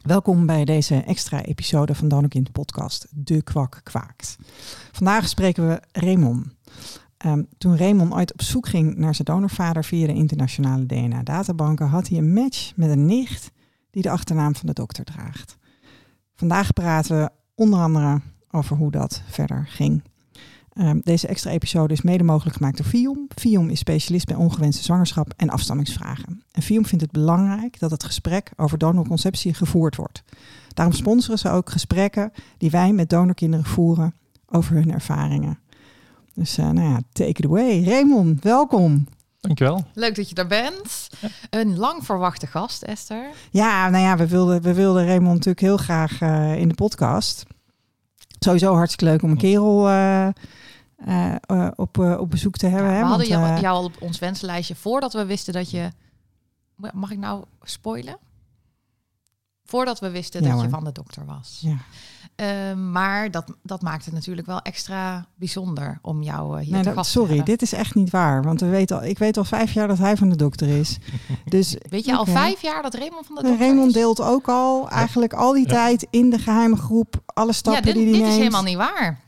Welkom bij deze extra episode van Donorkind podcast De Kwak Kwaakt. Vandaag spreken we Raymond. Um, toen Raymond ooit op zoek ging naar zijn donorvader via de internationale DNA-databanken, had hij een match met een nicht die de achternaam van de dokter draagt. Vandaag praten we onder andere over hoe dat verder ging. Um, deze extra episode is mede mogelijk gemaakt door Vium. Vium is specialist bij ongewenste zwangerschap en afstammingsvragen. En Vium vindt het belangrijk dat het gesprek over donorconceptie gevoerd wordt. Daarom sponsoren ze ook gesprekken die wij met donorkinderen voeren over hun ervaringen. Dus uh, nou ja, take it away. Raymond, welkom. Dankjewel. Leuk dat je er bent. Ja. Een lang verwachte gast, Esther. Ja, nou ja, we wilden, we wilden Raymond natuurlijk heel graag uh, in de podcast. Sowieso hartstikke leuk om een kerel uh, uh, op, op bezoek te hebben. Ja, hè? we hadden jou, jou al op ons wenslijstje voordat we wisten dat je... Mag ik nou spoilen? Voordat we wisten Ja, dat je van de dokter was. Ja. Uh, maar dat, dat maakt het natuurlijk wel extra bijzonder om jou uh, hier Nee, te dat, gast sorry, te hebben. dit is echt niet waar. Want we weten al, ik weet al vijf jaar dat hij van de dokter is. Dus Weet je al vijf jaar dat Raymond van de dokter Raymond is? deelt ook al eigenlijk al die Ja. tijd in de geheime groep alle Ja, stappen dit, die hij dit neemt. is helemaal niet waar.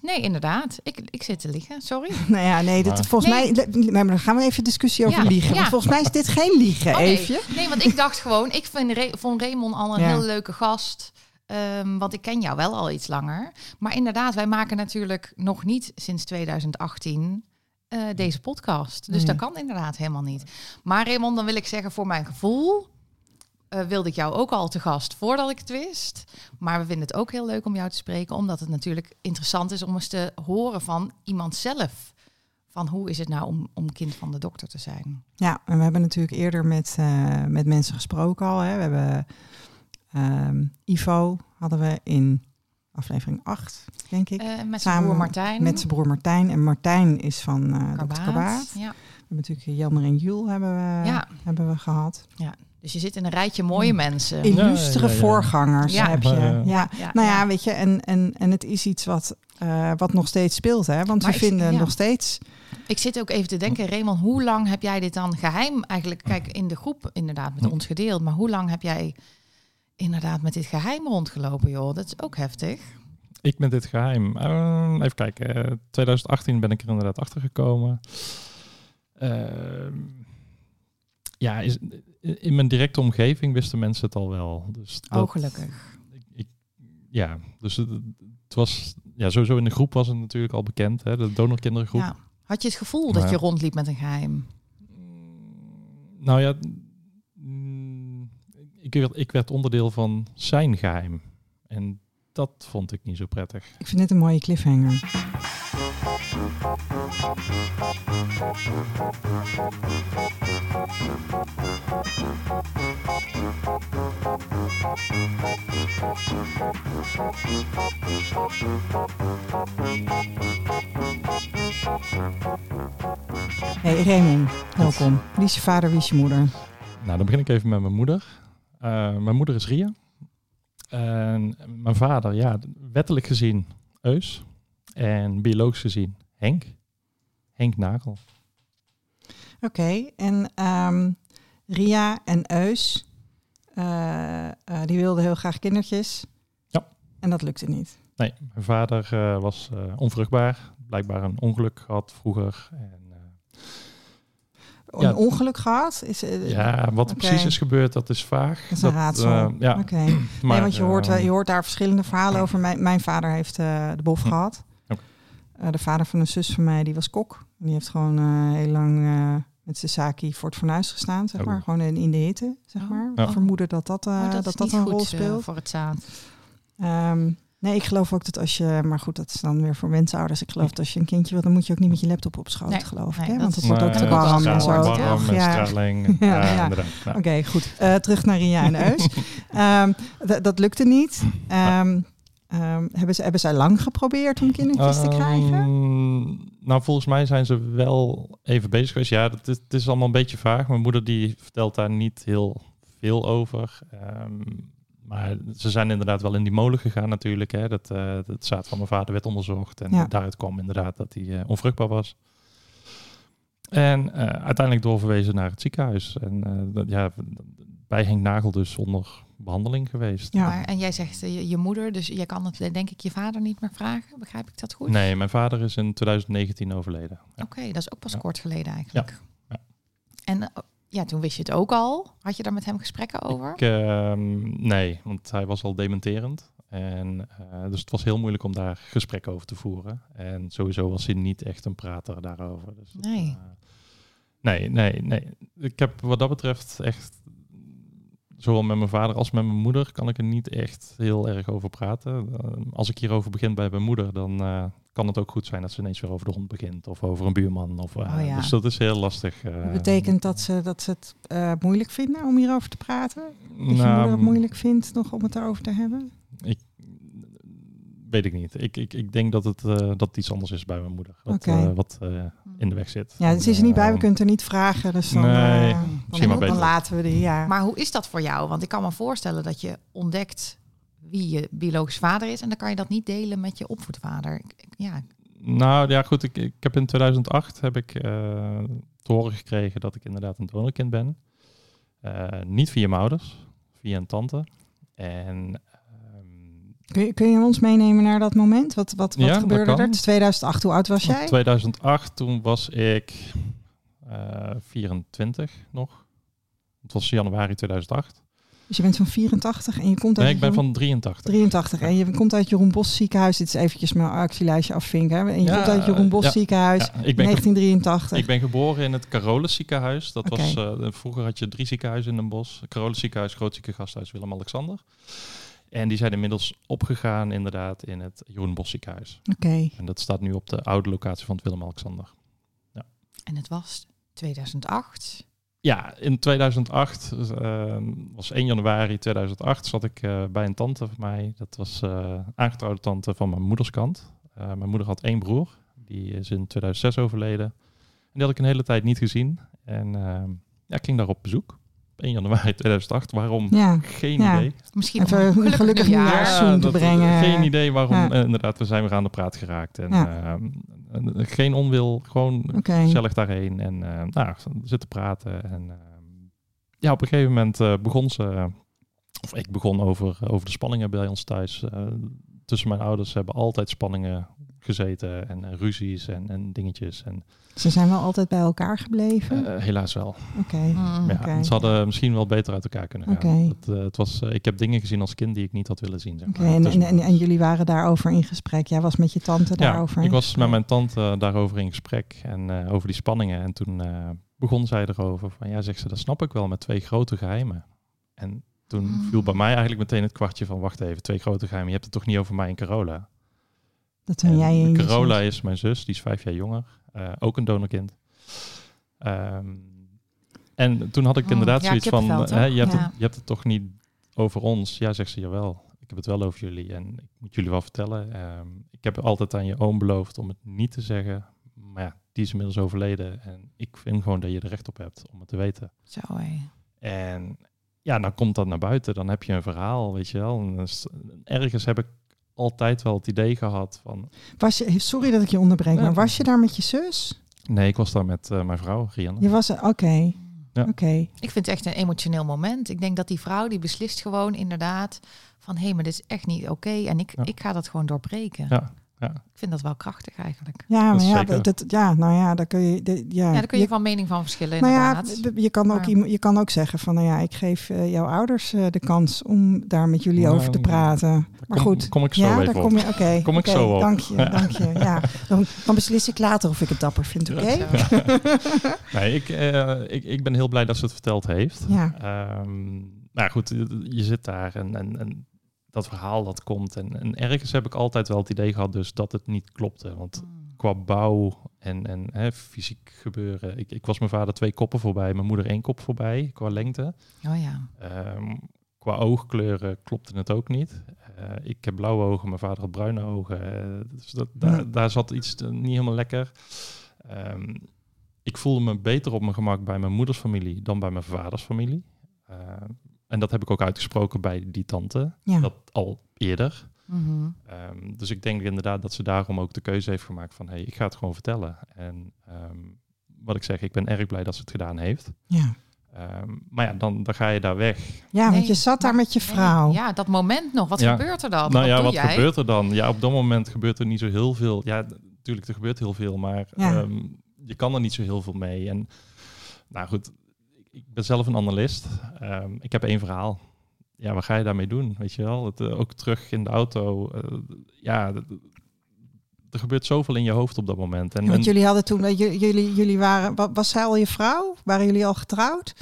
Nee, inderdaad. Ik, ik zit te liggen, sorry. Nou ja, nee, Maar- volgens Nee. mij. Nee, maar dan gaan we even discussie over Ja, liegen. ja. Want volgens mij is dit geen liegen, Oh, nee. Eefje. Nee, want ik dacht gewoon, ik vind Re vond Raymond al een Ja. heel leuke gast. Ehm, want ik ken jou wel al iets langer. Maar inderdaad, wij maken natuurlijk nog niet sinds 2018 eh, deze podcast. Dus Nee. dat kan inderdaad helemaal niet. Maar Raymond, dan wil ik zeggen, voor mijn gevoel eh, wilde ik jou ook al te gast voordat ik het wist. Maar we vinden het ook heel leuk om jou te spreken, omdat het natuurlijk interessant is om eens te horen van iemand zelf. Van hoe is het nou om, om kind van de dokter te zijn? Ja, en we hebben natuurlijk eerder met, eh, met mensen gesproken al. Hè. We hebben ehm, Ivo hadden we in aflevering 8, denk ik. Eh, met zijn broer Martijn. Met zijn broer Martijn. En Martijn is van Dr. Karbaat. We Ja. hebben natuurlijk Jelmer en Jules hebben we, Ja. hebben we gehad. Dus je zit in een rijtje mooie mensen. Illustere ja, ja. voorgangers Ja. heb je. Eh, ja. Ja, Nou ja, weet je, en, en, en het is iets wat, eh, wat nog steeds speelt, hè? Want Maar we ik- vinden ja. nog steeds. Ik zit ook even te denken, Raymond, hoe lang heb jij dit dan geheim eigenlijk, kijk, in de groep inderdaad met ons gedeeld, maar hoe lang heb jij inderdaad met dit geheim rondgelopen, joh? Dat is ook heftig. Ik met dit geheim. Ehm, even kijken. eh, 2018 ben ik er inderdaad achter gekomen. Ehm, ja, is, in mijn directe omgeving wisten mensen het al wel. Dus dat, Oh, gelukkig. ik, ik- ja, dus het, het was ja, sowieso in de groep was het natuurlijk al bekend, hè, de donorkindergroep. Ja. Had je het gevoel dat je rondliep met een geheim? Nou ja, mm, ik werd, ik werd onderdeel van zijn geheim. En dat vond ik niet zo prettig. Ik vind dit een mooie cliffhanger. Hey Raymond, welkom. Wie is je vader, wie is je moeder? Nou, dan begin ik even met mijn moeder. Eh, mijn moeder is Ria. En mijn vader, ja, wettelijk gezien Eus. En biologisch gezien Henk. Henk Nagel. Oké, en ehm, Ria en Eus, eh, die wilden heel graag kindertjes. Ja. En dat lukte niet. Nee, mijn vader eh, was onvruchtbaar. Blijkbaar een ongeluk gehad vroeger. En, Een Ja. ongeluk gehad? Is, ja, wat er precies is gebeurd, dat is vaag. Dat is een raadsel. ja, Oké. nee, want je hoort, je hoort daar verschillende verhalen over. Mijn, mijn vader heeft de bof Hm. gehad. Eh, de vader van een zus van mij, die was kok. Die heeft gewoon eh, heel lang eh, met zijn zaki voor het fornuis gestaan, zeg Oh. maar. Gewoon in, in de hitte, zeg Oh. maar. Ja. Vermoeden dat dat, eh, Maar dat, dat een goed, rol speelt. voor het zaad. Ehm, nee, ik geloof ook dat als je... Maar goed, dat is dan weer voor wensouders. Ik geloof dat als je een kindje wilt, dan moet je ook niet met je laptop op schoot, Nee, geloof ik. nee, Hè? dat Want het is- wordt ook te warm al en zo. warm en Ja. straling. Ja, ja, ja. inderdaad. Ja. Oké, goed. Eh, terug naar Ria en Eus. Ehm, dat lukte niet. Ehm, ehm, hebben, ze, hebben zij lang geprobeerd om kindertjes te krijgen? Ehm, nou, volgens mij zijn ze wel even bezig geweest. Ja, is, het is allemaal een beetje vaag. Mijn moeder die vertelt daar niet heel veel over. Ehm, maar ze zijn inderdaad wel in die molen gegaan natuurlijk. Hè. Dat, eh het zaad van mijn vader werd onderzocht. En Ja. daaruit kwam inderdaad dat hij eh, onvruchtbaar was. En eh, uiteindelijk doorverwezen naar het ziekenhuis. En dat, ja, bij Henk Nagel dus onder behandeling geweest. Ja. Maar, en jij zegt eh, je, je moeder, dus jij kan het eh, denk ik je vader niet meer vragen. Begrijp ik dat goed? Nee, mijn vader is in 2019 overleden. Ja. Oké, dat is ook pas Ja. kort geleden eigenlijk. Ja. En eh, ja, toen wist je het ook al. Had je daar met hem gesprekken over? Ik, ehm, nee, want hij was al dementerend. En, dus het was heel moeilijk om daar gesprek over te voeren. En sowieso was hij niet echt een prater daarover. Dus dat, Nee. nee, nee, nee. Ik heb wat dat betreft echt, zowel met mijn vader als met mijn moeder, kan ik er niet echt heel erg over praten. Eh, als ik hierover begin bij mijn moeder, dan eh, kan het ook goed zijn dat ze ineens weer over de hond begint. Of over een buurman. Of, eh, Oh ja. Dus dat is heel lastig. betekent dat ze, dat ze het moeilijk vinden om hierover te praten? Dat je Nou, moeder het moeilijk vindt nog om het erover te hebben? Weet ik niet. Ik, ik, ik denk dat het, eh, dat het iets anders is bij mijn moeder. Wat, eh, wat eh, in de weg zit. Ja, het is er niet bij, we kunnen het er niet vragen. Dus dan, Nee, eh, misschien dan, maar dan beter. laten we die, ja. Maar hoe is dat voor jou? Want ik kan me voorstellen dat je ontdekt wie je biologisch vader is. En dan kan je dat niet delen met je opvoedvader. Ja, Nou ja, goed. Ik, ik heb in 2008 heb ik eh, te horen gekregen dat ik inderdaad een donorkind ben. Eh, niet via mijn ouders, via een tante. En Kun je, kun je ons meenemen naar dat moment? Wat, wat, wat Ja, gebeurde er? Het is 2008, hoe oud was jij? 2008, toen was ik eh 24 nog. Het was januari 2008. Dus je bent van 84 en je komt uit Nee, ik ben Jeroen- van 83. 83 en je komt uit Jeroen Bos ziekenhuis. Dit is eventjes mijn actielijstje afvinken. hè. En je Ja, komt uit Jeroen Bos ja, ziekenhuis, Ja, ik ben 1983. Ik ben geboren in het Carolus ziekenhuis. Dat was, eh, vroeger had je drie ziekenhuizen in Den Bosch. Carolus ziekenhuis, Groot Gasthuis Willem-Alexander. En die zijn inmiddels opgegaan inderdaad in het Jeroen Bos ziekenhuis. Oké, En dat staat nu op de oude locatie van het Willem-Alexander. en het was 2008. Ja, in 2008, eh, was 1 januari 2008, zat ik eh, bij een tante van mij. Dat was eh aangetrouwde tante van mijn moederskant. Eh, mijn moeder had één broer, die is in 2006 overleden. En die had ik een hele tijd niet gezien. En eh, ja, ik ging daar op bezoek. 1 januari 2008. Waarom? ja. Geen Ja. idee. Misschien Even een gelukkig, gelukkig te dat- brengen. Geen idee waarom. Ja. eh, inderdaad, we zijn weer aan de praat geraakt. En, Ja. eh, en, eh, geen onwil, gewoon Oké. gezellig daarheen. En eh nou, zitten praten. En eh, ja, op een gegeven moment eh, begon ze... Of ik begon over, over de spanningen bij ons thuis. Eh, tussen mijn ouders hebben altijd spanningen gezeten. En eh, ruzies en, en dingetjes. En Ze zijn wel altijd bij elkaar gebleven. eh, helaas wel. Oké. Mm. Ja. Ze hadden misschien wel beter uit elkaar kunnen gaan. Het, eh, het was, eh, ik heb dingen gezien als kind die ik niet had willen zien. Zeg Oké, maar. en, en, en, en jullie waren daarover in gesprek. Jij was met je tante Ja, daarover. ik in was met mijn tante daarover in gesprek en eh, over die spanningen. En toen eh, begon zij erover van, ja, zegt ze, dat snap ik wel met twee grote geheimen. En toen Hmm. viel bij mij eigenlijk meteen het kwartje van, wacht even, twee grote geheimen. Je hebt het toch niet over mij en Carola? Dat toen En jij Carola is mijn zus, die is vijf jaar jonger. eh, ook een donorkind. Ehm, en toen had ik Oh, inderdaad ja, zoiets van, hè, je, hebt Ja. het, je hebt het toch niet over ons? Ja, zegt ze, jawel. Ik heb het wel over jullie en ik moet jullie wel vertellen. Ehm, ik heb altijd aan je oom beloofd om het niet te zeggen. Maar ja, die is inmiddels overleden. En ik vind gewoon dat je er recht op hebt om het te weten. Zo, hé. En ja, dan komt dat naar buiten. Dan heb je een verhaal, weet je wel. En ergens heb ik altijd wel het idee gehad van... Was je, sorry dat ik je onderbreek, Ja. maar was je daar met je zus? Nee, ik was daar met eh, mijn vrouw, Rianne. Je was er, oké. Ja. Oké. Ik vind het echt een emotioneel moment. Ik denk dat die vrouw die beslist gewoon inderdaad van hé, maar dit is echt niet oké en ik, Ja. ik ga dat gewoon doorbreken. Ja, ja. Ik vind dat wel krachtig eigenlijk. Ja, Dat maar is ja, zeker. dat, ja, nou ja, daar kun je, ja, Ja, daar kun je je- van mening van verschillen nou ja, inderdaad. d- je kan ook Maar- je kan ook zeggen van, nou ja, ik geef eh, jouw ouders eh, de kans om daar met jullie Nou, over te praten. Maar kom, goed, Kom ik zo ja, even daar op. kom je. Oké, Kom ik oké, zo op. Dank je, dank je. Ja, dan, dan beslis ik later of ik het dapper vind. Oké? Nee, ik, eh, ik, ik ben heel blij dat ze het verteld heeft. Ja. Ehm, nou goed, je zit daar en, en, en dat verhaal dat komt. En, en ergens heb ik altijd wel het idee gehad dus dat het niet klopte. Want qua bouw en, en hè, fysiek gebeuren. Ik, ik was mijn vader twee koppen voorbij, mijn moeder één kop voorbij qua lengte. Oh ja. Ehm, qua oogkleuren klopte het ook niet. Eh, ik heb blauwe ogen, mijn vader had bruine ogen. Eh, dus dat, daar, zat iets eh, niet helemaal lekker. Ehm, ik voelde me beter op mijn gemak bij mijn moeders familie dan bij mijn vaders familie. En dat heb ik ook uitgesproken bij die tante. Ja. Dat al eerder. Mhm. Ehm, dus ik denk inderdaad dat ze daarom ook de keuze heeft gemaakt van... hey, ik ga het gewoon vertellen. En ehm, wat ik zeg, ik ben erg blij dat ze het gedaan heeft. ja. Ehm, maar ja, dan, dan ga je daar weg. Ja, want je zat daar met je nee, vrouw. Ja, dat moment nog. Wat Ja. gebeurt er dan? nou ja, doe wat jij? gebeurt er dan? Ja, op dat moment gebeurt er niet zo heel veel. Ja, natuurlijk, er gebeurt heel veel, maar Ja. ehm, je kan er niet zo heel veel mee. En nou goed, ik- ben zelf een analist. Ehm, ik heb één verhaal. Ja, wat ga je daarmee doen? Weet je wel? Het, eh, ook terug in de auto. eh, ja, er gebeurt zoveel in je hoofd op dat moment. En, Ja, want en- jullie hadden toen, eh, j- jullie, jullie waren, wa- was zij al je vrouw? Waren jullie al getrouwd?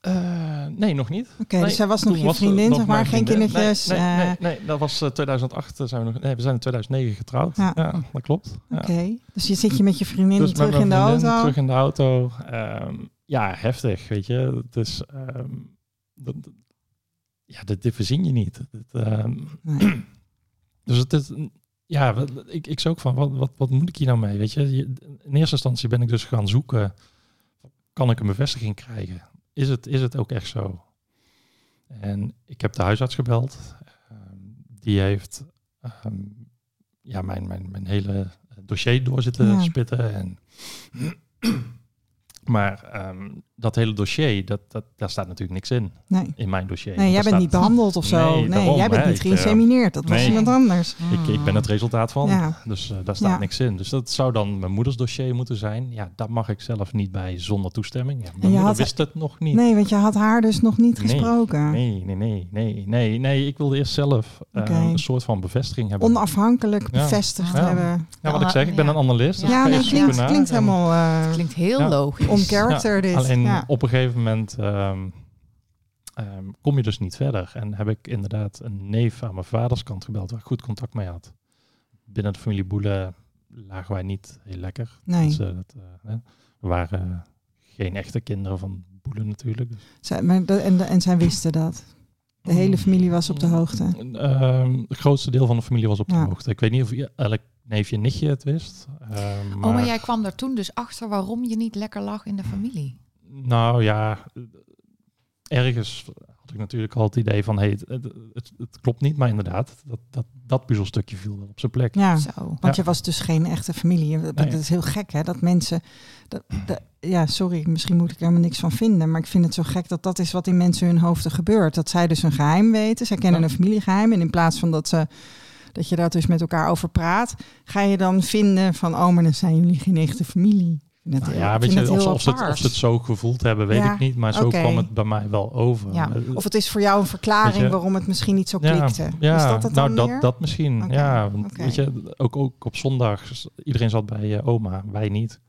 eh, nee, nog niet. Oké, Nee, dus zij was nog je vriendin, zeg maar, geen kindertjes. Nee, nee, eh, nee, nee, dat was eh, 2008. eh, Zijn we, nog, nee, we zijn in 2009 getrouwd. Ja. Ja, dat klopt. Ja. Oké, dus je zit je met je vriendin Dus terug in de auto. Terug in de auto. Ehm, ja, heftig, weet je. Het is... ehm, dat, ja, dit, dit verzin je niet. Dit, ehm, Nee. dus het is... Ja, ik, ik zou ook van, wat, wat, wat moet ik hier nou mee? Weet je, in eerste instantie ben ik dus gaan zoeken, kan ik een bevestiging krijgen? Is het, is het ook echt zo? En ik heb de huisarts gebeld. Ehm, die heeft ja, mijn, mijn, mijn hele dossier door zitten Ja. spitten. En maar ehm, dat hele dossier, dat, dat, daar staat natuurlijk niks in, Nee. in mijn dossier. Nee, jij bent niet behandeld of zo. Nee, Nee, daarom, jij bent hè. niet eh, geïnsemineerd. Dat was iemand anders. Ik, ik ben het resultaat van, Ja. dus eh, daar staat Ja. niks in. Dus dat zou dan mijn moeders dossier moeten zijn. Ja, daar mag ik zelf niet bij zonder toestemming. Ja, mijn je moeder had- wist het nog niet. Nee, want je had haar dus nog niet Nee, gesproken. Nee, nee, nee, nee, nee, nee. Ik wilde eerst zelf eh, een soort van bevestiging hebben. Onafhankelijk bevestigd Ja. hebben. ja, wat ik zeg, ik ben Ja. een analist. dus Ja, nee, klinkt, helemaal eh Klinkt heel logisch. on character dit. Ja. op een gegeven moment ehm, ehm, kom je dus niet verder. En heb ik inderdaad een neef aan mijn vaders kant gebeld waar ik goed contact mee had. Binnen de familie Boele lagen wij niet heel lekker. Nee. Dus, eh, dat, eh, hè. we waren geen echte kinderen van Boele natuurlijk. Dus, Zij- maar de- en, de- en zij wisten dat. De hele familie was op de hoogte. Ehm, het grootste deel van de familie was op de Ja. hoogte. Ik weet niet of je, elk neefje en nichtje het wist. Ehm, Oh, maar jij kwam er toen dus achter waarom je niet lekker lag in de familie. Nou ja, ergens had ik natuurlijk al het idee van, hey, het, het, klopt niet, maar inderdaad, dat, dat, dat puzzelstukje viel wel op zijn plek. Ja, Zo. want Ja. je was dus geen echte familie. Dat, Nee. dat is heel gek, hè? Dat mensen... Dat, dat- ja, sorry, misschien moet ik er helemaal niks van vinden. Maar ik vind het zo gek dat dat is wat in mensen hun hoofden gebeurt. Dat zij dus een geheim weten. Zij kennen Ja. een familiegeheim. En in plaats van dat, ze, dat je daar dus met elkaar over praat... ga je dan vinden van... oh, maar dan zijn jullie geen echte familie. Ik vind het Nou ja, weet je, het of, ze het, of apart. ze het zo gevoeld hebben, weet Ja, ik niet. Maar zo kwam het bij mij wel over. Ja. Eh, Of het is voor jou een verklaring waarom het misschien niet zo klikte. Ja, is dat het dan nou dat, dat misschien. Ja, want weet je, ook, ook op zondag, iedereen zat bij eh, oma, wij niet.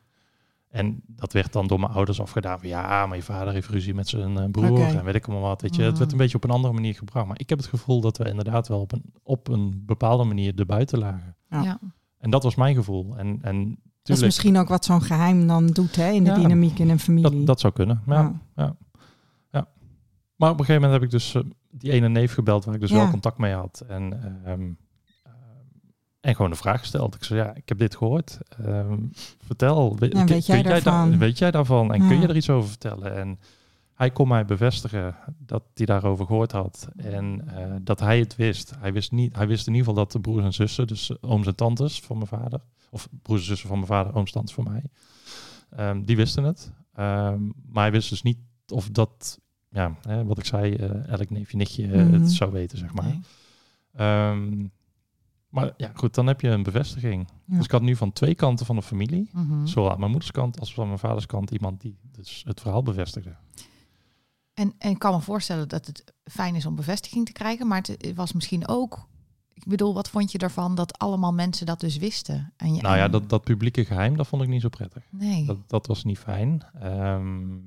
En dat werd dan door mijn ouders afgedaan. Van, ja, maar je vader heeft ruzie met zijn eh, broer en weet ik allemaal wat. Weet je. Het werd Mm. een beetje op een andere manier gebracht. Maar ik heb het gevoel dat we inderdaad wel op een, op een bepaalde manier erbuiten lagen. Ja. Ja. En dat was mijn gevoel. En, en Dat is misschien ook wat zo'n geheim dan doet hè, in de Ja, dynamiek in een familie. dat, dat zou kunnen. Ja, Ja. Maar op een gegeven moment heb ik dus eh, die ene neef gebeld waar ik dus Ja. wel contact mee had. En, ehm, ehm, en gewoon een vraag gesteld. Ik zei, ja, ik heb dit gehoord. Ehm, vertel. We- Ja, kun- weet jij daarvan? weet jij daarvan? En kun Ja. je er iets over vertellen? En hij kon mij bevestigen dat hij daarover gehoord had. En eh, dat hij het wist. Hij wist, niet, hij wist in ieder geval dat de broers en zussen, dus ooms en tantes van mijn vader, of broers en zussen van mijn vader, tantes van mij, ehm, die wisten het. Ehm, maar hij wist dus niet of dat ja, hè, wat ik zei, eh, elk neefje, nichtje eh, Mhm. het zou weten, zeg maar. Nee. Ehm, maar ja, goed, dan heb je een bevestiging. Ja. Dus ik had nu van twee kanten van de familie, Mhm. zowel aan mijn moeders kant als van mijn vaders kant, iemand die dus het verhaal bevestigde. En, en ik kan me voorstellen dat het fijn is om bevestiging te krijgen, maar het was misschien ook. Ik bedoel, wat vond je ervan dat allemaal mensen dat dus wisten? En je, Nou ja, dat, dat publieke geheim, dat vond ik niet zo prettig. Nee. Dat, dat was niet fijn. Ehm,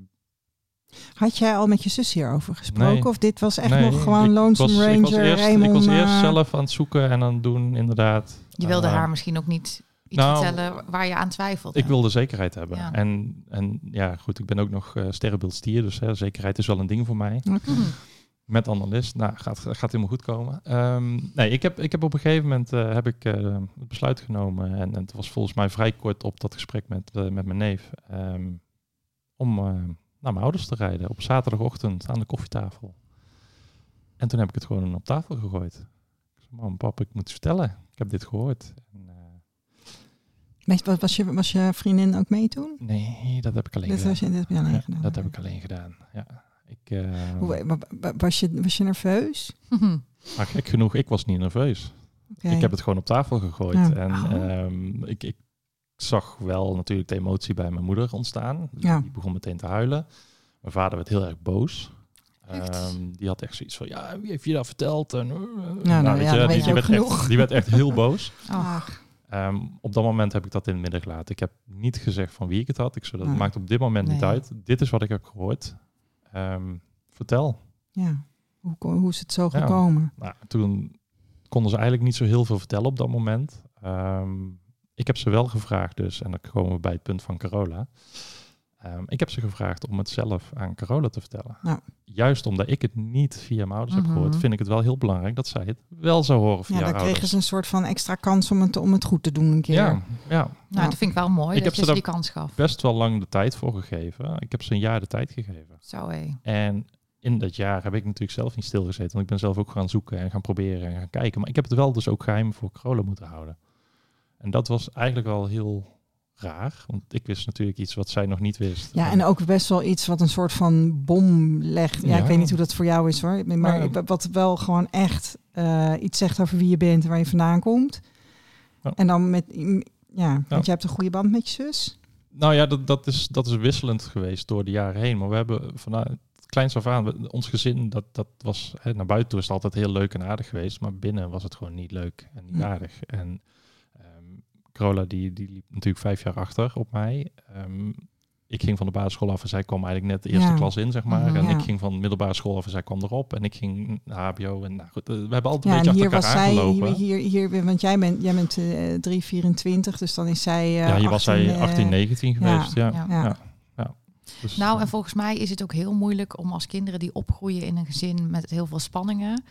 Had jij al met je zus hierover gesproken? Nee. Of dit was echt nee, nog gewoon ik Lonesome was, Ranger, ik was eerst, Raymond? Ik was eerst zelf aan het zoeken en aan het doen, inderdaad. je wilde Eh, haar misschien ook niet iets nou, vertellen waar je aan twijfelde. Ik wilde zekerheid hebben. Ja. En, en ja, goed, ik ben ook nog eh sterrenbeeld stier, dus hè, zekerheid is wel een ding voor mij. Met analist, nou, gaat, gaat helemaal goed komen. Ehm, nee, ik heb, ik heb op een gegeven moment eh, heb ik, eh, het besluit genomen. En, en het was volgens mij vrij kort op dat gesprek met, eh, met mijn neef. ehm, om naar mijn ouders te rijden op zaterdagochtend aan de koffietafel. En toen heb ik het gewoon op tafel gegooid. Ik zei, mam, pap, ik moet vertellen. Ik heb dit gehoord. En, Was, was, je, was je vriendin ook mee toen? Nee, dat heb ik alleen Dat, gedaan. was je, dat heb je alleen Ja, gedaan. dat heb ik alleen gedaan. Ja. Ik, eh, Hoe, wa- wa- was, je, was je nerveus? maar gek genoeg, ik was niet nerveus. Ik heb het gewoon op tafel gegooid. Ja. En Oh. ehm, ik, ik zag wel natuurlijk de emotie bij mijn moeder ontstaan. Die, Ja. die begon meteen te huilen. Mijn vader werd heel erg boos. Ehm, die had echt zoiets van, ja, wie heeft je dat verteld? En, eh, nou weet ja, je, die, die werd echt, die werd echt heel boos. Ach, Ehm, op dat moment heb ik dat in het midden gelaten. Ik heb niet gezegd van wie ik het had. Ik zei, dat Nee. maakt op dit moment niet uit. Dit is wat ik heb gehoord. Ehm, vertel. Ja. Hoe, hoe is het zo Ja. gekomen? Nou, toen konden ze eigenlijk niet zo heel veel vertellen op dat moment. Ehm, ik heb ze wel gevraagd dus, en dan komen we bij het punt van Carola. Ehm, ik heb ze gevraagd om het zelf aan Carola te vertellen. Ja. Juist omdat ik het niet via mijn ouders heb gehoord, Mhm. vind ik het wel heel belangrijk dat zij het wel zou horen via Ja, haar dan kregen ze een soort van extra kans om het, om het goed te doen een keer. Ja, ja, nou, dat vind ik wel mooi Ik heb dat je ze daar- die kans gaf. best wel lang de tijd voor gegeven. Ik heb ze een jaar de tijd gegeven. Zo hé. En in dat jaar heb ik natuurlijk zelf niet stilgezeten. Want ik ben zelf ook gaan zoeken en gaan proberen en gaan kijken. Maar ik heb het wel dus ook geheim voor Carola moeten houden. En dat was eigenlijk wel heel raar. Want ik wist natuurlijk iets wat zij nog niet wist. Ja, en ook best wel iets wat een soort van bom legt. Ja, Ja. ik weet niet hoe dat voor jou is hoor. Maar Maar- wat wel gewoon echt eh, iets zegt over wie je bent en waar je vandaan komt. Ja. En dan met, ja, want je hebt een goede band met je zus. Nou ja, dat, dat, is, dat is wisselend geweest door de jaren heen. Maar we hebben vanuit het kleinst af aan, we- ons gezin, dat, dat was, hè, naar buiten toe is het altijd heel leuk en aardig geweest. Maar binnen was het gewoon niet leuk en niet Hm. aardig. En Carola, die, die liep natuurlijk vijf jaar achter op mij. Ehm, ik ging van de basisschool af en zij kwam eigenlijk net de eerste Ja. klas in, zeg maar. Mhm. En Ja. ik ging van de middelbare school af en zij kwam erop. En ik ging naar HBO. En nou goed, eh, we hebben altijd Ja, een en beetje achter was elkaar zij, aangelopen. hier, hier, hier, want jij bent, jij bent eh 324, dus dan is zij. eh, ja, hier was 18, zij eh, 18, 19 geweest. Ja. Ja. Ja. Ja. Ja. Dus, Nou, en volgens mij is het ook heel moeilijk om als kinderen die opgroeien in een gezin met heel veel spanningen,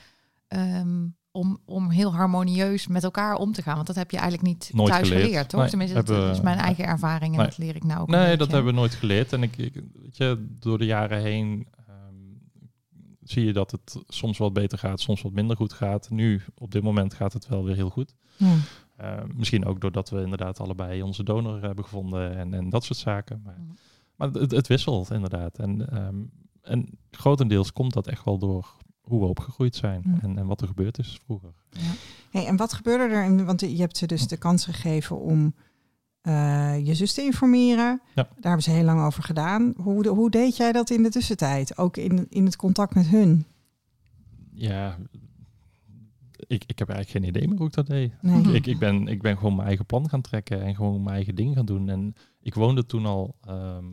ehm, om, om heel harmonieus met elkaar om te gaan. Want dat heb je eigenlijk niet Nooit thuis geleerd. geleerd, toch? Nee, Tenminste, dat hebben- is mijn eigen ervaring en Nee. dat leer ik nou ook. Nee, dat hebben we nooit geleerd. En ik, ik weet je, door de jaren heen ehm, zie je dat het soms wat beter gaat, soms wat minder goed gaat. Nu, op dit moment, gaat het wel weer heel goed. Eh, misschien ook doordat we inderdaad allebei onze donor hebben gevonden en, en dat soort zaken. Maar, maar het, het wisselt inderdaad. En, ehm, en grotendeels komt dat echt wel door hoe we opgegroeid zijn en, en wat er gebeurd is vroeger. Hey, en wat gebeurde er? in- Want je hebt ze dus de kans gegeven om eh, je zus te informeren. Ja. Daar hebben ze heel lang over gedaan. Hoe, de- hoe deed jij dat in de tussentijd? Ook in, in het contact met hun? Ja, ik, ik heb eigenlijk geen idee meer hoe ik dat deed. Nee. Ik, ik, ben, ik ben gewoon mijn eigen plan gaan trekken en gewoon mijn eigen ding gaan doen. En ik woonde toen al ehm,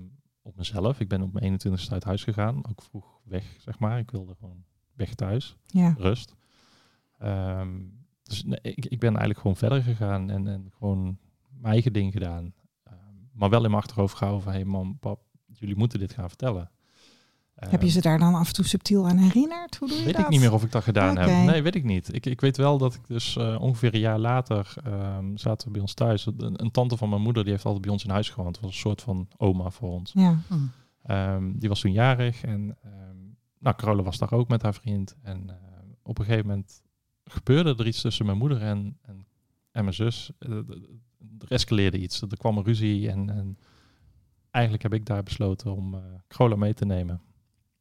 op mezelf. Ik ben op mijn 21ste uit huis gegaan. Ook vroeg weg, zeg maar. Ik wilde gewoon weg thuis. Ja. Rust. Ehm, dus nee, ik, ik ben eigenlijk gewoon verder gegaan en, en gewoon mijn eigen ding gedaan. Ehm, maar wel in mijn achterhoofd gehouden van... Hé hey mam, pap, jullie moeten dit gaan vertellen. Heb je Ehm, ze daar dan af en toe subtiel aan herinnerd? Hoe doe je Weet dat? ik niet meer of ik dat gedaan heb. Nee, weet ik niet. Ik, ik weet wel dat ik dus eh, ongeveer een jaar later ehm, zaten we bij ons thuis. Een, een tante van mijn moeder die heeft altijd bij ons in huis gewoond. Het was een soort van oma voor ons. Ja. Ehm, die was toen jarig en ehm, nou, Carola was daar ook met haar vriend. En eh, op een gegeven moment gebeurde er iets tussen mijn moeder en, en, en mijn zus. Eh, er escaleerde iets. Er kwam een ruzie en, en eigenlijk heb ik daar besloten om eh Carola mee te nemen.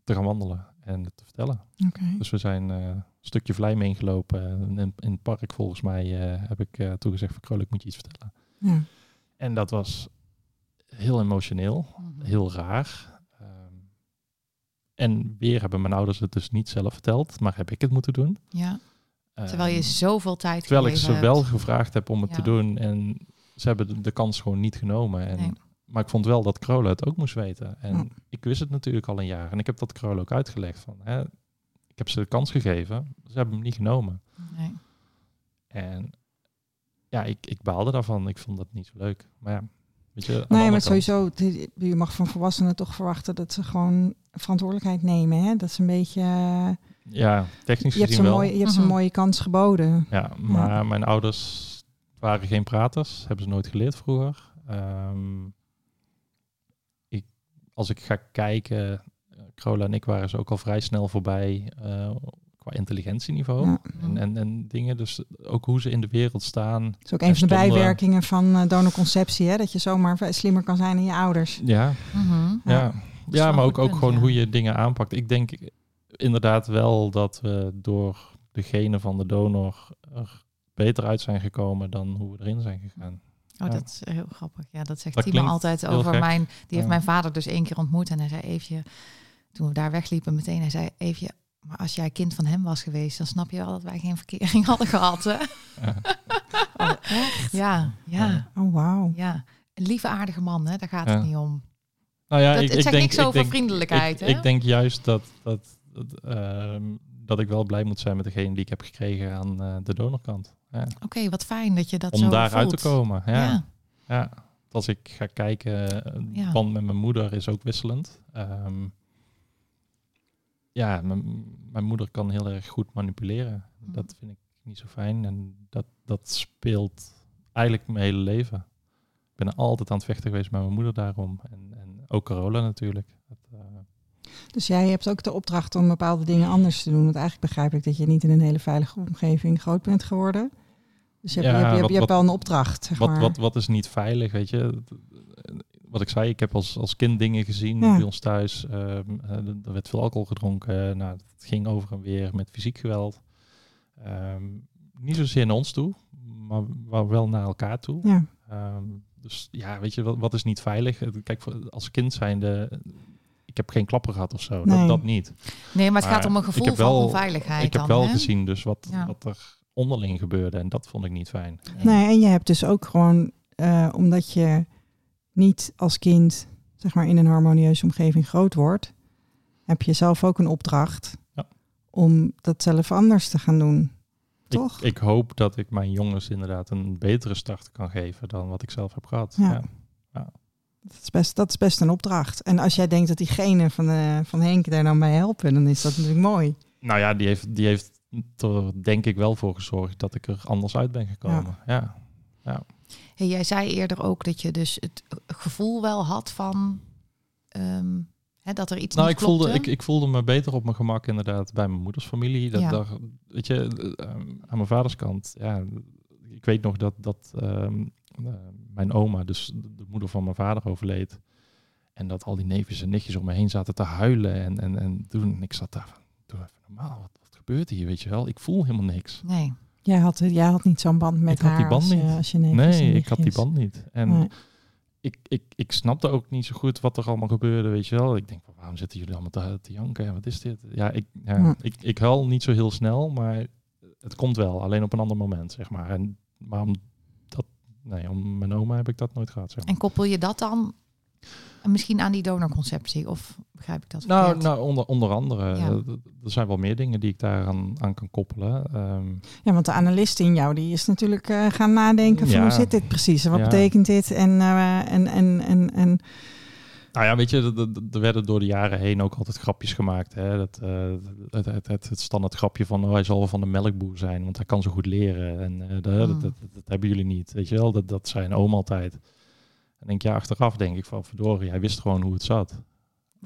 Te gaan wandelen en het te vertellen. Oké. Dus we zijn eh, een stukje Vlijm ingelopen. En in, in het park volgens mij eh, heb ik eh toegezegd van Krol, ik moet je iets vertellen. Ja. En dat was heel emotioneel, Mhm. heel raar. Ehm, en weer hebben mijn ouders het dus niet zelf verteld, maar heb ik het moeten doen. Ja, terwijl je Ehm, zoveel tijd terwijl ik ze wel gevraagd heb om het Ja. te doen en ze hebben de, de kans gewoon niet genomen. En, Nee. Maar ik vond wel dat Krola het ook moest weten. En ik wist het natuurlijk al een jaar. En ik heb dat Krola ook uitgelegd. Van, hè, ik heb ze de kans gegeven. Ze hebben hem niet genomen. Nee. En ja, ik, ik baalde daarvan. Ik vond dat niet zo leuk. Maar ja, weet je, Nee, maar kant- sowieso, je mag van volwassenen toch verwachten dat ze gewoon verantwoordelijkheid nemen. Hè? Dat ze een beetje. eh, Ja, technisch je hebt gezien wel. mooie, je hebt ze een Mhm. mooie kans geboden. Ja, maar mijn ouders waren geen praters. Hebben ze nooit geleerd vroeger. Ehm, ik, als ik ga kijken, eh, Krola en ik waren ze ook al vrij snel voorbij eh, qua intelligentieniveau. Ja. En, en, en dingen, dus ook hoe ze in de wereld staan. Dat is ook een van de bijwerkingen van eh, donorconceptie, hè? dat je zomaar slimmer kan zijn dan je ouders. Ja, Mhm. Ja. ja. ja, maar ook, ook gewoon ja. hoe je dingen aanpakt. Ik denk inderdaad wel dat we door de genen van de donor er beter uit zijn gekomen dan hoe we erin zijn gegaan. Oh, Ja. dat is heel grappig. Ja, dat zegt Timo altijd over mijn... Die heeft Ja. mijn vader dus één keer ontmoet en hij zei Eefje... Toen we daar wegliepen meteen, hij zei Eefje... Maar als jij kind van hem was geweest, dan snap je wel dat wij geen verkering hadden gehad, hè? Oh, echt? Ja, ja, Oh, wauw. ja. Een lieve aardige man, hè? Daar gaat Ja. het niet om. Nou ja, Dat- ik, het zegt denk, niks ik over denk- vriendelijkheid, ik, hè? ik denk juist dat, dat, dat, ehm, dat ik wel blij moet zijn met degene die ik heb gekregen aan eh, de donorkant. Ja. Oké, wat fijn dat je dat Om zo daar voelt. uit te komen. Ja. Ja. Ja. Als ik ga kijken, eh, band met mijn moeder is ook wisselend. Ehm, ja, mijn, moeder kan heel erg goed manipuleren. Mhm. Dat vind ik niet zo fijn. En dat, dat speelt eigenlijk mijn hele leven. Ik ben altijd aan het vechten geweest met mijn moeder daarom. En, en ook Carola natuurlijk. Dat, eh, Dus jij hebt ook de opdracht om bepaalde dingen anders te doen. Want eigenlijk begrijp ik dat je niet in een hele veilige omgeving groot bent geworden. Dus je hebt, Ja, je hebt, je hebt, wat- je hebt wat- wel een opdracht, zeg wat, wat, wat is niet veilig, weet je? Wat ik zei, ik heb als, als kind dingen gezien Ja. bij ons thuis. Ehm, eh, er- er werd veel alcohol gedronken. Nou, het ging over en weer met fysiek geweld. Ehm, niet zozeer naar ons toe, maar, maar wel naar elkaar toe. Ja, Ehm, dus ja, weet je, wat, wat is niet veilig? Kijk, voor- als kind zijnde, ik heb geen klapper gehad of zo. Nee. Dat, dat niet. Nee, maar het gaat om een gevoel van wel- onveiligheid ik heb dan, wel hè? gezien dus wat, Ja. wat er onderling gebeurde en dat vond ik niet fijn. nee, en je hebt dus ook gewoon, eh, omdat je niet als kind, zeg maar, in een harmonieuze omgeving groot wordt, heb je zelf ook een opdracht Ja. om dat zelf anders te gaan doen. Toch? Ik, ik hoop dat ik mijn jongens inderdaad een betere start kan geven dan wat ik zelf heb gehad. Ja. Ja. Dat is, best, dat is best een opdracht. En als jij denkt dat die genen van, eh, van Henk daar dan bij helpen, dan is dat natuurlijk mooi. Nou ja, die heeft, die heeft er denk ik wel voor gezorgd dat ik er anders uit ben gekomen. Ja. Hey, jij zei eerder ook dat je dus het gevoel wel had van ehm, hè, dat er iets Nou, ik voelde, ik, ik voelde me beter op mijn gemak inderdaad bij mijn moeders familie. Dat, Ja. weet je, eh, aan mijn vaders kant, ja, ik weet nog dat, dat ehm, eh, mijn oma, dus de moeder van mijn vader, overleed. En dat al die neefjes en nichtjes om me heen zaten te huilen. En, en, en toen, ik zat daar van, doe even normaal, wat, wat gebeurt hier, weet je wel? Ik voel helemaal niks. Nee. Jij had, jij had niet zo'n band met Ik had haar die band als, je- niet. als je Nee, ik had die band niet. En Nee. ik, ik, ik snapte ook niet zo goed wat er allemaal gebeurde, weet je wel. Ik denk, waarom zitten jullie allemaal te, te janken? Ja, Wat is dit? Ja, ik, ja, Ja. Ik, ik huil niet zo heel snel, maar het komt wel. Alleen op een ander moment, zeg maar. En waarom dat... Nee, om mijn oma heb ik dat nooit gehad, zeg maar. En koppel je dat dan misschien aan die donorconceptie? Of begrijp ik dat Nou, verkeerd? nou onder, onder andere, Ja. er zijn wel meer dingen die ik daar aan, aan kan koppelen. Ehm, Ja, want de analist in jou die is natuurlijk eh, gaan nadenken van Ja. hoe zit dit precies en wat Ja. betekent dit en, eh, en, en, en, en Nou ja, weet je, er- er- er werden door de jaren heen ook altijd grapjes gemaakt. Hè? Dat, eh, het, het, het, het standaard grapje van oh, hij zal wel van de melkboer zijn, want hij kan zo goed leren. En eh, dat, Mm. dat, dat, dat hebben jullie niet. Weet je wel, dat, dat zei een oom altijd. En denk ja, achteraf denk ik van verdorie, hij wist gewoon hoe het zat.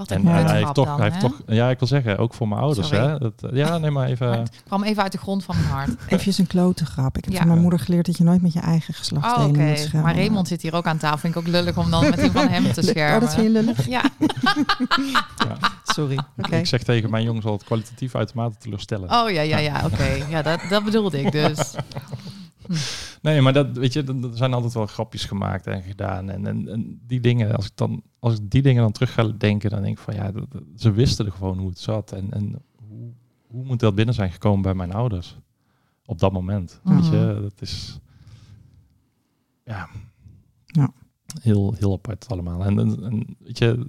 Wat een en hij heeft toch, dan, hij heeft toch, ja, ik wil zeggen, ook voor mijn ouders. Sorry. Hè? Dat, eh, ja, nee, maar even. Maar het kwam even uit de grond van mijn hart. even een klote grap. Ik heb Ja. van mijn moeder geleerd dat je nooit met je eigen Oh, oké. moet schelden. Maar Raymond zit hier ook aan tafel. Vind ik ook lullig om dan met die van hem te schermen. Oh, dat vind je lullig? Ja, ja. Sorry. Oké. Ik zeg tegen mijn jongens altijd kwalitatief uitermate teleurstellen. oh ja, ja, ja, oké. Ja, dat, dat bedoelde ik dus. Nee, maar dat, weet je, er zijn altijd wel grapjes gemaakt en gedaan. En, en, en die dingen, als ik, dan, als ik die dingen dan terug ga denken, dan denk ik van ja, dat- ze wisten er gewoon hoe het zat. En, en hoe, hoe moet dat binnen zijn gekomen bij mijn ouders? Op dat moment. Weet Mhm. je, dat is ja, Ja. Heel, heel apart allemaal. En, en, en weet je,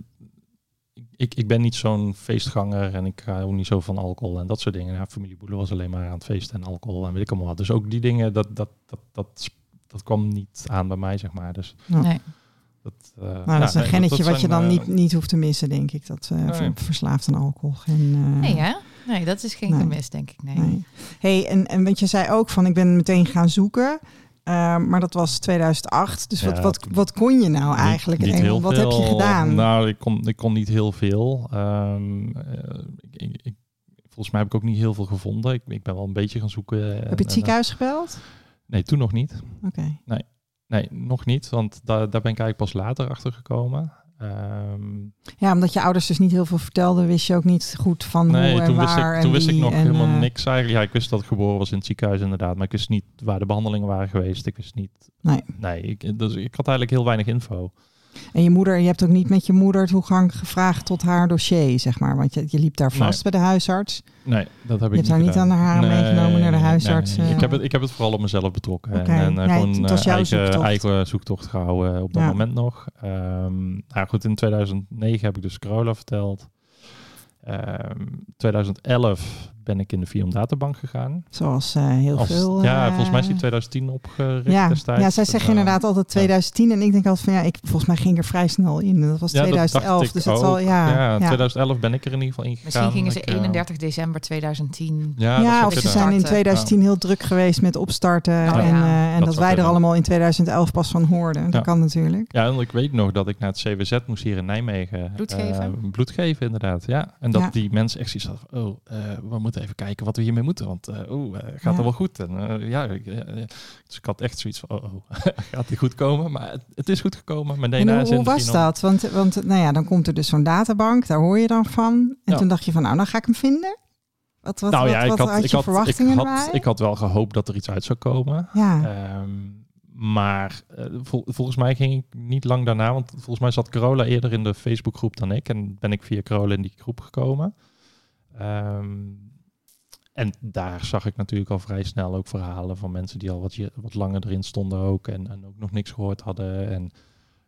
ik, ik ben niet zo'n feestganger en ik ga ook niet zo van alcohol en dat soort dingen. Ja, familie Boele was alleen maar aan het feesten en alcohol en weet ik allemaal wat. Dus ook die dingen, dat, dat, dat, dat, dat kwam niet aan bij mij, zeg maar. Dus Nee. dat, eh, Nou, ja, dat is een nee, gennetje dat wat je dan eh, niet, niet hoeft te missen, denk ik. Dat eh, Nee. ver- verslaafd aan alcohol. Geen, eh, Nee, hè? Nee, dat is geen Nee. gemis, denk ik. Nee. Nee. Hey, en, en want je zei ook van ik ben meteen gaan zoeken. Eh, maar dat was 2008. Dus wat, Ja, wat, wat kon je nou eigenlijk? niet Engel? heel wat heb je gedaan? Nou, ik kon, ik kon niet heel veel. Ehm, eh, ik, ik, volgens mij heb ik ook niet heel veel gevonden. Ik, ik ben wel een beetje gaan zoeken. en- Heb je het eh, ziekenhuis gebeld? nee, toen nog niet. Oké. Nee, nog niet, want daar, daar ben ik eigenlijk pas later achter gekomen. Ehm, Ja, omdat je ouders dus niet heel veel vertelden, wist je ook niet goed van nee, hoe en toen wist waar ik, en toen wist ik nog en, helemaal eh, niks eigenlijk. Ja, ik wist dat ik geboren was in het ziekenhuis inderdaad, maar ik wist niet waar de behandelingen waren geweest. Ik wist niet. Nee. Nee, ik, dus ik had eigenlijk heel weinig info. En je toegang je hebt ook niet met je moeder toegang gevraagd tot haar dossier, zeg maar. Want je, je liep daar vast bij de huisarts. Nee, dat heb Je ik hebt haar niet gedaan. aan haar meegenomen naar de huisarts, nee. eh. Ik, heb het, ik heb het vooral op mezelf betrokken. En, en eh, gewoon het eh, eigen, zoektocht. eigen zoektocht gehouden op dat Ja. moment nog. Ehm nou goed, in 2009 heb ik dus Corolla verteld. Ehm 2011 ben ik in de Viom databank gegaan. Zoals eh, heel Als- veel. ja, eh, volgens mij is die 2010 opgericht ja, destijds. ja, zij En, zeggen eh, inderdaad altijd 2010 en ik denk altijd van ja, ik, volgens mij ging ik er vrij snel in. Dat was ja, dat dacht 2011, ik dus het zal ja, ja, ja. 2011 ben ik er in ieder geval in gegaan. Misschien gingen ze Ik, eh, 31 december 2010. Ja, dat of ze zijn in Starten. 2010 heel druk geweest met opstarten. Oh, en ja. eh, en Dat dat, wij er allemaal in 2011 pas van hoorden. Dat Ja. kan natuurlijk. Ja, en ik weet nog dat ik naar het CWZ moest hier in Nijmegen. Bloed eh, geven? bloed geven, inderdaad. Ja. En dat Ja. die mensen echt zoiets hadden oh, eh, we moeten even kijken wat we hiermee moeten. Want, oh, eh, gaat Ja. dat wel goed? En eh, ja, ik, dus ik had echt zoiets van, oh, oh gaat die goed komen? Maar het, het is goed gekomen. En DNA hoe, was dat? Want, want nou ja, dan komt er dus zo'n databank, daar hoor je dan van. En Ja. toen dacht je van, nou, dan ga ik hem vinden. Wat, wat, Nou wat, ja, ik wat had, had ik, je had, ik, verwachtingen had, ik had wel gehoopt dat er iets uit zou komen. ja, Ehm, maar vol- volgens mij ging ik niet lang daarna, want volgens mij zat Corolla eerder in de Facebookgroep dan ik. En ben ik via Corolla in die groep gekomen. Ehm, en daar zag ik natuurlijk al vrij snel ook verhalen van mensen die al wat, wat langer erin stonden ook. En, en ook nog niks gehoord hadden. En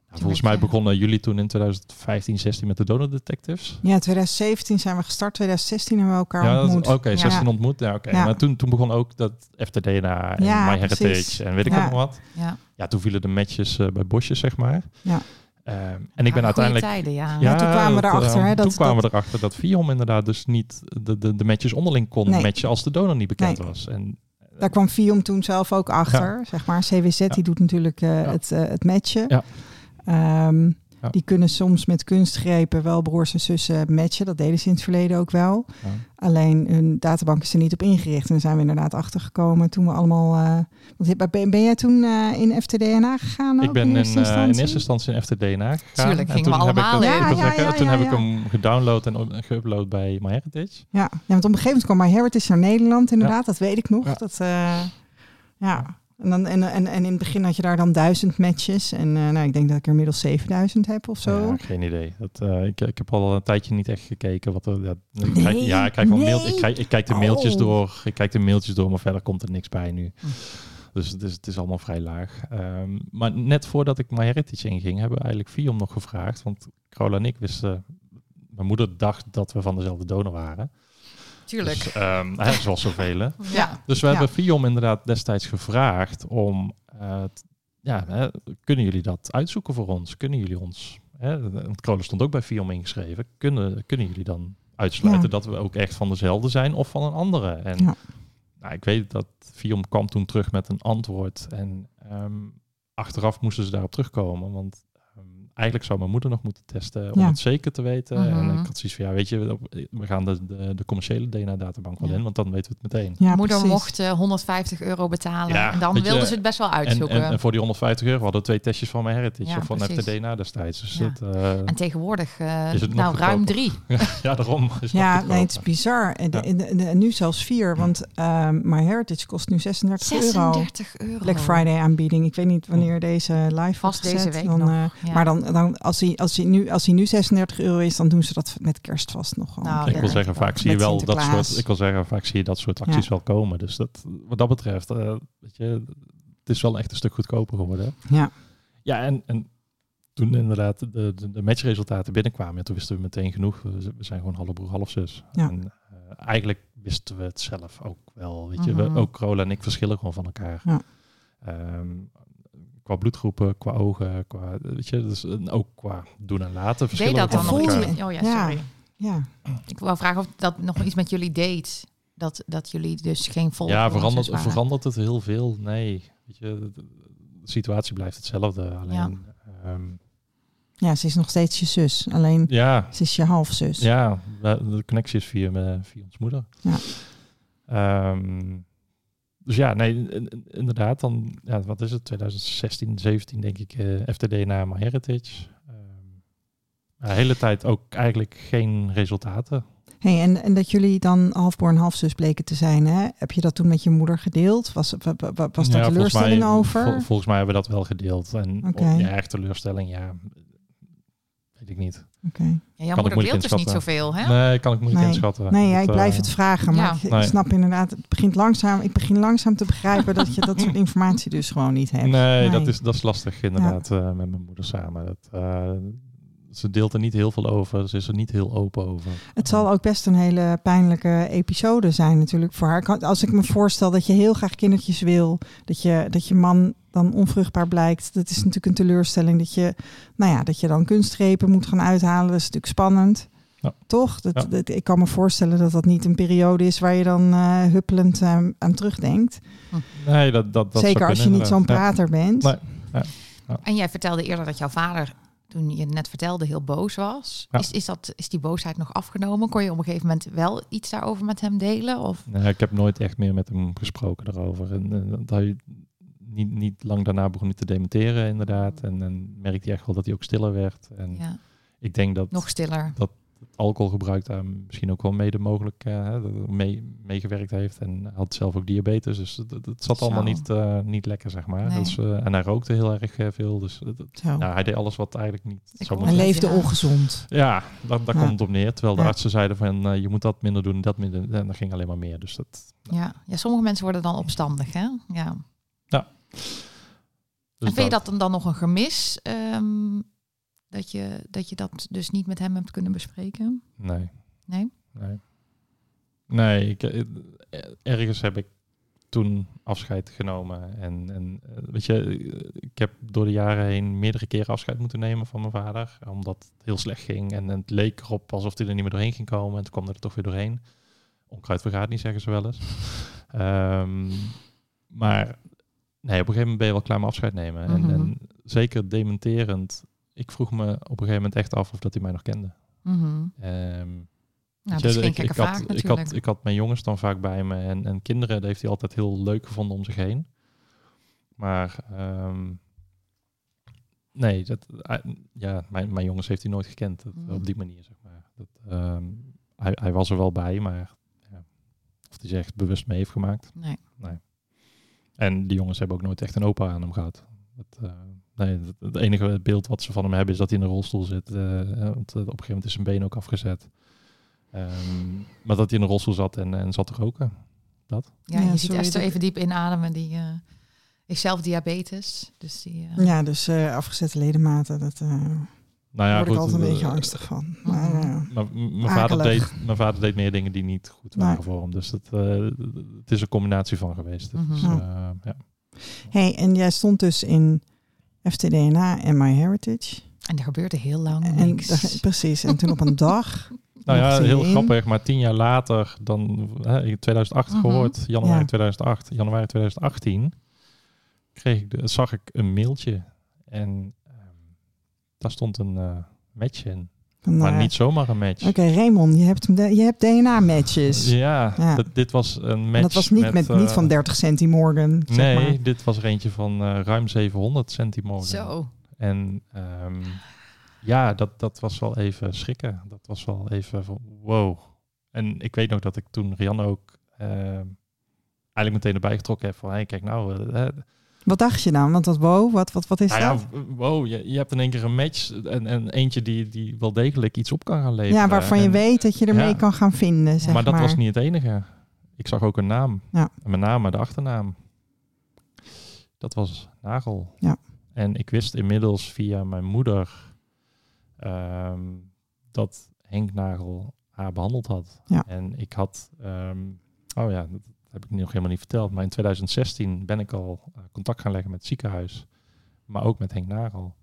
nou, volgens mij begonnen jullie toen in 2015, 16 met de Donor Detectives. ja, 2017 zijn we gestart, 2016 hebben we elkaar Ja, ontmoet. oké, Ja. 16 ontmoet. Ja, oké. Ja. Maar toen, toen begon ook dat FTDNA en Ja, MyHeritage precies. en weet ik Ja. nog wat. Ja. Ja, toen vielen de matches eh, bij Bosjes, zeg maar. Ja. Ehm, en ik ben uiteindelijk... tijden, ja. Ja, toen kwamen we erachter, eh, hè, dat- toen kwamen dat- we erachter dat Viom inderdaad dus niet de, de, de matches onderling kon Nee. matchen als de donor niet bekend Nee. was. En Daar kwam Viom toen zelf ook achter. Zeg maar, CWZ die doet natuurlijk eh, het, eh, het matchen. Ja. Ja. Die kunnen soms met kunstgrepen wel broers en zussen matchen. Dat deden ze in het verleden ook wel. Ja. Alleen hun databank is er niet op ingericht. En daar zijn we inderdaad achtergekomen toen we allemaal... eh, want ben, ben jij toen eh, in FTDNA gegaan? ik ook ben in, eerste eh, in instantie? eerste instantie in FTDNA gegaan. Tuurlijk, En gingen we toen heb ik allemaal dat- Ja, ja, Toen heb ik hem gedownload en geüpload bij MyHeritage. Ja. ja, want op een gegeven moment kwam MyHeritage naar Nederland inderdaad. Dat weet ik nog. Ja. Dat, eh, ja. En, dan, en, en, en in het begin had je daar dan duizend matches. En eh, nou, ik denk dat ik er inmiddels 7000 heb of zo. Ja, geen idee. Dat, eh, ik, ik heb al een tijdje niet echt gekeken wat er. Ja, ik Nee, kijk, ja, ik kijk wel mail, nee. ik, ik kijk de mailtjes Oh. door. Ik kijk de mailtjes door, maar verder komt er niks bij nu. Hm. Dus het is, het is allemaal vrij laag. Ehm, maar net voordat ik MyHeritage inging, hebben we eigenlijk Viom nog gevraagd. Want Carola en ik wisten. Mijn moeder dacht dat we van dezelfde donor waren. Tuurlijk. Dus, ehm, hè, zoals zoveel. ja. Dus we Ja. hebben Viom inderdaad destijds gevraagd om, eh, t- ja, hè, kunnen jullie dat uitzoeken voor ons? Kunnen jullie ons, hè, want Krolen stond ook bij Viom ingeschreven, kunnen, kunnen jullie dan uitsluiten Ja. dat we ook echt van dezelfde zijn of van een andere? En Ja. nou, ik weet dat Viom kwam toen terug met een antwoord en ehm, achteraf moesten ze daarop terugkomen, want eigenlijk zou mijn moeder nog moeten testen om Ja. het zeker te weten. Mhm. En ik had zoiets van, ja, weet je, we gaan de, de, de commerciële DNA-databank wel Ja. in, want dan weten we het meteen. Ja, Moeder precies. mocht eh, 150 euro betalen. Ja, en dan je, wilden ze het best wel En, uitzoeken. en, En, en voor die 150 euro hadden we twee testjes van mijn Heritage Ja, of van. FTDNA destijds. Dus Ja. dat, eh, tegenwoordig, eh, Is het nou, ruim drie. ja, daarom. Is het Ja, nee, het is bizar. En, de, Ja. en de- en de- en nu zelfs vier, want ehm MyHeritage kost nu 36, euro. 36 euro. Black Friday aanbieding. Ik weet niet wanneer deze live Vast wordt deze week dan, nog. eh, Ja. Maar dan, dan als, hij, als, hij nu, als hij nu 36 euro is, dan doen ze dat met kerst vast nog. Nou, ik wil zeggen, vaak zie je wel dat soort. Ik wil zeggen, vaak zie je dat soort acties Ja. wel komen. Dus dat, wat dat betreft, eh, weet je, het is wel echt een stuk goedkoper geworden. Ja. Ja, en, en toen inderdaad de, de, de matchresultaten binnenkwamen, ja, toen wisten we meteen genoeg. We, we zijn gewoon halve broer, half zus. Ja. En, eh, eigenlijk wisten we het zelf ook wel. Weet je, Mhm. we, ook Carola en ik verschillen gewoon van elkaar. Ja. Ehm, qua bloedgroepen, qua ogen, qua, weet je, dus, ook qua doen en laten Deed verschillen dat we dan nog iets elkaar. met... Oh ja, Ja. sorry. ja. Ik wou vragen of dat nog iets met jullie deed. Dat, dat jullie dus geen vol Ja, verandert, waren. verandert het heel veel? Nee. Weet je, de, de situatie blijft hetzelfde. Alleen, Ja. ehm, Ja, ze is nog steeds je zus. Alleen Ja, ze is je halfzus. ja de connectie is via, mijn- via ons moeder. Ja. Ehm, dus ja, nee, in- in- inderdaad. Dan, ja, wat is het? 2016, 17 denk ik, eh FTD na MyHeritage. Ehm ja, de hele tijd ook eigenlijk geen resultaten. Hey, en, en dat jullie dan halfbroer en halfzus bleken te zijn, hè? heb je dat toen met je moeder gedeeld? Was, wa- wa- wa- was daar Ja, volgens teleurstelling mij- over? vol- volgens mij hebben we dat wel gedeeld. En oh, ja, echt teleurstelling, ja, weet ik niet. Oké. Ja, jouw ik moeder dus niet inschatten. zoveel, hè? Nee, kan ik moeilijk Nee. inschatten. Nee, ja, ik blijf eh, het vragen, maar Ja. ik, Nee. snap inderdaad, het begint langzaam, ik begin langzaam te begrijpen dat je dat soort informatie dus gewoon niet hebt. Nee, Dat, is, dat is lastig inderdaad Ja. eh, met mijn moeder samen. Dat, eh, ze deelt er niet heel veel over. Ze is er niet heel open over. Het zal ook best een hele pijnlijke episode zijn natuurlijk voor haar. Als ik me voorstel dat je heel graag kindertjes wil, dat je, dat je man dan onvruchtbaar blijkt, dat is natuurlijk een teleurstelling. Dat je, nou ja, dat je dan kunstgrepen moet gaan uithalen, dat is natuurlijk spannend. Ja. Toch? Dat, Ja. dat- ik kan me voorstellen dat dat niet een periode is waar je dan eh, huppelend eh, aan terugdenkt. Nee, dat, dat, dat Zeker zou als je niet zo'n prater bent. Nee. En jij vertelde eerder dat jouw vader, toen je net vertelde, heel boos was. Ja. Is, is, dat, is die boosheid nog afgenomen? Kon je op een gegeven moment wel iets daarover met hem delen? Of? Nee, ik heb nooit echt meer met hem gesproken daarover. En, eh, dat hij niet, niet lang daarna begon hij te dementeren, inderdaad. En, en merkte hij echt wel dat hij ook stiller werd. En Ja, ik denk dat nog stiller. het alcoholgebruik daar misschien ook wel mede mogelijk eh, dat er mee, meegewerkt heeft. En hij had zelf ook diabetes, dus het zat Zo. allemaal niet, eh, niet lekker, zeg maar. Nee. Dus, en hij rookte heel erg veel, dus Zo. nou, hij deed alles wat eigenlijk niet Ik zou hoor Hij leefde Ja. ongezond. Ja, dat, daar Ja. komt het op neer. Terwijl de Ja. artsen zeiden van je moet dat minder doen, dat minder. En dan ging alleen maar meer. Dus dat. Ja. ja, sommige mensen worden dan opstandig, hè? Ja. Dus en vind je dat dan, dan nog een gemis? ehm, dat, je, dat je dat dus niet met hem hebt kunnen bespreken? Nee. Nee? Nee. Nee, ik, eh, ergens heb ik toen afscheid genomen. En, en eh, weet je, eh, ik heb door de jaren heen meerdere keren afscheid moeten nemen van mijn vader. Omdat het heel slecht ging. En, het leek erop alsof hij er niet meer doorheen ging komen. En toen kwam er toch weer doorheen. Onkruid vergaat niet, zeggen ze wel eens. Ehm, maar nee, op een gegeven moment ben je wel klaar met afscheid nemen. Mhm. en, en zeker dementerend. Ik vroeg me op een gegeven moment echt af of dat hij mij nog kende. Mhm. Ehm, Nou, Weet dat je, is geen ik, had, ik, had, ik had mijn jongens dan vaak bij me en, en kinderen, dat heeft hij altijd heel leuk gevonden om zich heen. Maar ehm, nee, dat, hij- ja, mijn, mijn jongens heeft hij nooit gekend dat, Mhm. op die manier, zeg maar. Dat, ehm, hij, hij was er wel bij, maar ja, of hij zich echt bewust mee heeft gemaakt. nee. En die jongens hebben ook nooit echt een opa aan hem gehad. Dat, eh, nee, het, het enige beeld wat ze van hem hebben is dat hij in een rolstoel zit. eh, want eh, op een gegeven moment is zijn been ook afgezet. Ehm, maar dat hij in een rolstoel zat en, en zat te roken. Ja, Ja, je ziet Esther dat- even diep inademen. Die eh heeft zelf diabetes. Dus die, eh, Ja, dus eh, afgezette ledematen, dat eh Nou ja, word ik altijd een beetje angstig van. Maar, Mhm. Maar mijn vader, deed, mijn vader deed meer dingen die niet goed Nee. waren voor hem. Dus het, eh, het is een combinatie van geweest. Is, Mhm. eh, ja. hey, en jij stond dus in FTDNA en MyHeritage. En er gebeurde heel lang En niks. daar- precies, en toen op een dag. Nou ja, heel in. grappig, maar tien jaar later, dan hè, in 2008 Mhm. gehoord, januari Ja. 2008, januari 2018, kreeg ik de, zag ik een mailtje en ehm, daar stond een eh, match in. Van, maar eh, niet zomaar een match. Oké, Raymond, je hebt, je hebt DNA-matches. Ja, Ja. dat- dit was een match En dat was niet, met, niet eh, van 30 centimorgan. zeg Nee, maar. dit was er eentje van eh, ruim 700 centimorgen. Zo. En ehm, ja, dat, dat was wel even schrikken. Dat was wel even van wow. En ik weet nog dat ik toen Rianne ook ehm, eigenlijk meteen erbij getrokken heb van hey, kijk nou, eh, eh, Wat dacht je dan? Want dat wow, wat, wat, wat is nou ja, dat? w- wow, je, je hebt in één keer een match en, en eentje die, die wel degelijk iets op kan gaan leveren. Ja, waarvan je weet dat je ermee ja. kan gaan vinden, zeg maar maar. dat was niet het enige. Ik zag ook een naam. Ja. En Mijn naam, maar de achternaam. Dat was Nagel. Ja. En ik wist inmiddels via mijn moeder ehm, dat Henk Nagel haar behandeld had. Ja. En ik had, ehm, oh ja, dat heb ik nog helemaal niet verteld. Maar in 2016 ben ik al eh, contact gaan leggen met het ziekenhuis. Maar ook met Henk Nagel.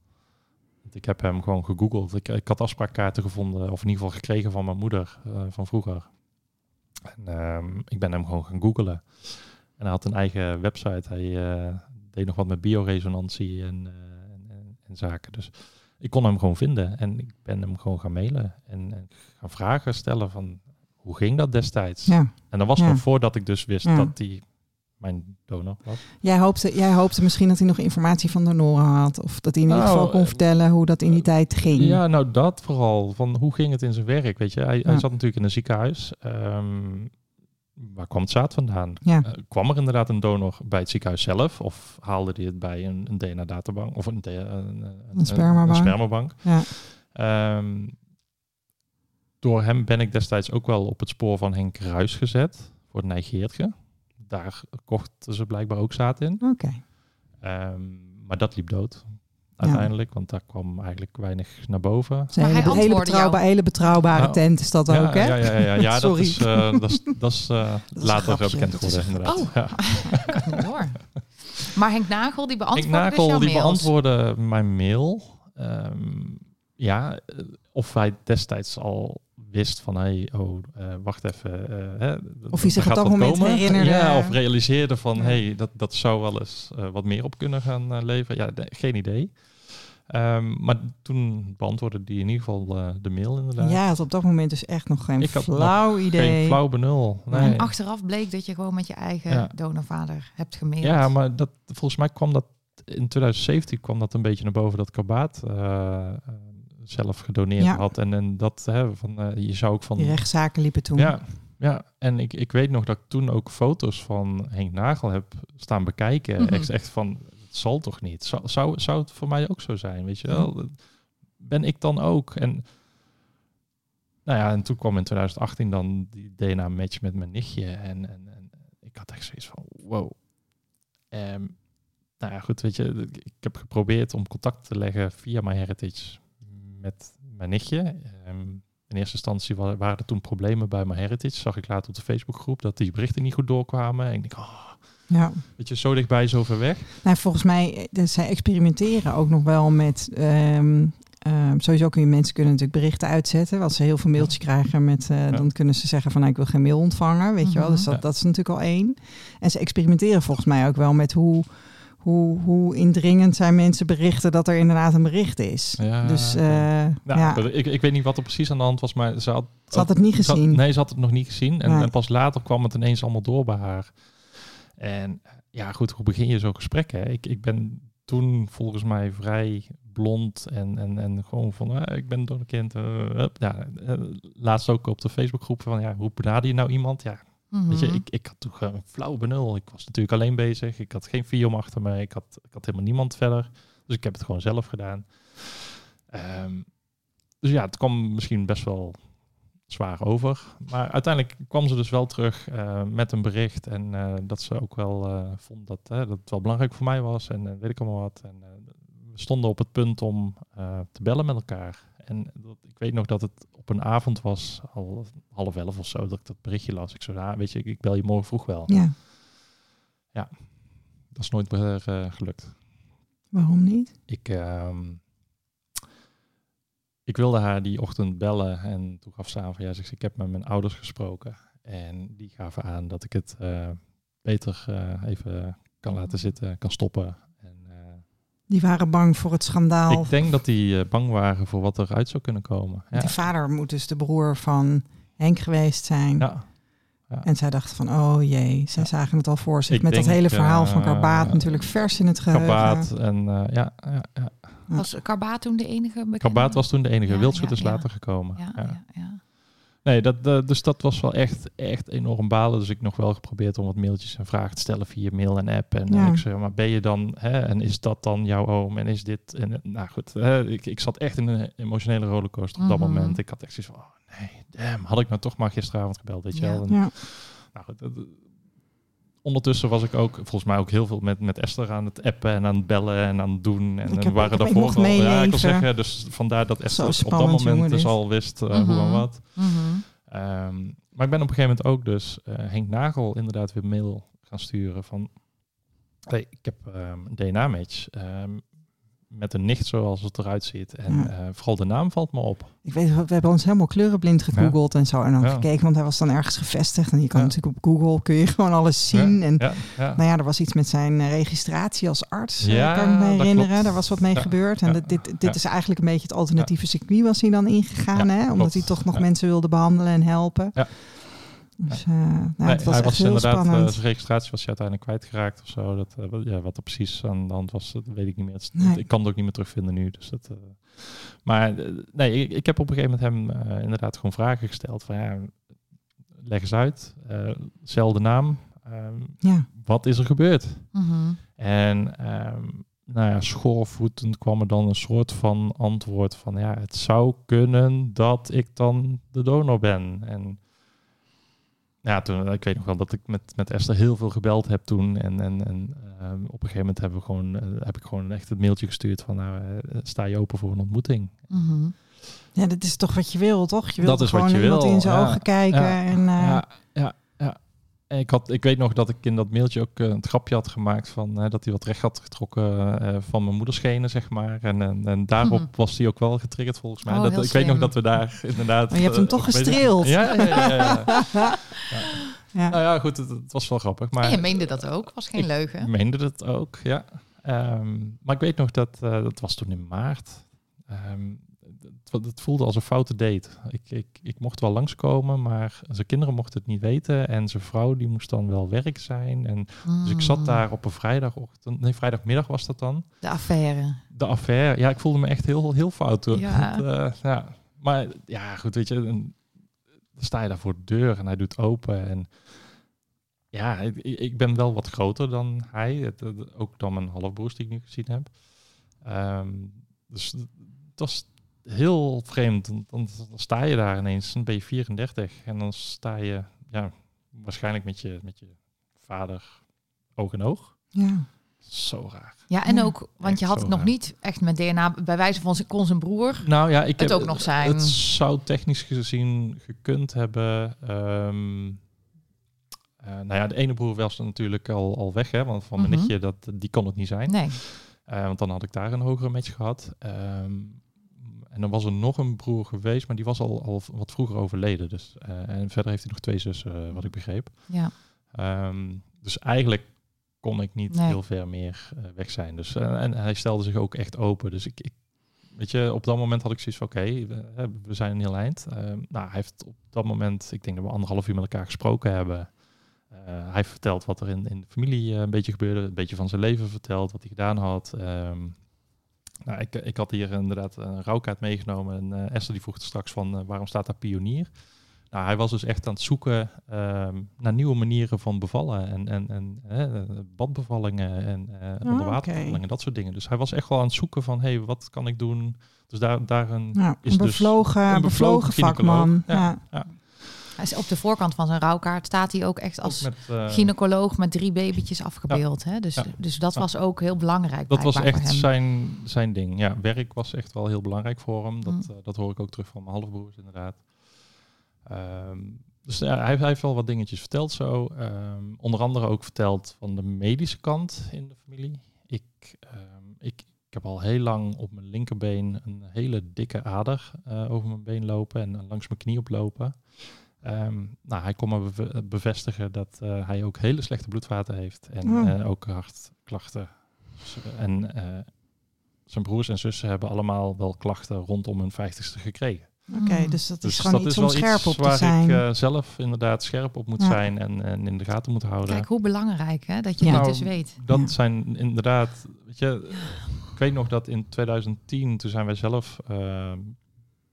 Ik heb hem gewoon gegoogeld. Ik, had afspraakkaarten gevonden, of in ieder geval gekregen van mijn moeder eh, van vroeger. En ehm, ik ben hem gewoon gaan googlen. En hij had een eigen website. Hij eh, deed nog wat met bioresonantie en, en, en, en zaken. Dus ik kon hem gewoon vinden en ik ben hem gewoon gaan mailen en, en gaan vragen stellen van hoe ging dat destijds? Ja. En dat was Ja. nog voordat ik dus wist Ja. dat hij mijn donor was. Jij, hoopte, jij hoopte misschien dat hij nog informatie van donoren had. Of dat hij in ieder Nou, geval kon eh, vertellen hoe dat in die tijd ging. Ja, nou dat vooral. Van hoe ging het in zijn werk? Weet je, hij, hij zat natuurlijk in een ziekenhuis. Ehm, waar kwam het zaad vandaan? Ja. Eh, kwam er inderdaad een donor bij het ziekenhuis zelf? Of haalde hij het bij een, een DNA-databank? Of een, een, een, spermabank. Een spermabank. Ja. Ehm, door hem ben ik destijds ook wel op het spoor van Henk Ruis gezet. Voor Nijgeertje. Daar kochten ze blijkbaar ook zaad in. Oké. Ehm, maar dat liep dood. Uiteindelijk, want daar kwam eigenlijk weinig naar boven. Is Maar hele, hij hele, betrouwbare, hele betrouwbare Nou, tent is dat ja, ook, hè? Ja, ja, ja, ja dat Sorry. is, eh, dat is, dat is eh, een later grapje, bekend dat is geworden, inderdaad. Oh. Ja. Maar Henk Nagel, die beantwoordde dus Nagel, jouw die mails. beantwoordde mijn mail. Ehm, ja, eh, of hij destijds al wist van, hé, hey, oh, eh, wacht even. eh, hè, Of hij zich er op gaat dat moment komen. herinnerde. Ja, of realiseerde van, Ja. hé, hey, dat, dat zou wel eens eh, wat meer op kunnen gaan eh, leveren. Ja, de- geen idee. Ehm, maar toen beantwoordde die in ieder geval eh, de mail inderdaad. Ja, had op dat moment dus echt nog geen Ik had nog flauw idee. Geen flauw benul. Nee. En achteraf bleek dat je gewoon met je eigen Ja. donorvader hebt gemaild. Ja, maar dat, volgens mij kwam dat in 2017 kwam dat een beetje naar boven dat Karbaat eh, zelf gedoneerd Ja. had. En, en dat hè, van, eh, je zou ook van. Die rechtszaken liepen toen. Ja, ja, en ik, ik weet nog dat ik toen ook foto's van Henk Nagel heb staan bekijken. Mhm. Ik echt van, het zal toch niet? Zou, zou, zou het voor mij ook zo zijn? Weet je wel? Ben ik dan ook? En nou ja, en toen kwam in 2018 dan die DNA-match met mijn nichtje. En, en, en ik had echt zoiets van, wow. Ehm, nou ja, goed, weet je, ik heb geprobeerd om contact te leggen via MyHeritage met mijn nichtje. Ehm, in eerste instantie wa- waren er toen problemen bij MyHeritage. Zag ik later op de Facebookgroep dat die berichten niet goed doorkwamen. En ik denk, oh, Ja. weet je, zo dichtbij, zo ver weg. Nou, volgens mij, dus zij experimenteren ook nog wel met. ehm, ehm, sowieso kun je mensen kunnen natuurlijk berichten uitzetten. Als ze heel veel mailtjes krijgen met, eh, Ja. dan kunnen ze zeggen van nou, ik wil geen mail ontvangen, weet je wel. Mhm. Dus dat, Ja. dat is natuurlijk al één. En ze experimenteren volgens mij ook wel met hoe, hoe, hoe indringend zijn mensen berichten dat er inderdaad een bericht is. Ja, dus eh, Nou, ja, ik, ik weet niet wat er precies aan de hand was, maar ze had, ze had het niet had- gezien. nee, ze had het nog niet gezien. En, Nee. en pas later kwam het ineens allemaal door bij haar. En ja, goed, hoe begin je zo'n gesprek? Hè? Ik, ik ben toen volgens mij vrij blond en, en, en gewoon van, eh, ik ben door een kind. eh, ja, eh, laatst ook op de Facebookgroep van, ja, hoe benader je nou iemand? Ja, Mhm. weet je, ik, ik had toen gewoon een flauw benul. Ik was natuurlijk alleen bezig. Ik had geen film achter me. Ik had, ik had helemaal niemand verder. Dus ik heb het gewoon zelf gedaan. Ehm, dus ja, het kwam misschien best wel zwaar over. Maar uiteindelijk kwam ze dus wel terug eh, met een bericht. En eh, dat ze ook wel eh, vond dat, eh, dat het wel belangrijk voor mij was. En eh, weet ik allemaal wat. En eh, we stonden op het punt om eh, te bellen met elkaar. En dat, ik weet nog dat het op een avond was, al half elf of zo, dat ik dat berichtje las. Ik ah, weet je, ik, ik bel je morgen vroeg wel. Ja, Dat is nooit meer eh, gelukt. waarom niet? Ik, ehm, ik wilde haar die ochtend bellen en toen gaf ze aan van ja, zegt ze, ik heb met mijn ouders gesproken. En die gaven aan dat ik het eh, beter eh, even kan laten zitten, kan stoppen. Die waren bang voor het schandaal. ik denk dat die eh, bang waren voor wat eruit zou kunnen komen. Ja. Die vader moet dus de broer van Henk geweest zijn. Ja. En zij dachten van, oh jee, zij Ja. zagen het al voor zich. Ik met dat hele verhaal van eh, Karbaat natuurlijk vers in het geheugen. Karbaat en eh, ja, ja, ja. Was Karbaat toen de enige bekende? Karbaat was toen de enige. Ja, Wildschut ja, is ja. later gekomen. Ja, Ja. Nee, dat, dus dat was wel echt, echt enorm balen. Dus ik nog wel geprobeerd om wat mailtjes en vragen te stellen via mail en app. En Ja. ik zei, maar ben je dan, hè, en is dat dan jouw oom? En is dit, en, nou goed, hè, ik, ik zat echt in een emotionele rollercoaster op dat Mhm. moment. Ik had echt zoiets van, oh nee, damn, had ik nou toch maar gisteravond gebeld, weet je Ja. wel. En, Ja. nou goed, dat- ondertussen was ik ook, volgens mij ook heel veel met, met Esther aan het appen en aan het bellen en aan het doen. En Ik heb- waren ik heb- ik daarvoor al, ja, ik wil zeggen, dus vandaar dat Esther op dat moment jongen, dus al wist eh, hoe en Mhm. wat. Mhm. Ehm, maar ik ben op een gegeven moment ook dus eh, Henk Nagel inderdaad weer mail gaan sturen van... Hey, ik heb ehm, een DNA-match. Ehm, met een nicht zoals het eruit ziet. En Ja. eh, vooral de naam valt me op. Ik weet, we hebben ons helemaal kleurenblind gegoogeld en zo. En dan Ja. gekeken, want hij was dan ergens gevestigd. En je kan natuurlijk op Google, kun je gewoon alles zien. En nou ja, er was iets met zijn eh, registratie als arts, eh, Ja, kan ik me herinneren. klopt. Daar was wat mee gebeurd. En dit, dit, dit is eigenlijk een beetje het alternatieve circuit was hij dan ingegaan. Hè? Omdat klopt. hij toch nog mensen wilde behandelen en helpen. Dus eh, nou, Nee, het was hij was inderdaad, eh, zijn registratie was hij uiteindelijk kwijtgeraakt of zo. Dat, eh, wat- ja, wat er precies aan de hand was, dat weet ik niet meer. Het is- Nee. Ik kan het ook niet meer terugvinden nu. Dus dat, eh, maar nee, ik, ik heb op een gegeven moment hem inderdaad gewoon vragen gesteld. Van, ja, leg eens uit. eh zelfde naam. ehm, ja. wat is er gebeurd? Mhm. En ehm, nou ja, schoorvoetend kwam er dan een soort van antwoord van ja, het zou kunnen dat ik dan de donor ben. En ja, toen, ik weet nog wel dat ik met, met Esther heel veel gebeld heb toen. En, en, en ehm, op een gegeven moment hebben we gewoon, eh, heb ik gewoon echt het mailtje gestuurd van nou, eh, sta je open voor een ontmoeting? Mhm. ja, dat is toch wat je wil, toch? Je wilt Dat is gewoon wat je iemand wil, in zijn ja. ogen kijken. Ja. En, eh, Ja, ik, had, ik weet nog dat ik in dat mailtje ook eh, een grapje had gemaakt van hè, dat hij wat recht had getrokken eh, van mijn moederschenen, zeg maar. En, en, en daarop Mhm. was hij ook wel getriggerd volgens mij. Oh, dat, ik weet nog dat we daar inderdaad. Maar je hebt hem eh, toch ik weet- gestreeld. Ja, ja, ja. ja, ja. ja. Nou ja, goed, het, het was wel grappig. Maar En je meende dat ook, was geen leugen. ik meende het ook, ja. Ehm, maar ik weet nog dat, eh, dat was toen in maart. Ehm, het, het voelde als een foute date. Ik, ik, ik mocht wel langskomen, maar zijn kinderen mochten het niet weten. En zijn vrouw die moest dan wel werk zijn. En, dus ik zat Mm. daar op een vrijdagochtend, nee, vrijdagmiddag was dat dan. De affaire. De affaire, ja, ik voelde me echt heel, heel fout toen. Ja. Eh, ja. Maar ja, goed, weet je, dan sta je daar voor de deur en hij doet open. En ja, ik, ik ben wel wat groter dan hij. Het, het- ook dan mijn halfbroers die ik nu gezien heb. Ehm, dus het was heel vreemd. Dan, dan sta je daar ineens, dan ben je 34 en dan sta je ja, waarschijnlijk met je, met je vader oog in oog. ja. Zo raar. Ja, en ook, want Echt je had het nog raar. niet echt met DNA. Bij wijze van, zijn- kon zijn broer Nou ja, ik het heb, ook nog zijn. Het zou technisch gezien gekund hebben. ehm, eh, nou ja, de ene broer was natuurlijk al, al weg, hè, want van mijn nichtje, dat, die kon het niet zijn. Nee. Eh, want dan had ik daar een hogere match gehad. Ehm, en dan was er nog een broer geweest, maar die was al, al wat vroeger overleden. Dus, eh, en verder heeft hij nog twee zussen, eh, wat ik begreep. Ja. Ehm, dus eigenlijk kon ik niet Nee. heel ver meer eh, weg zijn. Dus, en hij stelde zich ook echt open. Dus ik, ik weet je, op dat moment had ik zoiets van, oké, we, zijn een heel eind. Ehm, nou, hij heeft op dat moment, ik denk dat we anderhalf uur met elkaar gesproken hebben. Hij heeft verteld wat er in, in de familie een beetje gebeurde, een beetje van zijn leven verteld, wat hij gedaan had. Ehm, nou, ik, ik had hier inderdaad een rouwkaart meegenomen en eh, Esther die vroeg straks van, eh, waarom staat daar pionier? Nou, hij was dus echt aan het zoeken ehm, naar nieuwe manieren van bevallen en, en, en hè, badbevallingen en eh Ah, onderwaterbevallingen, dat soort dingen. Dus hij was echt wel aan het zoeken van, hé, hey, wat kan ik doen? Dus daar, daar een, Nou, is een dus bevlogen, een bevlogen, bevlogen vakman. Ja. Op de voorkant van zijn rouwkaart staat hij ook echt ook als met, eh, gynaecoloog met drie babytjes afgebeeld. Hè? Dus, dus dat was ook heel belangrijk. dat was echt zijn, zijn ding. Ja, werk was echt wel heel belangrijk voor hem. Dat, Mm. eh, dat hoor ik ook terug van mijn halfbroers inderdaad. Ehm, dus ja, hij, hij heeft wel wat dingetjes verteld zo. Ehm, onder andere ook verteld van de medische kant in de familie. Ik, ehm, ik, ik heb al heel lang op mijn linkerbeen een hele dikke ader eh, over mijn been lopen en langs mijn knie oplopen. Ehm, nou, hij kon me beve- bevestigen dat eh, hij ook hele slechte bloedvaten heeft en Oh. eh, ook hartklachten. Eh, En eh, zijn broers en zussen hebben allemaal wel klachten rondom hun vijftigste gekregen. Oké, Mm. dus dat is Dus gewoon dat iets is om wel scherp iets op te waar zijn. ik eh, zelf inderdaad scherp op moet Ja. zijn en, en in de gaten moet houden. Kijk, hoe belangrijk hè, dat je Ja. dit Nou, dus weet. Dat Ja. zijn inderdaad, weet je, ik weet nog dat in 2010, toen zijn wij zelf eh,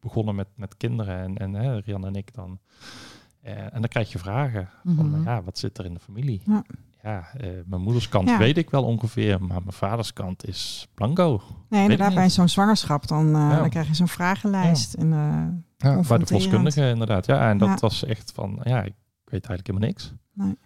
begonnen met, met kinderen en, en hè, Rian en ik dan. Eh, en dan krijg je vragen van, Mhm. ja, wat zit er in de familie? Ja. Ja, eh, mijn moeders kant Ja. weet ik wel ongeveer, maar mijn vaders kant is blanco. Nee, inderdaad, bij zo'n zwangerschap dan, eh, Ja. dan krijg je zo'n vragenlijst. En, Ja, bij de volkskundige inderdaad. Ja, en dat was echt van, ja, ik weet eigenlijk helemaal niks. Nee.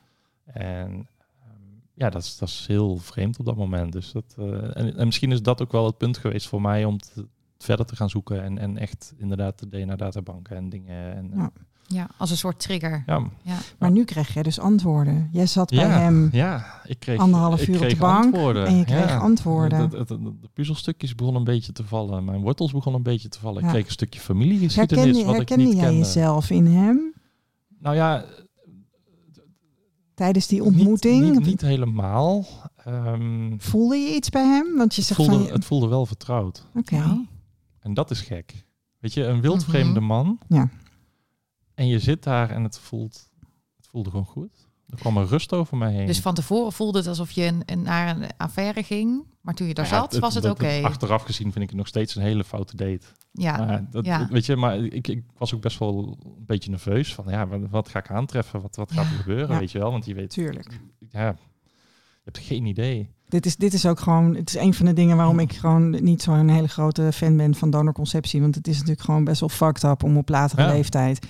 En ehm, ja, dat is, dat is heel vreemd op dat moment. Dus dat, en, en misschien is dat ook wel het punt geweest voor mij om te, verder te gaan zoeken en, en echt inderdaad de DNA-databanken en dingen. En, Ja. Ja, als een soort trigger. ja, Ja. Maar nu krijg jij dus antwoorden. Jij zat bij ja, hem ja, ik kreeg anderhalf ik uur op de kreeg bank antwoorden. en je kreeg ja. antwoorden. Het- de puzzelstukjes begonnen een beetje te vallen. Mijn wortels begonnen een beetje te vallen. Ja. Ik kreeg een stukje familiegeschiedenis herkende wat herkende ik niet jij kende. jezelf in hem Nou ja, tijdens die ontmoeting? Niet, niet, helemaal. Ehm, Voelde je iets bij hem? Want je het, zegt voelde, van... het voelde wel vertrouwd. Oké. Ja. En dat is gek. Weet je, een wildvreemde Mhm. man. Ja. En je zit daar en het voelt, het voelde gewoon goed. Er kwam een rust over mij heen. Dus van tevoren voelde het alsof je een, een- naar een affaire ging. Maar toen je daar Ja, zat, was het oké. Achteraf gezien vind ik het nog steeds een hele foute date. Ja, Maar, dat, ja. weet je, maar ik, ik was ook best wel een beetje nerveus. Van ja, wat, wat ga ik aantreffen? Wat, wat gaat er Ja. gebeuren? Ja. Weet je wel? Want je weet, Tuurlijk. ja, je hebt geen idee. Dit is, dit is ook gewoon, het is een van de dingen waarom ik gewoon niet zo'n hele grote fan ben van donorconceptie. Want het is natuurlijk gewoon best wel fucked up om op latere Ja. leeftijd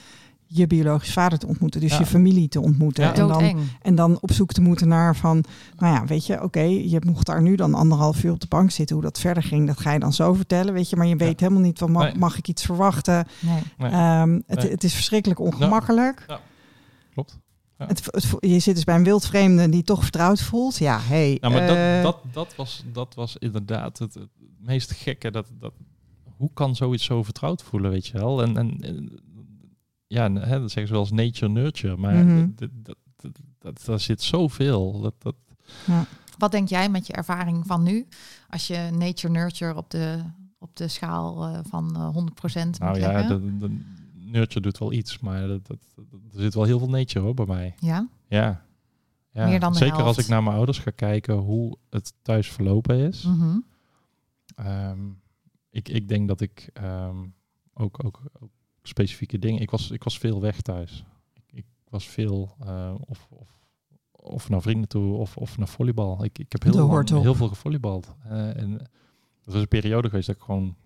je biologisch vader te ontmoeten. Dus Ja. je familie te ontmoeten. Ja. En, dan, en dan op zoek te moeten naar van, nou ja, weet je, oké, je mocht daar nu dan anderhalf uur op de bank zitten. Hoe dat verder ging, dat ga je dan zo vertellen, weet je. Maar je weet helemaal niet, van, mag, Nee. mag ik iets verwachten? Nee. Nee. Ehm, het, Nee. het is verschrikkelijk ongemakkelijk. Klopt. Ja. Het, het, je zit dus bij een wildvreemde die toch vertrouwd voelt. Ja, hey, Nou, maar eh, dat, dat, dat, was, dat was inderdaad het, het meest gekke. Dat, dat, hoe kan zoiets zo vertrouwd voelen, weet je wel? En, en, en ja, hè, dat zeggen ze wel als nature nurture. Maar Mhm. dat, dat, dat, dat, daar zit zoveel. Dat, dat, Wat denk jij met je ervaring van nu? Als je nature nurture op de, op de schaal eh, van eh 100% nou moet ja, leggen? de, de nurture doet wel iets. Maar dat, dat, er zit wel heel veel nature hoor, bij mij. ja? Ja. ja. Meer dan Zeker als ik naar mijn ouders ga kijken hoe het thuis verlopen is. Mhm. Ehm, ik, ik denk dat ik ehm, ook, ook, ook specifieke dingen. Ik was, ik was veel weg thuis. Ik, ik was veel eh, of, of, of naar vrienden toe of, of naar volleybal. Ik, ik heb heel, lang, heel veel gevolleybald. Eh, en er is een periode geweest dat ik gewoon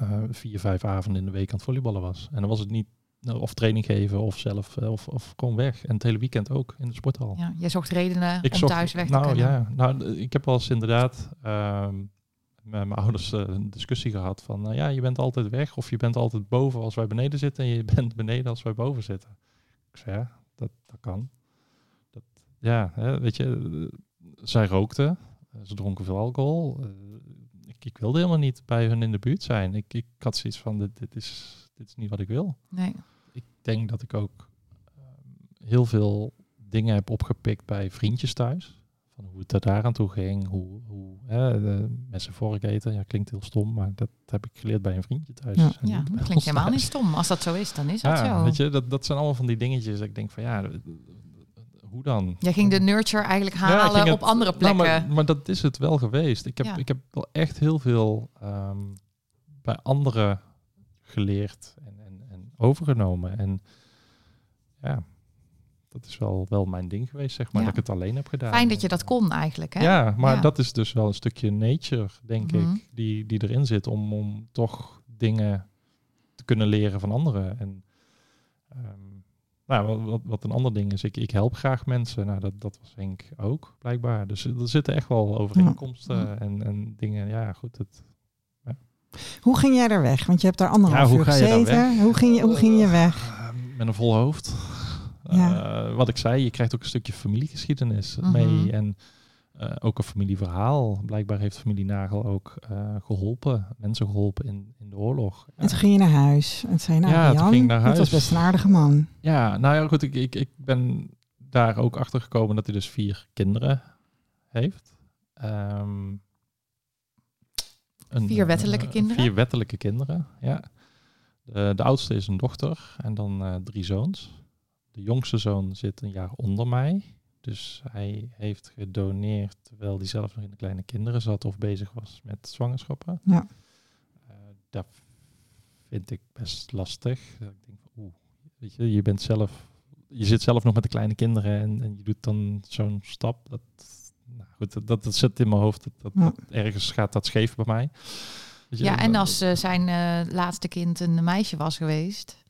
eh, vier, vijf avonden in de week aan het volleyballen was. En dan was het niet nou, of training geven of zelf eh, of, of gewoon weg. En het hele weekend ook in de sporthal. ja, jij zocht redenen Ik om zocht- thuis weg te nou, kunnen. Ja, nou, ik heb wel eens inderdaad ehm, met mijn ouders eh, een discussie gehad van, nou ja, je bent altijd weg of je bent altijd boven als wij beneden zitten en je bent beneden als wij boven zitten. Ik zei, ja, dat, dat kan. Dat, ja, hè, weet je, eh, zij rookten, eh, ze dronken veel alcohol. Ik, wilde helemaal niet bij hun in de buurt zijn. Ik, ik had zoiets van, dit, dit, is, dit is niet wat ik wil Nee. ik denk dat ik ook ehm, heel veel dingen heb opgepikt bij vriendjes thuis. Van hoe het er daar aan toe ging, hoe, hoe hè, mensen vork eten. Ja, klinkt heel stom, maar dat heb ik geleerd bij een vriendje thuis. Ja. Dat klinkt helemaal niet stom. Als dat zo is, dan is dat Ja, zo. weet je, dat, dat zijn allemaal van die dingetjes. dat Ik denk van ja, hoe dan? Jij ging de nurture eigenlijk Ja, halen op andere nou, plekken. maar, maar dat is het wel geweest. Ik heb, Ja. ik heb wel echt heel veel ehm, bij anderen geleerd en, en, en overgenomen. En ja, dat is wel, wel mijn ding geweest, zeg maar, Ja. dat ik het alleen heb gedaan. Fijn dat je dat kon eigenlijk. Hè? Ja, maar Ja. dat is dus wel een stukje nature, denk Mhm. ik, die, die erin zit om, om toch dingen te kunnen leren van anderen. En ehm, nou, wat, wat, een ander ding is, ik, ik help graag mensen. Nou, dat, dat was Henk ook, blijkbaar. Dus er zitten echt wel overeenkomsten Ja. en, en dingen. Ja, goed. Het, Hoe ging jij daar weg? Want je hebt daar anderhalf Ja, hoe uur ga je daar gezeten. Hoe ging je, hoe ging je weg? Eh, met een vol hoofd. Eh, wat ik zei, je krijgt ook een stukje familiegeschiedenis Mhm. mee. En eh, ook een familieverhaal. Blijkbaar heeft familie Nagel ook eh, geholpen. Mensen geholpen in, in de oorlog. En toen ging je naar huis. En toen zei nou Ja, toen Jan, ging ik naar dat was huis. best een aardige man. Ja, nou ja, goed. Ik, ik, ik ben daar ook achter gekomen dat hij dus vier kinderen heeft. Ehm, een, Vier wettelijke eh, kinderen? Vier wettelijke kinderen, ja. De, de oudste is een dochter en dan eh, drie zoons. De jongste zoon zit een jaar onder mij. Dus hij heeft gedoneerd terwijl hij zelf nog in de kleine kinderen zat of bezig was met zwangerschappen. Ja. Eh, dat vind ik best lastig. Ik denk, van, oeh, weet je, je bent zelf, je zit zelf nog met de kleine kinderen en, en je doet dan zo'n stap. Dat, nou goed, dat, dat, dat zit in mijn hoofd. Dat, dat, Ja. dat- ergens gaat dat scheef bij mij. Weet je, Ja, en als eh, zijn eh, laatste kind een meisje was geweest,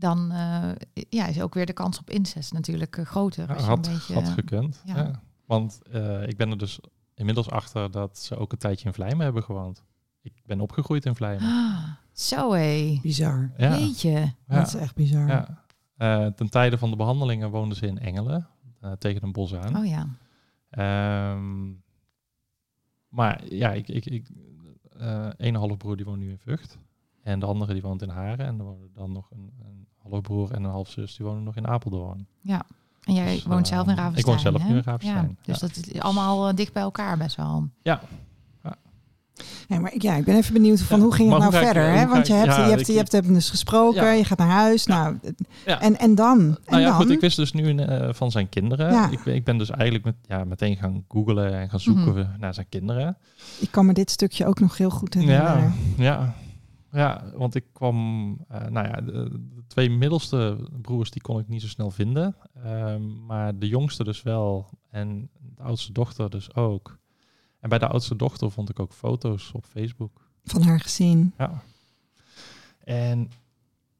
dan eh, ja, is ook weer de kans op incest natuurlijk eh, groter. Ja, als je had, een beetje, had gekund. ja. Ja. Want eh, ik ben er dus inmiddels achter dat ze ook een tijdje in Vlijmen hebben gewoond. Ik ben opgegroeid in Vlijmen. Ah, zo hé. Bizar. Ja, Jeetje. ja, Dat is echt bizar. ja. Eh, ten tijde van de behandelingen woonden ze in Engelen, eh, tegen een bos aan. Oh ja. Ehm, maar ja, ik, ik, ik eh, een halfbroer die woont nu in Vught. En de andere die woont in Haren. En er dan nog een, een halfbroer en een halfzus die wonen nog in Apeldoorn. En jij Dus, woont eh, zelf in ik Ravenstein, woon zelf hè? nu in Ravenstein, Ja, dus ja. dat is allemaal eh, dicht bij elkaar best wel. Ja, Ja, maar ik- ja, ik ben even benieuwd van Ja, hoe ging het nou ik- verder? hè? Want je ik- hebt, ja, je hebt, ik- je hebt hem dus gesproken, Ja. je gaat naar huis. Nou, Ja. en, en dan? En nou ja, dan? goed, ik wist dus nu eh, van zijn kinderen. Ja. Ik, ben- ik ben dus eigenlijk met, ja, meteen gaan googlen en gaan zoeken Mhm. naar zijn kinderen. Ik kan me dit stukje ook nog heel goed herinneren. Ja, ja, ja, want ik kwam, eh, nou ja, de, de twee middelste broers die kon ik niet zo snel vinden, Ehm, maar de jongste dus wel en de oudste dochter dus ook. En bij de oudste dochter vond ik ook foto's op Facebook. Van haar gezien. Ja. En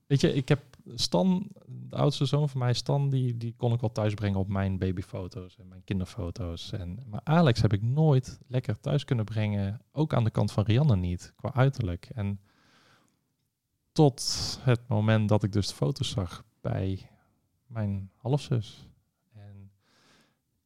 weet je, ik heb Stan, de oudste zoon van mij, Stan, die, die kon ik wel thuis brengen op mijn babyfoto's en mijn kinderfoto's. En, maar Alex heb ik nooit lekker thuis kunnen brengen, ook aan de kant van Rianne niet, qua uiterlijk. En tot het moment dat ik dus de foto's zag bij mijn halfzus. En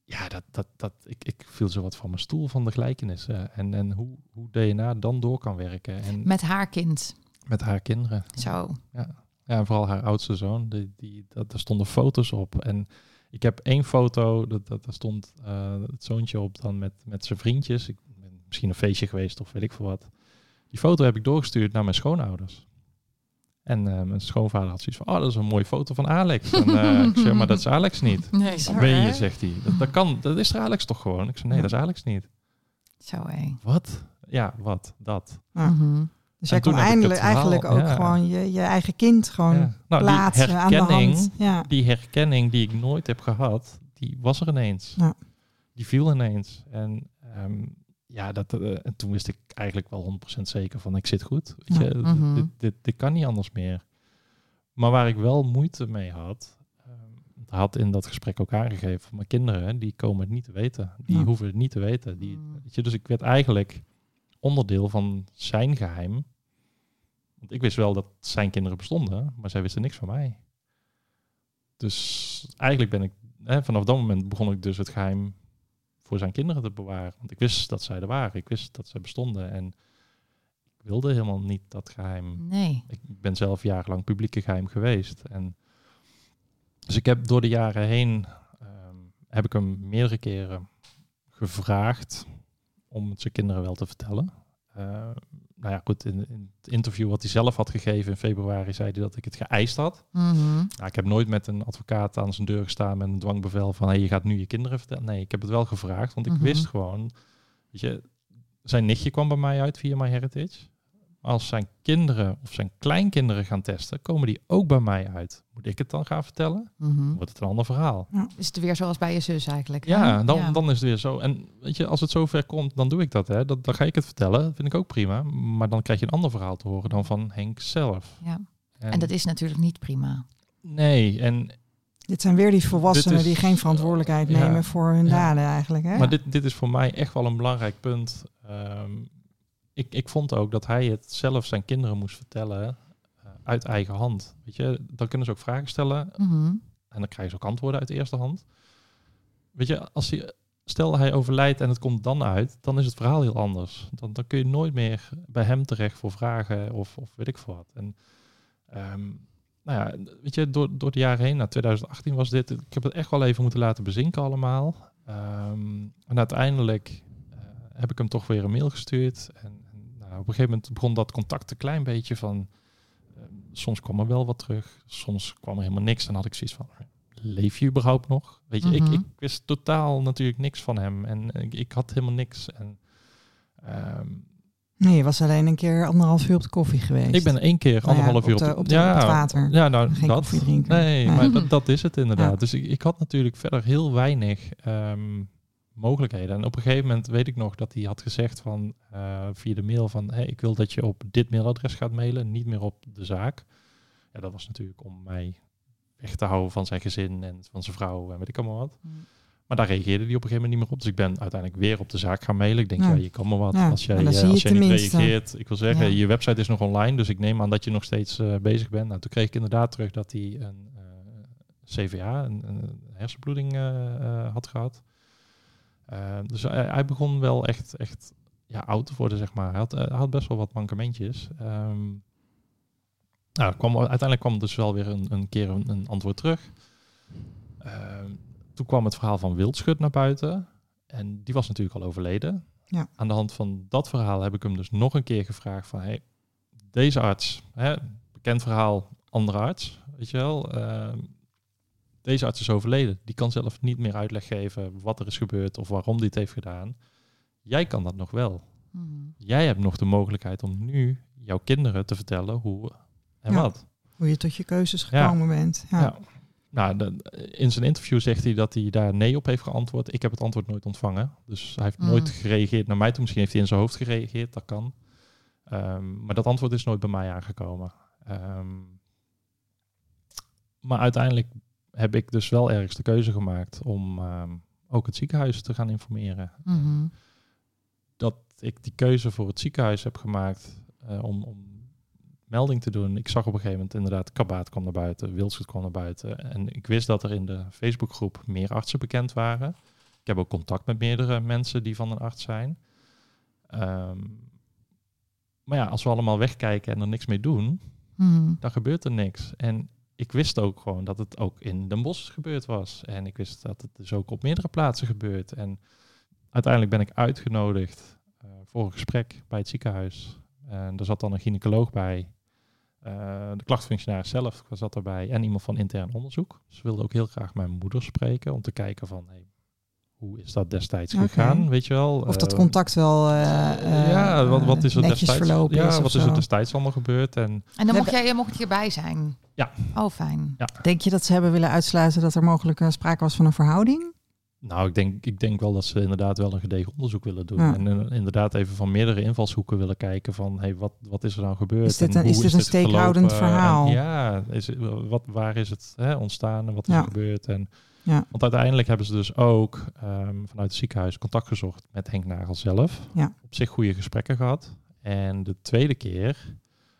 ja, dat, dat, dat, ik, ik viel zo wat van mijn stoel van de gelijkenissen. En, en hoe, hoe DNA dan door kan werken. En Met haar kind. met haar kinderen. Zo. Ja, en vooral haar oudste zoon. Die, die, dat, daar stonden foto's op. En ik heb één foto, dat, dat, daar stond eh, het zoontje op dan met, met zijn vriendjes. Ik ben misschien een feestje geweest of weet ik veel wat. Die foto heb ik doorgestuurd naar mijn schoonouders. En eh, mijn schoonvader had zoiets van, oh, dat is een mooie foto van Alex. En eh, ik zeg, maar dat is Alex niet. Nee, zo. Ben je, zegt hij. Dat, dat kan, dat is er Alex toch gewoon? Ik zei, nee, dat is Alex niet. Zo hé. Wat? Ja, wat? Dat. Mhm. Dus jij kon eindelijk, verhaal, eigenlijk ook ja. gewoon je, je eigen kind gewoon Ja. Nou, die plaatsen aan de herkenning, hand. Ja. die herkenning die ik nooit heb gehad, die was er ineens. Ja. Die viel ineens. En ehm, ja, dat, eh, en toen wist ik eigenlijk wel 100% zeker van ik zit goed. Weet je, dit- Mhm. dit, dit, dit kan niet anders meer. Maar waar ik wel moeite mee had, ehm, had in dat gesprek ook aangegeven van mijn kinderen, die komen het niet te weten. Die Ja. hoeven het niet te weten. Die, Mm. weet je, dus ik werd eigenlijk onderdeel van zijn geheim. Want ik wist wel dat zijn kinderen bestonden, maar zij wisten niks van mij. Dus eigenlijk ben ik, hè, vanaf dat moment begon ik dus het geheim voor zijn kinderen te bewaren. Want ik wist dat zij er waren, ik wist dat zij bestonden en ik wilde helemaal niet dat geheim. Nee. Ik ben zelf jarenlang publieke geheim geweest. En dus ik heb door de jaren heen, ehm, heb ik hem meerdere keren gevraagd om het zijn kinderen wel te vertellen. Eh, nou ja, goed, in, in het interview wat hij zelf had gegeven in februari zei hij dat ik het geëist had. Mhm. Nou, ik heb nooit met een advocaat aan zijn deur gestaan met een dwangbevel van hey, je gaat nu je kinderen vertellen. Nee, ik heb het wel gevraagd, want ik Mhm. wist gewoon, weet je, zijn nichtje kwam bij mij uit via MyHeritage. Als zijn kinderen of zijn kleinkinderen gaan testen, komen die ook bij mij uit. Moet ik het dan gaan vertellen? Mhm. Dan wordt het een ander verhaal. Is het weer zoals bij je zus eigenlijk? Ja, dan, Ja. dan is het weer zo. En weet je, als het zover komt, dan doe ik dat. Hè. Dat, dan ga ik het vertellen. Dat vind ik ook prima. Maar dan krijg je een ander verhaal te horen dan van Henk zelf. Ja. En dat is natuurlijk niet prima. Nee, en Dit zijn weer die volwassenen is- die geen verantwoordelijkheid Ja. nemen voor hun Ja. daden eigenlijk. Hè? Maar dit, dit is voor mij echt wel een belangrijk punt. Ehm, ik, ik vond ook dat hij het zelf zijn kinderen moest vertellen eh, uit eigen hand. Weet je, dan kunnen ze ook vragen stellen Mhm. en dan krijgen ze ook antwoorden uit de eerste hand. Weet je, als hij, stel hij overlijdt en het komt dan uit, dan is het verhaal heel anders. Dan, dan kun je nooit meer bij hem terecht voor vragen of, of weet ik veel wat. En ehm, nou ja, weet je, door, door de jaren heen, na 2018 was dit, ik heb het echt wel even moeten laten bezinken allemaal. Ehm, en uiteindelijk eh, heb ik hem toch weer een mail gestuurd. En, op een gegeven moment begon dat contact een klein beetje van, eh, soms kwam er wel wat terug, soms kwam er helemaal niks. Dan had ik zoiets van, leef je überhaupt nog? Weet je, Mhm. ik, ik wist totaal natuurlijk niks van hem en ik, ik had helemaal niks. En, ehm, Nee, je was alleen een keer anderhalf uur op de koffie geweest. ik ben één keer Nou ja, anderhalf uur op op, de- op de- op het water. Ja, nou, Geen dat. koffie drinken. Nee, Ja. maar dat, dat is het inderdaad. Ja. Dus ik, ik had natuurlijk verder heel weinig ehm, mogelijkheden. En op een gegeven moment weet ik nog dat hij had gezegd van eh, via de mail van hey, ik wil dat je op dit mailadres gaat mailen, niet meer op de zaak. Ja, dat was natuurlijk om mij weg te houden van zijn gezin en van zijn vrouw en weet ik allemaal wat. Mm. Maar daar reageerde hij op een gegeven moment niet meer op. Dus ik ben uiteindelijk weer op de zaak gaan mailen. Ik denk, Ja. ja, je kan me wat. Ja, Als jij, maar eh, als jij niet reageert. Ik wil zeggen, Ja. je website is nog online. Dus ik neem aan dat je nog steeds eh, bezig bent. Nou, toen kreeg ik inderdaad terug dat hij een CVA, een, een hersenbloeding had gehad. Eh, dus hij, hij begon wel echt, echt ja, oud te worden, zeg maar. Hij had, eh, hij had best wel wat mankementjes. Ehm, nou, kwam, uiteindelijk kwam er dus wel weer een, een keer een, een antwoord terug. Ehm, toen kwam het verhaal van Wildschut naar buiten. En die was natuurlijk al overleden. Ja. Aan de hand van dat verhaal heb ik hem dus nog een keer gevraagd van... Hey, deze arts, hè, bekend verhaal, andere arts, weet je wel. ehm, deze arts is overleden. Die kan zelf niet meer uitleg geven wat er is gebeurd of waarom die het heeft gedaan. Jij kan dat nog wel. Mhm. Jij hebt nog de mogelijkheid om nu jouw kinderen te vertellen hoe en Ja. wat. Hoe je tot je keuzes Ja. gekomen bent. Ja. Ja. Nou, de- in zijn interview zegt hij dat hij daar nee op heeft geantwoord. Ik heb het antwoord nooit ontvangen. Dus hij heeft Mm. nooit gereageerd naar mij toe. Misschien heeft hij in zijn hoofd gereageerd, dat kan. Ehm, maar dat antwoord is nooit bij mij aangekomen. Ehm, maar uiteindelijk heb ik dus wel ergens de keuze gemaakt om ehm, ook het ziekenhuis te gaan informeren. Mhm. Dat ik die keuze voor het ziekenhuis heb gemaakt eh, om, om melding te doen. Ik zag op een gegeven moment inderdaad, Kabaat kwam naar buiten, Wildschut kwam naar buiten. En ik wist dat er in de Facebookgroep meer artsen bekend waren. Ik heb ook contact met meerdere mensen die van een arts zijn. Ehm, maar ja, als we allemaal wegkijken en er niks mee doen, Mhm. dan gebeurt er niks. En ik wist ook gewoon dat het ook in Den Bosch gebeurd was. En ik wist dat het dus ook op meerdere plaatsen gebeurt. En uiteindelijk ben ik uitgenodigd eh, voor een gesprek bij het ziekenhuis. En er zat dan een gynaecoloog bij. Eh, de klachtfunctionaris zelf zat erbij. En iemand van intern onderzoek. Ze wilden ook heel graag mijn moeder spreken. Om te kijken van, hey, hoe is dat destijds gegaan? Weet je wel? Of dat Eh, contact wel eh, eh, ja, wat, wat is er netjes destijds, verlopen ja, is wat is er destijds allemaal gebeurd? En En dan mocht jij, je mocht hierbij zijn? Ja. Oh, fijn. Denk je dat ze hebben willen uitsluiten dat er mogelijk eh, sprake was van een verhouding? Nou, ik denk, ik denk wel dat ze inderdaad wel een gedegen onderzoek willen doen. Ja. En inderdaad even van meerdere invalshoeken willen kijken van hey, wat, wat is er nou gebeurd? Is dit en een- hoe is dit een steekhoudend En verhaal? ja, is, het- wat, waar is het hè, ontstaan en wat is Ja. er gebeurd? En, Ja. Want uiteindelijk hebben ze dus ook ehm, vanuit het ziekenhuis contact gezocht met Henk Nagel zelf. Ja. Op zich goede gesprekken gehad. En de tweede keer,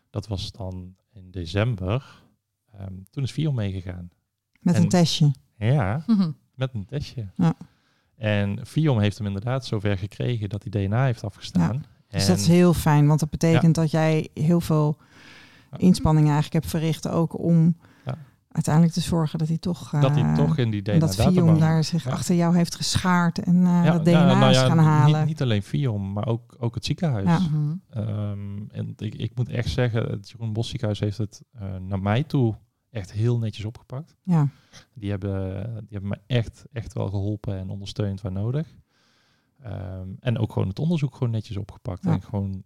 dat was dan in december, ehm, toen is Vion meegegaan. Met En- een testje. Ja, Mhm. met een testje. Ja. En Viom heeft hem inderdaad zover gekregen dat hij DNA heeft afgestaan. Dus en dat is heel fijn, want dat betekent dat jij heel veel inspanningen eigenlijk hebt verricht ook om. Uiteindelijk te zorgen dat hij toch... dat hij eh, toch in die en dat daar zich Ja. achter jou heeft geschaard en eh Ja, dat DNA ja, nou is ja, gaan halen. Niet, niet alleen Viom, maar ook, ook het ziekenhuis. Ja. Mhm. Ehm, en ik, ik moet echt zeggen, het Jeroen Bos ziekenhuis heeft het eh, naar mij toe echt heel netjes opgepakt. Ja. Die hebben, die hebben me echt, echt wel geholpen en ondersteund waar nodig. Ehm, en ook gewoon het onderzoek gewoon netjes opgepakt. Ja. En gewoon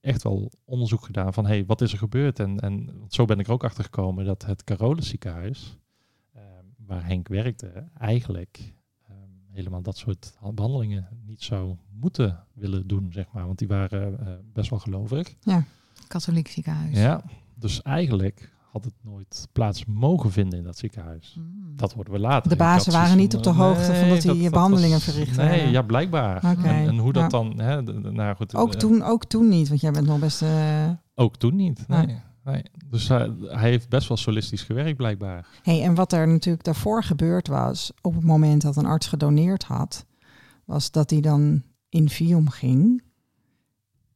echt wel onderzoek gedaan van hey, wat is er gebeurd? En, en zo ben ik er ook achter gekomen dat het Carolus ziekenhuis, ehm, waar Henk werkte, eigenlijk ehm, helemaal dat soort behandelingen niet zou moeten willen doen, zeg maar. Want die waren eh, best wel gelovig. Katholiek ziekenhuis. Ja, dus eigenlijk had het nooit plaats mogen vinden in dat ziekenhuis. Mhm. Dat worden we later. De bazen waren niet op de hoogte van dat die behandelingen was- verricht Nee, ja, blijkbaar. Oké, En, en hoe dat dan... Hè, nou goed, Ook, eh, toen, ook toen niet, want jij bent nog best... eh, Ook toen niet, nee. nee. Dus hij, hij heeft best wel solistisch gewerkt, blijkbaar. Hey, en wat er natuurlijk daarvoor gebeurd was, op het moment dat een arts gedoneerd had, was dat hij dan in Vium ging.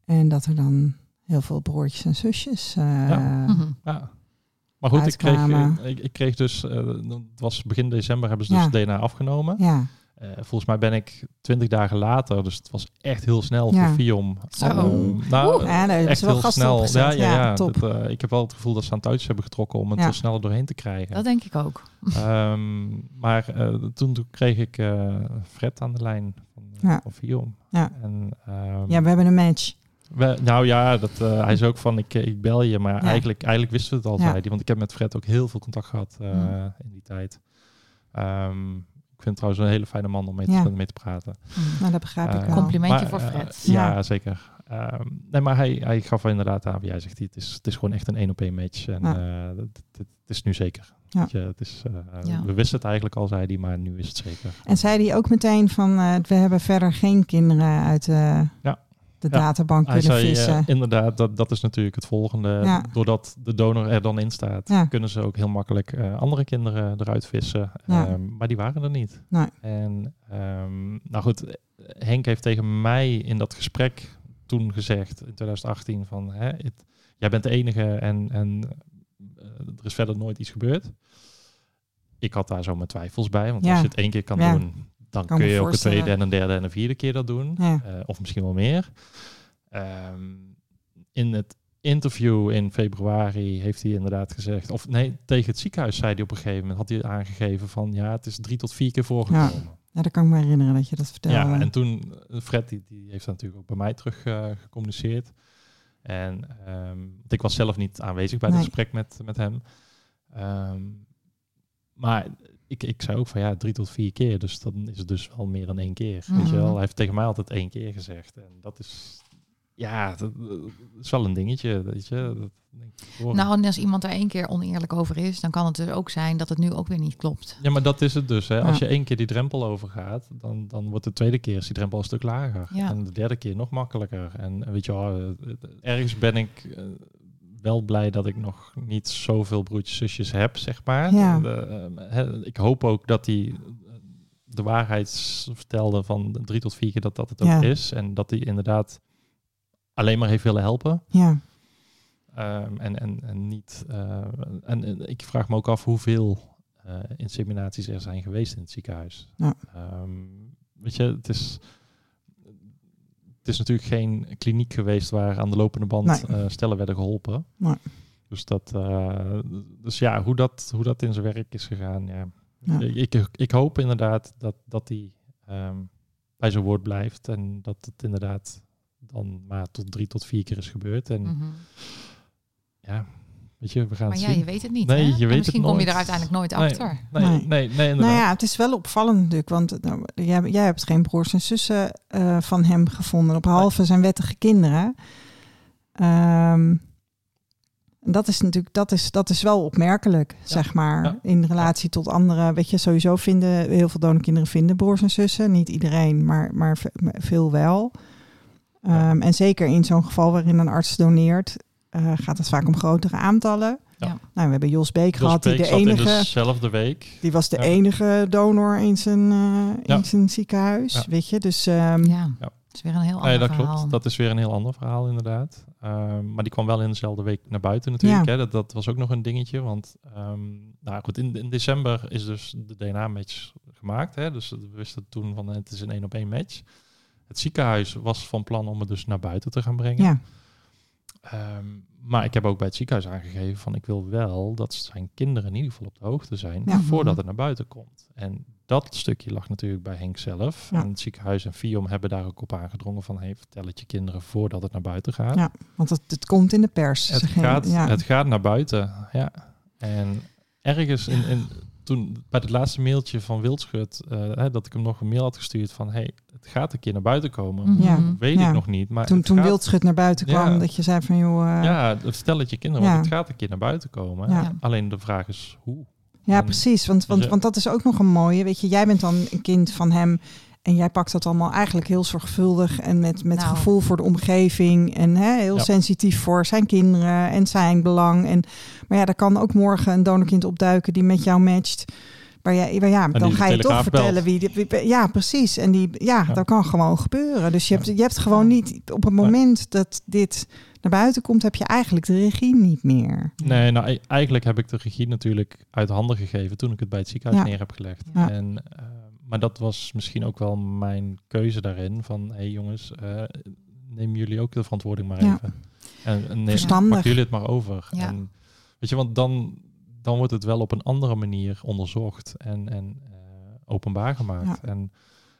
En dat er dan heel veel broertjes en zusjes. eh, Ja. Mhm. Ja. Maar goed, ik kreeg, eh, ik, ik kreeg dus... eh, het was begin december hebben ze dus Ja. DNA afgenomen. ja. Eh, volgens mij ben ik twintig dagen later, dus het was echt heel snel Ja. voor Viom. Zo. Oeh. nou, Ja, echt wel heel snel. opgezet. Ja, ja, Ja, ja. top. Dat, eh, ik heb wel het gevoel dat ze aan touwtjes hebben getrokken om het Ja. er sneller doorheen te krijgen. Dat denk ik ook. Ehm, maar eh, toen, toen kreeg ik eh, Fred aan de lijn van, eh, Ja. van Viom. Ja. En, ehm, ja, we hebben een match. We- nou ja, dat, eh, hij is ook van ik, ik bel je, maar Ja. eigenlijk, eigenlijk wisten we het al, Ja. zei hij. Want ik heb met Fred ook heel veel contact gehad eh, Mm. in die tijd. Ehm, ik vind het trouwens een hele fijne man om mee te, Ja. mee te praten. Mhm. Nou, dat begrijp ik Eh, wel. Complimentje maar, voor eh, Fred. ja, Ja. zeker. ehm, nee, maar hij, hij gaf inderdaad aan, jij zegt, het is, het is gewoon echt een één op één match. En Ja. eh, het, is nu zeker. Ja. Je, het is, eh, Ja. We wisten het eigenlijk al, zei hij, maar nu is het zeker. En zei hij ook meteen van, eh, we hebben verder geen kinderen uit eh, Ja. De Ja. databank kunnen zei vissen. eh, inderdaad, dat, dat is natuurlijk het volgende. Ja. Doordat de donor er dan in staat, Ja. kunnen ze ook heel makkelijk eh, andere kinderen eruit vissen. Ehm, maar die waren er niet. Nee. En ehm, nou goed, eh, Henk heeft tegen mij in dat gesprek toen gezegd, in 2018, van hè, het- jij bent de enige en, en eh, er is verder nooit iets gebeurd. Ik had daar zo mijn twijfels bij, want als je het één keer kan doen, dan Kan kun je ook een tweede en een derde en een vierde keer dat doen. Ja. Eh, of misschien wel meer. Ehm, in het interview in februari heeft hij inderdaad gezegd, of nee, tegen het ziekenhuis zei hij op een gegeven moment, had hij aangegeven van ja, het is drie tot vier keer voorgekomen. Ja, dat kan ik me herinneren dat je dat vertelde. Ja, en toen, eh, Fred die, die heeft dat natuurlijk ook bij mij terug eh, gecommuniceerd. En ehm, want ik was zelf niet aanwezig bij Nee. het gesprek met, met hem. Ehm, maar ik, ik zei ook van ja, drie tot vier keer. Dus dan is het dus wel meer dan één keer. Weet je Mhm. wel? Hij heeft tegen mij altijd één keer gezegd. En dat is, ja, dat, dat is wel een dingetje. Weet je? Dat, denk. Nou, en als iemand daar één keer oneerlijk over is, dan kan het dus ook zijn dat het nu ook weer niet klopt. Ja, maar dat is het dus. Hè. Als je één keer die drempel overgaat, dan, dan wordt de tweede keer is die drempel een stuk lager. Ja. En de derde keer nog makkelijker. En weet je wel, eh, ergens ben ik eh, wel blij dat ik nog niet zoveel broertjes, zusjes heb, zeg maar. Ja. De, eh, ik hoop ook dat die eh, de waarheid vertelde van drie tot vier keer dat dat het ook Ja. is. En dat die inderdaad alleen maar heeft willen helpen. Ja, Ehm, en, en, en niet. eh, en, en ik vraag me ook af hoeveel eh, inseminaties er zijn geweest in het ziekenhuis. Ja. Ehm, weet je, het is. Het is natuurlijk geen kliniek geweest waar aan de lopende band Nee. eh, stellen werden geholpen. Nee. Dus, dat, eh, dus ja, hoe dat, hoe dat in zijn werk is gegaan. Ja. Ja. Ik, ik, ik hoop inderdaad dat, dat hij ehm, bij zijn woord blijft. En dat het inderdaad dan maar tot drie tot vier keer is gebeurd. En Mhm. ja, weet je, we gaan Maar het ja, zien. je weet het niet. Nee, hè? je En weet het misschien kom je er uiteindelijk nooit Nee. achter. Nee, Nee. nee, nee, inderdaad. nou ja, het is wel opvallend natuurlijk, want nou, jij, jij hebt geen broers en zussen eh, van hem gevonden, behalve zijn wettige kinderen. Ehm, dat is natuurlijk, dat is, dat is wel opmerkelijk, zeg maar, ja. in relatie tot andere. Weet je, sowieso vinden heel veel donorkinderen vinden broers en zussen, niet iedereen, maar, maar ve- veel wel. Ja. Ehm, en zeker in zo'n geval waarin een arts doneert, eh, gaat het vaak om grotere aantallen. Ja. Nou, we hebben Jos Beek Jos gehad, die de zat in enige. dezelfde week. Die was de Ja. enige donor in zijn, eh, Ja. in zijn ziekenhuis, Ja. weet je. Dus ehm, Ja, Ja. dat is weer een heel ander Nee, dat verhaal. klopt. Dat is weer een heel ander verhaal inderdaad. Ehm, maar die kwam wel in dezelfde week naar buiten natuurlijk. Ja. Hè. Dat, dat was ook nog een dingetje. Want ehm, nou goed, in, in december is dus de DNA-match gemaakt. Hè. Dus we wisten toen van het is een één op één match. Het ziekenhuis was van plan om het dus naar buiten te gaan brengen. ja, Ehm, maar ik heb ook bij het ziekenhuis aangegeven van ik wil wel dat zijn kinderen in ieder geval op de hoogte zijn Ja. voordat het naar buiten komt. En dat stukje lag natuurlijk bij Henk zelf. Ja. En het ziekenhuis en FIOM hebben daar ook op aangedrongen van hey, vertel het je kinderen voordat het naar buiten gaat. Ja, want het, het komt in de pers. Het, gaat, ja. het gaat naar buiten, ja. En ergens in, in, toen bij het laatste mailtje van Wildschut, eh, dat ik hem nog een mail had gestuurd van hey, het gaat een keer naar buiten komen. Mhm. Ja. Weet Ja. ik nog niet. Maar toen toen gaat- Wildschut naar buiten kwam, Ja. dat je zei van joh, eh, ja. Ja, vertel het je kinderen, Ja. want het gaat een keer naar buiten komen. Ja. Alleen de vraag is hoe. En- precies. Want, want, Dus, want dat is ook nog een mooie. Weet je, jij bent dan een kind van hem en jij pakt dat allemaal eigenlijk heel zorgvuldig en met, met Nou. gevoel voor de omgeving en hè, heel Ja. sensitief voor zijn kinderen en zijn belang. En, maar ja, er kan ook morgen een donorkind opduiken die met jou matcht. Maar ja, maar ja dan ga je toch vertellen wie, die- wie. Ja, precies. En die, ja, Ja. dat kan gewoon gebeuren. Dus je hebt, je hebt gewoon niet op het moment dat dit naar buiten komt, heb je eigenlijk de regie niet meer. Nee, nou e- eigenlijk heb ik de regie natuurlijk uit handen gegeven toen ik het bij het ziekenhuis Ja. neer heb gelegd. Ja. En, eh, maar dat was misschien ook wel mijn keuze daarin van hé hey jongens, eh neem jullie ook de verantwoording maar Ja. even. En, en neem, pakken jullie het maar over. Ja. En, weet je, want dan, dan wordt het wel op een andere manier onderzocht en, en eh, openbaar gemaakt. En,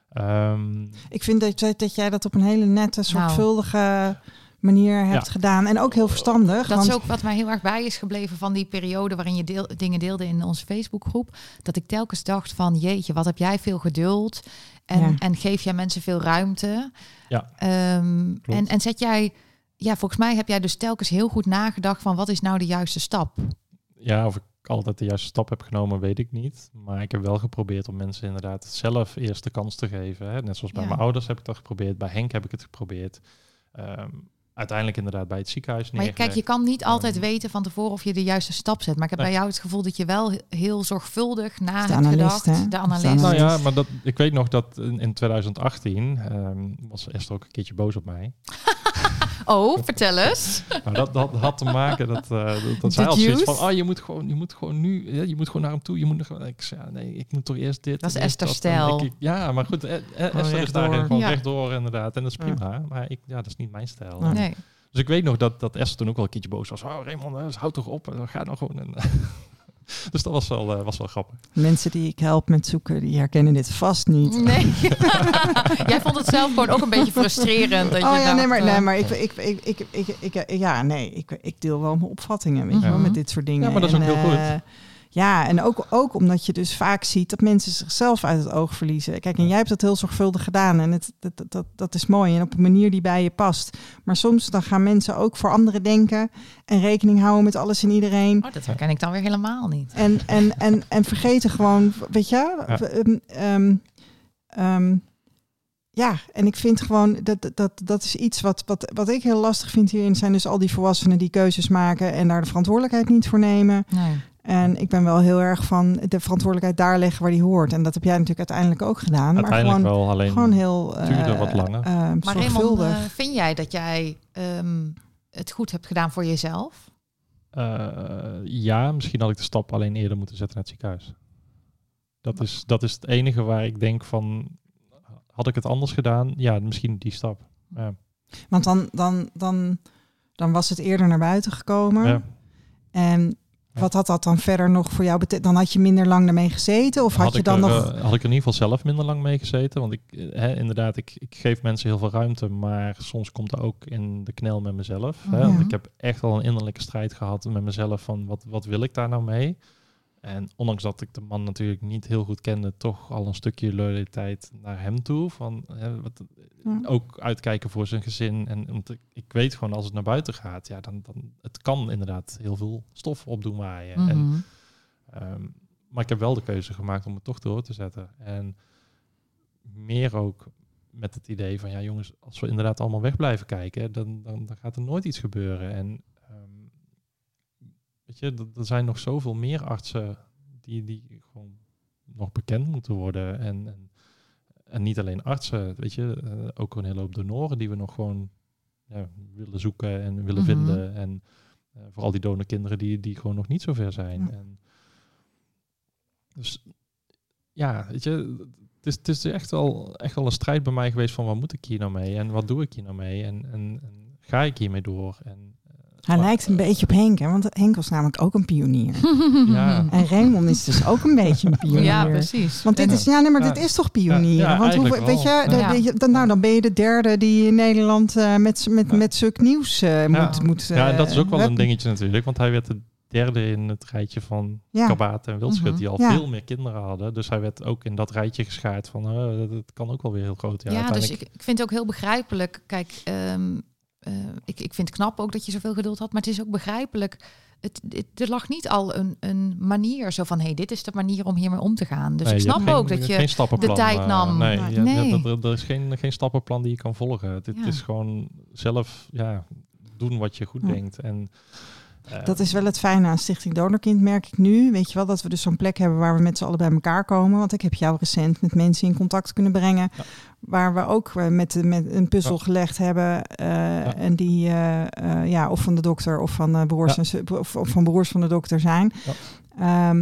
ehm, Ik vind dat, jij- dat jij dat op een hele nette, Nou. Manier hebt Ja. gedaan. En ook heel verstandig. Dat want, is ook wat mij heel erg bij is gebleven van die periode waarin je deel, dingen deelde in onze Facebookgroep. Dat ik telkens dacht van jeetje, wat heb jij veel geduld en, Ja. en geef jij mensen veel ruimte. Ja, Ehm, en, en zet jij, ja, volgens mij heb jij dus telkens heel goed nagedacht van wat is nou de juiste stap. Ja, of ik altijd de juiste stap heb genomen, weet ik niet. Maar ik heb wel geprobeerd om mensen inderdaad zelf eerst de kans te geven. Hè. Net zoals bij Ja. mijn ouders heb ik dat geprobeerd. Bij Henk heb ik het geprobeerd. Ehm, uiteindelijk inderdaad bij het ziekenhuis Maar je- kijk, je kan niet altijd Ehm. weten van tevoren of je de juiste stap zet. Maar ik heb Nee. bij jou het gevoel dat je wel he- heel zorgvuldig na de hebt analist, gedacht. hè? De analist. Nou ja, maar dat, ik weet nog dat in, in 2018 ehm, was Esther ook een keertje boos op mij. Oh, vertel eens. Maar dat, dat had te maken dat, eh dat, dat zij al zoiets van, oh, je moet gewoon, je moet gewoon nu, ja, je moet gewoon naar hem toe. Je moet nog, ik zei, ja, nee, ik moet toch eerst dit. Dat is Esther stijl. Ja, maar goed, eh, eh, Esther is daarin gewoon Ja. rechtdoor inderdaad. En dat is prima. Maar ik, ja, dat is niet mijn stijl. Nee. Dus ik weet nog dat, dat Esther toen ook wel een keertje boos was. Oh, Raymond, houd toch op. Ga nou gewoon. En, dus dat was wel, eh, was wel grappig. Mensen die ik help met zoeken, die herkennen dit vast niet. Nee. Jij vond het zelf gewoon ook een beetje frustrerend. Dat je Oh ja, dacht, nee, maar, eh, nee, maar ik, ik, ik, ik, ik, ja, nee, ik, ik deel wel mijn opvattingen, weet je wel, met dit soort dingen. Ja, maar dat is En, ook heel goed. Ja, en ook, ook omdat je dus vaak ziet dat mensen zichzelf uit het oog verliezen. Kijk, en jij hebt dat heel zorgvuldig gedaan en het, dat, dat, dat, dat is mooi en op een manier die bij je past. Maar soms dan gaan mensen ook voor anderen denken en rekening houden met alles en iedereen. Oh, dat herken ik dan weer helemaal niet. En, en, en, en vergeten gewoon, weet je, Ja. ehm, ehm, ehm, ja, en ik vind gewoon dat dat, dat is iets wat, wat, wat ik heel lastig vind hierin, zijn dus al die volwassenen die keuzes maken en daar de verantwoordelijkheid niet voor nemen. Nee. En ik ben wel heel erg van de verantwoordelijkheid daar leggen waar die hoort. En dat heb jij natuurlijk uiteindelijk ook gedaan. maar Uiteindelijk gewoon, wel, alleen gewoon heel eh, duurde wat langer. eh, Maar Raymond, eh, vind jij dat jij ehm, het goed hebt gedaan voor jezelf? Eh, ja, misschien had ik de stap alleen eerder moeten zetten naar het ziekenhuis. Dat is, dat is het enige waar ik denk van, had ik het anders gedaan? Ja, misschien die stap. Ja. Want dan, dan, dan, dan was het eerder naar buiten gekomen. Ja. En wat had dat dan verder nog voor jou betekend? Dan had je minder lang ermee gezeten? Of had, je ik dan er, nog... eh, had ik er in ieder geval zelf minder lang mee gezeten. Want ik, eh, hè, inderdaad, ik, ik geef mensen heel veel ruimte. Maar soms komt er ook in de knel met mezelf. Hè, Ja. want ik heb echt al een innerlijke strijd gehad met mezelf. Van wat, wat wil ik daar nou mee? En ondanks dat ik de man natuurlijk niet heel goed kende, toch al een stukje loyaliteit naar hem toe. Van, hè, wat, Ja. Ook uitkijken voor zijn gezin. En want ik, ik weet gewoon als het naar buiten gaat, ja, dan, dan het kan inderdaad heel veel stof op doen waaien. En, Mhm. Ehm, maar ik heb wel de keuze gemaakt om het toch door te zetten. En meer ook met het idee van, ja jongens, als we inderdaad allemaal weg blijven kijken, dan, dan, dan gaat er nooit iets gebeuren. En weet je, er- zijn nog zoveel meer artsen die, die gewoon nog bekend moeten worden. En, en, en niet alleen artsen, weet je, eh, ook een hele hoop donoren die we nog gewoon ja, willen zoeken en willen Mhm. vinden. En eh, vooral die donorkinderen die, die gewoon nog niet zo ver zijn. En dus ja, weet je, het is, het is echt, wel, echt wel een strijd bij mij geweest van wat moet ik hier nou mee en wat doe ik hier nou mee en, en, en ga ik hiermee door? En, Hij maar, lijkt een eh, beetje op Henk, hè? want Henk was namelijk ook een pionier. Ja. En Raymond is dus ook een beetje een pionier. Ja, precies. Want dit Ja. is, ja, nee, maar Ja. dit is toch ja, Want hoe, weet je, de- nou, dan ben je de derde die in Nederland eh, met, met, Ja. met zulk nieuws eh, moet. moet ja, dat is ook wel eh, een dingetje natuurlijk, want hij werd de derde in het rijtje van Ja. Kabaat en Wildschut, Mhm. die al Ja. veel meer kinderen hadden. Dus hij werd ook in dat rijtje geschaard van, eh, dat, kan ook wel weer heel groot. Ja, Ja, dus ik, ik vind het ook heel begrijpelijk. Kijk, ehm, eh, ik, ik vind het knap ook dat je zoveel geduld had, maar het is ook begrijpelijk. Het, het- er lag niet al een, een manier zo van, hey, dit is de manier om hiermee om te gaan. Dus Nee, ik snap geen- ook dat je stappenplan, tijd eh, nam. nee, er, er is geen, geen stappenplan die je kan volgen. Het, is gewoon zelf ja, doen wat je goed denkt. En, Dat is wel het fijne aan Stichting Donorkind, merk ik nu. Weet je wel, dat we dus zo'n plek hebben waar we met z'n allen bij elkaar komen. Want ik heb jou recent met mensen in contact kunnen brengen. Ja. Waar we ook eh, met, met een puzzel Ja. gelegd hebben. eh, Ja. En die eh, eh, ja, of van de dokter of van, eh, broers en of, of van broers van de dokter zijn. Ja.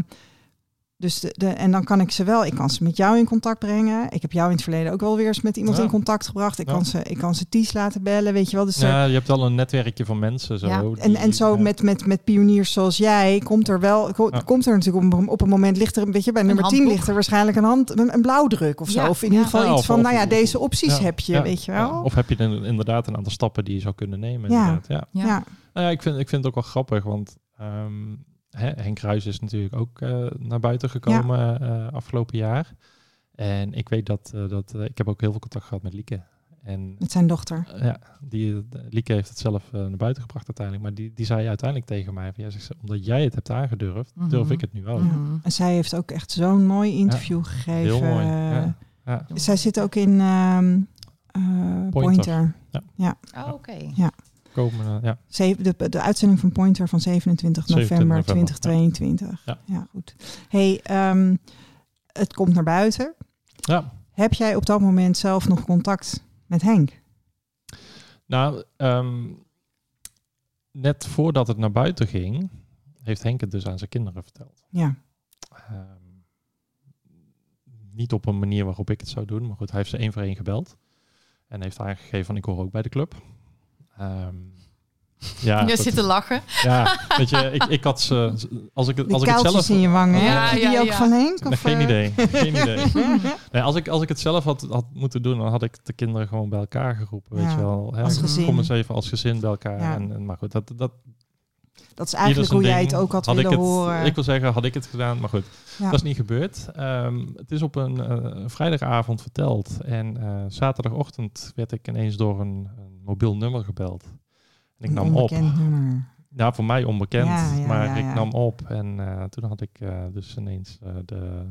Dus de, de, en dan kan ik ze wel, ik kan ze met jou in contact brengen. Ik heb jou in het verleden ook wel weer eens met iemand Ja. in contact gebracht. Ik, Ja. kan ze, ik kan ze Ties laten bellen, weet je wel. Dus er- Ja, je hebt al een netwerkje van mensen. Zo, Ja. die- en, en zo ja. met, met, met pioniers zoals jij komt er wel, ko- Ja. komt er natuurlijk op, op een moment ligt er, weet je, bij nummer 10 handboek. ligt er waarschijnlijk een hand, een, een blauwdruk of zo. Ja, Of in ieder geval Ja, iets of- van, of- nou ja, deze opties Ja, heb je, ja, weet je ja. wel. Of heb je dan inderdaad een aantal stappen die je zou kunnen nemen. Ja. Inderdaad. Ja. Ja. ja. Nou ja, ik vind, ik vind het ook wel grappig, want ehm, hè, Henk Ruijs is natuurlijk ook eh, naar buiten gekomen eh, afgelopen jaar. En ik weet dat, eh, dat ik heb ook heel veel contact gehad met Lieke. En met zijn dochter. ja, die, Lieke heeft het zelf eh, naar buiten gebracht uiteindelijk. Maar die, die zei uiteindelijk tegen mij, van, ja, zegt ze, omdat jij het hebt aangedurfd, durf Mhm. ik het nu ook. Ja. Mhm. En zij heeft ook echt zo'n mooi interview gegeven. Heel mooi. Ja. Ja. Zij zit ook in ehm, eh, Pointer. Oh, Oké. Komen, eh, ja. De, de uitzending van Pointer van 27 27 november, november, 2022. Ja. Ja, goed. Hey, ehm, het komt naar buiten. ja. Heb jij op dat moment zelf nog contact met Henk? Nou, ehm, net voordat het naar buiten ging, heeft Henk het dus aan zijn kinderen verteld. Ja. Ehm, niet op een manier waarop ik het zou doen, maar goed, hij heeft ze één voor één gebeld. En heeft aangegeven van ik hoor ook bij de club. Ehm, ja, Je zit te lachen. ja, weet je, ik, ik had ze, als ik, het- als ik het kuiltjes zelf... in je wangen, Ja, die ook ja. van Henk? Nee, geen eh? idee. Geen idee. Nee, als, ik, als ik het zelf had, had moeten doen, dan had ik de kinderen gewoon bij elkaar geroepen. Weet Ja, je wel. Hè? als gezin. Kom eens even als gezin bij elkaar. Ja. En, en, maar goed, dat, dat, Dat is eigenlijk hoe jij het ook had, ik willen het, horen. Ik wil zeggen, had ik het gedaan, maar goed. Ja. Dat is niet gebeurd. Ehm, het is op een eh, vrijdagavond verteld. En eh, zaterdagochtend werd ik ineens door een, een mobiel nummer gebeld. En ik Een nam op. onbekend nummer. Ja, voor mij onbekend. Ja, ja, maar ja, ik nam op. En eh, toen had ik eh, dus ineens eh, de,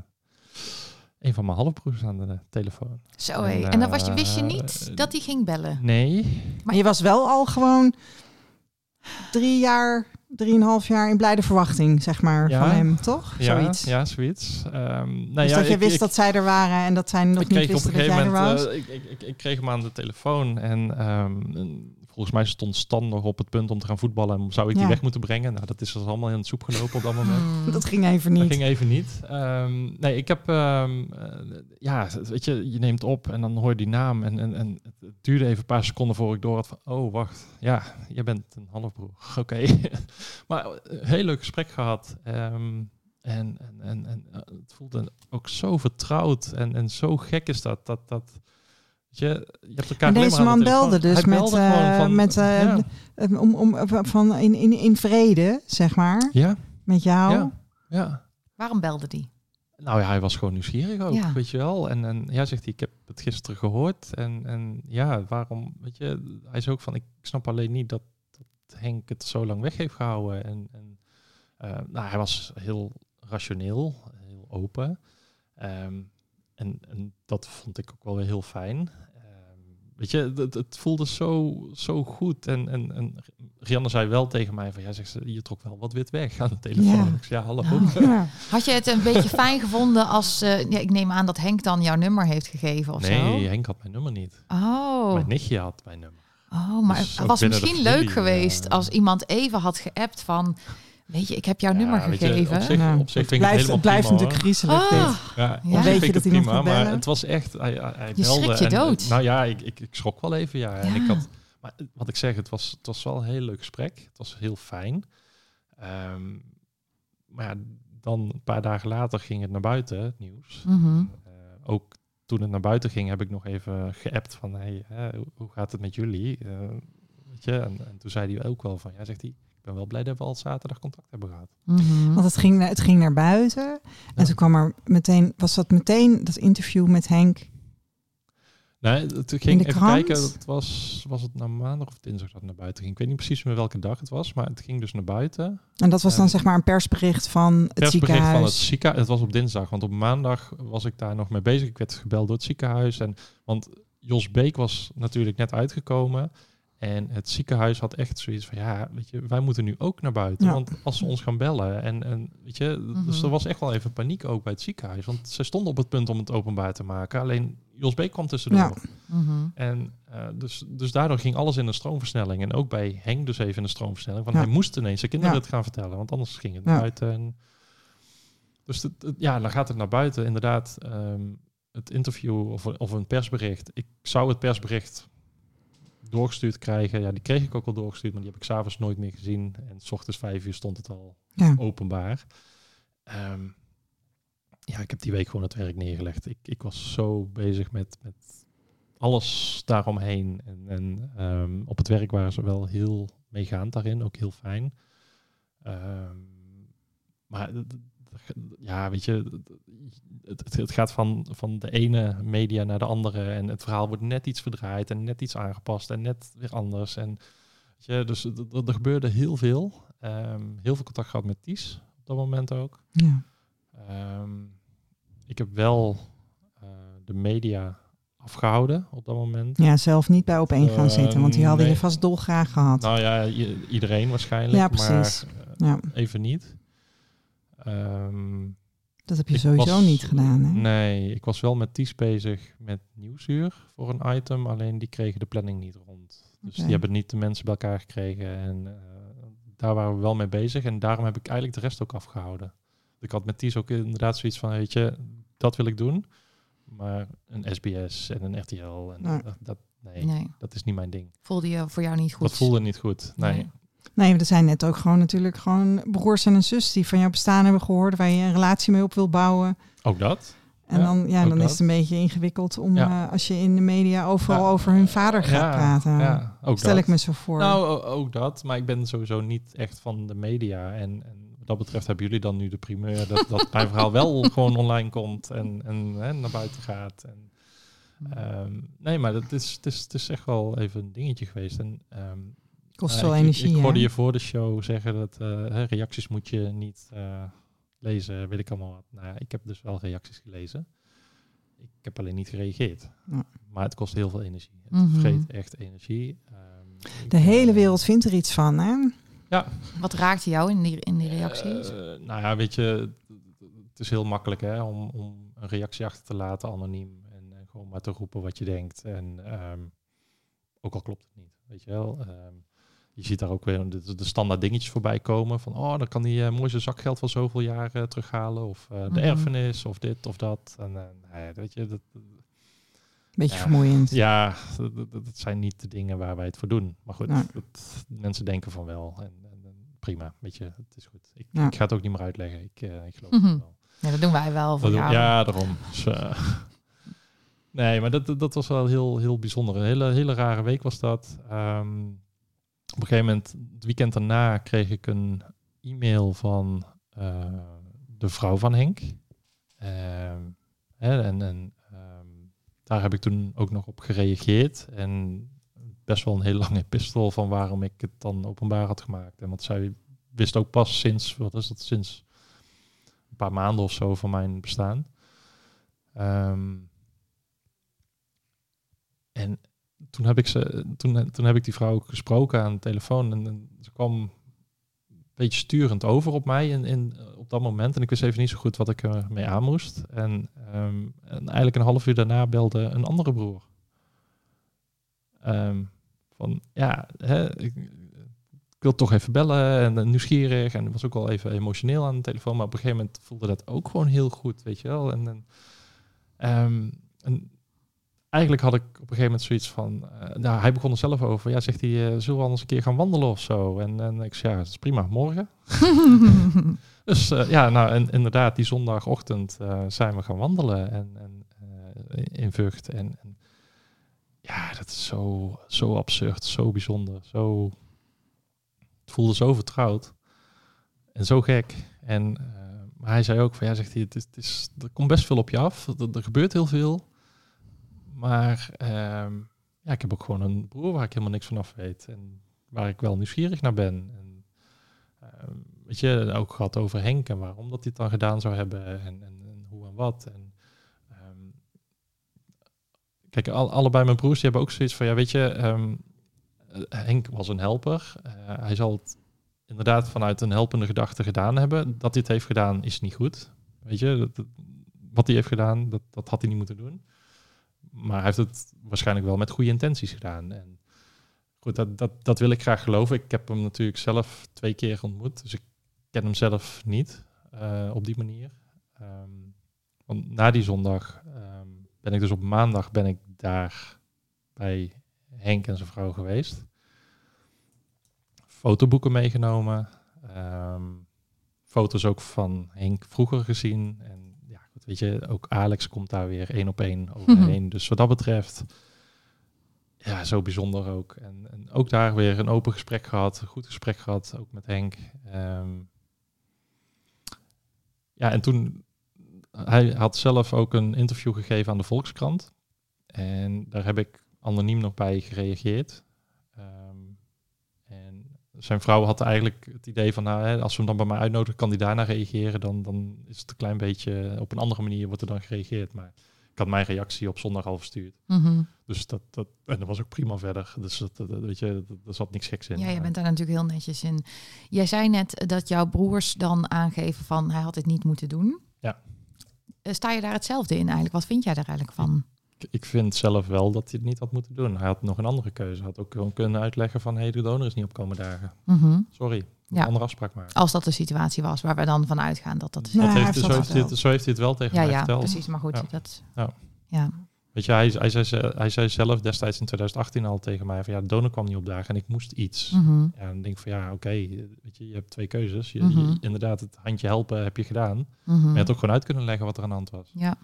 een van mijn halfbroers aan de telefoon. Zo En, hé. En dan was je, wist je niet dat hij ging bellen? Nee. Maar je was wel al gewoon drie jaar, drieënhalf jaar in blijde verwachting, zeg maar, Ja. van hem, toch? Ja, Zoiets. ja zoiets. Ehm nou dus ja, dat je ik- wist ik- dat zij er waren en dat zij nog niet wisten dat jij er was. eh, ik, kreeg hem aan de telefoon en, ehm, en volgens mij stond Stan nog op het punt om te gaan voetballen en zou ik die Ja. weg moeten brengen. Nou, dat is dus allemaal in het soep gelopen op dat moment. Hmm. dat ging even niet. Dat ging even niet. Ehm, nee, ik heb, ehm, eh, ja, weet je, je neemt op en dan hoor je die naam en, en, en het duurde even een paar seconden voor ik door had van, oh wacht, ja, je bent een halfbroer. Oké. maar een heel leuk gesprek gehad. Ehm, en, en, en, en eh, het voelde ook zo vertrouwd en, en zo gek is dat, dat, dat je, je hebt elkaar deze man belde dus Hij met, belde eh, van, met eh, ja, eh, om, om, van in, in, in vrede, zeg maar, ja, met jou. ja, ja. Waarom belde die? Nou ja, hij was gewoon nieuwsgierig ook, Ja. weet je wel. En, en ja, zegt hij, ik heb het gisteren gehoord. En, en ja, waarom, weet je, hij is ook van, ik snap alleen niet dat, dat Henk het zo lang weg heeft gehouden. En, en eh, nou, hij was heel rationeel, heel open. Ehm, en, en dat vond ik ook wel weer heel fijn. Ehm, weet je, het, het voelde zo, zo goed. En, en, en Rianne zei wel tegen mij van, ja, zegt ze, je trok wel wat wit weg aan de telefoon. Ja. Ik zei, ja, hallo. Oh. Ja. Had je het een beetje fijn gevonden als... eh, ja, ik neem aan dat Henk dan jouw nummer heeft gegeven of Nee, zo? Henk had mijn nummer niet. Oh. Mijn nichtje had mijn nummer. Oh, maar Dus het was misschien leuk geweest eh. als iemand even had geappt van... Weet je, ik heb jouw Ja, nummer weet je, gegeven. op zich, Ja. op zich het vind ik het blijft, het blijft prima, natuurlijk griezelig Ah. dit. Ja, Ja. op Dan zich weet vind je dat iemand prima, maar bellen. het was echt... Hij, hij Je belde schrikt je en, dood. Nou ja, ik, ik, ik schrok wel even, ja. En ik had, maar wat ik zeg, het was, het was wel een heel leuk gesprek. Het was heel fijn. Ehm, maar ja, dan een paar dagen later ging het naar buiten, het nieuws. Mhm. Eh, ook toen het naar buiten ging, heb ik nog even geappt van... Hey, hè, hoe- hoe gaat het met jullie? Eh, weet je? En, en toen zei hij ook wel van... Ja, zegt hij, ik ben wel blij dat we al zaterdag contact hebben gehad. Mhm. Want het ging, het ging naar buiten. En Ja. toen kwam er meteen, was dat meteen dat interview met Henk. Nee, het ging even krant? kijken. Het was, was het nou maandag of dinsdag dat het naar buiten ging. Ik weet niet precies meer welke dag het was, maar het ging dus naar buiten. En dat was dan zeg maar een persbericht van het Persbericht ziekenhuis. van het ziekenhuis. Het was op dinsdag, want op maandag was ik daar nog mee bezig. Ik werd gebeld door het ziekenhuis. En, want Jos Beek was natuurlijk net uitgekomen. En het ziekenhuis had echt zoiets van, ja, weet je, wij moeten nu ook naar buiten. Ja. Want als ze ons gaan bellen en, en weet je, dus Mhm. er was echt wel even paniek ook bij het ziekenhuis. Want ze stonden op het punt om het openbaar te maken. Alleen Jos Beek kwam tussendoor. Ja. Mhm. En eh, dus, dus daardoor ging alles in een stroomversnelling. En ook bij Henk dus even in een stroomversnelling. Want Ja. hij moest ineens zijn kinderen het gaan vertellen. Want anders ging het naar buiten. En Dus het- het- ja, dan gaat het naar buiten. Inderdaad, ehm, het interview of, of een persbericht. Ik zou het persbericht doorgestuurd krijgen. Ja, die kreeg ik ook al doorgestuurd, maar die heb ik s'avonds nooit meer gezien. En s ochtends vijf uur stond het al Ja. openbaar. Ehm, ja, ik heb die week gewoon het werk neergelegd. Ik, ik was zo bezig met, met alles daaromheen. En, en ehm, op het werk waren ze wel heel meegaand daarin, ook heel fijn. Ehm, maar ja, weet je, het, het, gaat van, van de ene media naar de andere. En het verhaal wordt net iets verdraaid en net iets aangepast en net weer anders. En weet je, dus er gebeurde heel veel. Ehm, heel veel contact gehad met Ties op dat moment ook. Ja. Ehm, ik heb wel eh, de media afgehouden op dat moment. ja, zelf niet bij op één gaan Eh, zitten, want die hadden je vast dolgraag gehad. Nou ja, iedereen waarschijnlijk. Ja, precies. Maar eh, ja, even niet. Ehm, dat heb je sowieso was- niet gedaan. Hè? Nee, ik was wel met Ties bezig met Nieuwsuur voor een item. Alleen die kregen de planning niet rond. Dus die hebben niet de mensen bij elkaar gekregen. En eh, daar waren we wel mee bezig. En daarom heb ik eigenlijk de rest ook afgehouden. Ik had met Ties ook inderdaad zoiets van, weet je, dat wil ik doen. Maar een SBS en een RTL, en dat, dat, nee, Nee, dat is niet mijn ding. voelde je voor jou niet goed. Dat voelde niet goed. Nee. Nee. Nee, er zijn net ook gewoon natuurlijk gewoon broers en een zus die van jouw bestaan hebben gehoord, waar je een relatie mee op wil bouwen. Ook dat. En Ja, dan, ja, dan is het een beetje ingewikkeld om Ja. eh, als je in de media overal Ja. over hun vader gaat praten. Ja, ook Stel dat. ik me zo voor. Nou, ook dat. Maar ik ben sowieso niet echt van de media. En, en wat dat betreft hebben jullie dan nu de primeur dat, dat mijn verhaal wel gewoon online komt en, en naar buiten gaat. En, ehm, nee, maar dat is, het, is, het is echt wel even een dingetje geweest. En, ehm, Kost eh, wel ik- energie. Ik, ik hoorde je voor de show zeggen dat eh, hè, reacties moet je niet eh, lezen, weet ik allemaal wat. Nou ja, ik heb dus wel reacties gelezen. Ik heb alleen niet gereageerd. Ja. Maar het kost heel veel energie. Het Mhm. vreet echt energie. Ehm, De hele wereld vindt er iets van, hè? Wat raakte jou in die, in die reacties? Eh, nou ja, weet je, het is heel makkelijk hè, om, om een reactie achter te laten, anoniem. En, en gewoon maar te roepen wat je denkt. En ehm, ook al klopt het niet, weet je wel. Ehm, je ziet daar ook weer de, de standaard dingetjes voorbij komen. Van, oh, dan kan hij eh mooi zijn zakgeld van zoveel jaar eh, terughalen. Of eh, de Mhm. erfenis, of dit of dat. En ja, weet je, dat, Beetje vermoeiend. ja, dat, dat- dat zijn niet de dingen waar wij het voor doen. Maar goed, Ja. dat, mensen denken van wel. En, en, en prima, weet je, het is goed. Ik, Ja. ik ga het ook niet meer uitleggen. Ik, ik geloof Mhm. het wel. Ja, dat doen wij wel voor jou. ja, daarom. Dus, nee, maar dat, dat- was wel heel, heel bijzonder. Een hele, hele rare week was dat. Ehm, op een gegeven moment, het weekend daarna, kreeg ik een e-mail van eh, de vrouw van Henk. Ehm, en en ehm, daar heb ik toen ook nog op gereageerd. En best wel een heel lange epistel van waarom ik het dan openbaar had gemaakt. En want zij wist ook pas sinds, wat is dat, sinds een paar maanden of zo van mijn bestaan. Ehm, en toen heb ik ze, toen, toen heb ik die vrouw gesproken aan de telefoon en, ze kwam een beetje sturend over op mij in, in, op dat moment. En ik wist even niet zo goed wat ik ermee aan moest. En, ehm, en eigenlijk een half uur daarna belde een andere broer. Ehm, van ja, hè, ik, wil toch even bellen en eh, nieuwsgierig. En was ook wel even emotioneel aan de telefoon. Maar op een gegeven moment voelde dat ook gewoon heel goed, weet je wel. En, en, ehm, en eigenlijk had ik op een gegeven moment zoiets van... eh, nou, hij begon er zelf over. Ja, zegt hij, eh, zullen we anders een keer gaan wandelen of zo? En, en ik zei, ja, dat is prima, morgen. Dus eh, ja, nou, en, inderdaad, die zondagochtend zijn we gaan wandelen en, en, in Vught. En, en ja, dat is zo, zo absurd, zo bijzonder, zo... Het voelde zo vertrouwd en zo gek. En maar hij zei ook van, ja, zegt hij, het is, het is, er komt best veel op je af. Er, er gebeurt heel veel. Maar ehm, ja, ik heb ook gewoon een broer waar ik helemaal niks van af weet. En waar ik wel nieuwsgierig naar ben. En, ehm, weet je, ook gehad over Henk en waarom dat hij het dan gedaan zou hebben. En, en, en hoe en wat. En, ehm, kijk, al, allebei mijn broers die hebben ook zoiets van, ja, weet je, Henk was een helper. Eh, hij zal het inderdaad vanuit een helpende gedachte gedaan hebben. Dat hij het heeft gedaan is niet goed. Weet je, wat hij heeft gedaan, dat, dat had hij niet moeten doen. Maar hij heeft het waarschijnlijk wel met goede intenties gedaan. En goed, dat, dat, dat wil ik graag geloven. Ik heb hem natuurlijk zelf twee keer ontmoet. Dus ik ken hem zelf niet eh, op die manier. Ehm, want na die zondag ehm, ben ik dus op maandag ben ik daar bij Henk en zijn vrouw geweest. Fotoboeken meegenomen. Ehm, foto's ook van Henk vroeger gezien. En weet je, ook Alex komt daar weer één op één overheen. Dus wat dat betreft, ja, zo bijzonder ook. En, en ook daar weer een open gesprek gehad, een goed gesprek gehad, ook met Henk. Ehm, ja, en toen, hij had zelf ook een interview gegeven aan de Volkskrant. En daar heb ik anoniem nog bij gereageerd. Ehm, zijn vrouw had eigenlijk het idee van, nou, hè, als we hem dan bij mij uitnodigen, kan hij daarna reageren. Dan, dan is het een klein beetje, op een andere manier wordt er dan gereageerd. Maar ik had mijn reactie op zondag al verstuurd. Mhm. Dus dat, dat, en dat was ook prima verder. Dus dat, weet je, er zat niks geks in. Ja, je Maar- bent daar natuurlijk heel netjes in. Jij zei net dat jouw broers dan aangeven van hij had dit niet moeten doen. Ja. Eh, Sta je daar hetzelfde in eigenlijk? Wat vind jij daar eigenlijk van? Ik, vind zelf wel dat hij het niet had moeten doen. Hij had nog een andere keuze. Hij had ook gewoon kunnen uitleggen van, hé, hey, de donor is niet opkomen dagen. Mhm. Sorry, een Ja. andere afspraak maken. Als dat de situatie was waar we dan van uitgaan dat dat is. Dat heeft, zo, heeft hij zo heeft hij het wel tegen Ja, mij ja, verteld. precies. Maar goed, Ja. dat. Ja. ja. Weet je, hij, hij, zei, ze- hij zei zelf destijds in 2018 al tegen mij van, ja, de donor kwam niet op dagen en ik moest iets. Mhm. Ja, dan denk ik van, ja, oké, weet je, je hebt twee keuzes. Je, Mhm. je- inderdaad, het handje helpen heb je gedaan. Maar je had ook gewoon uit kunnen leggen wat er aan de hand was. Ja.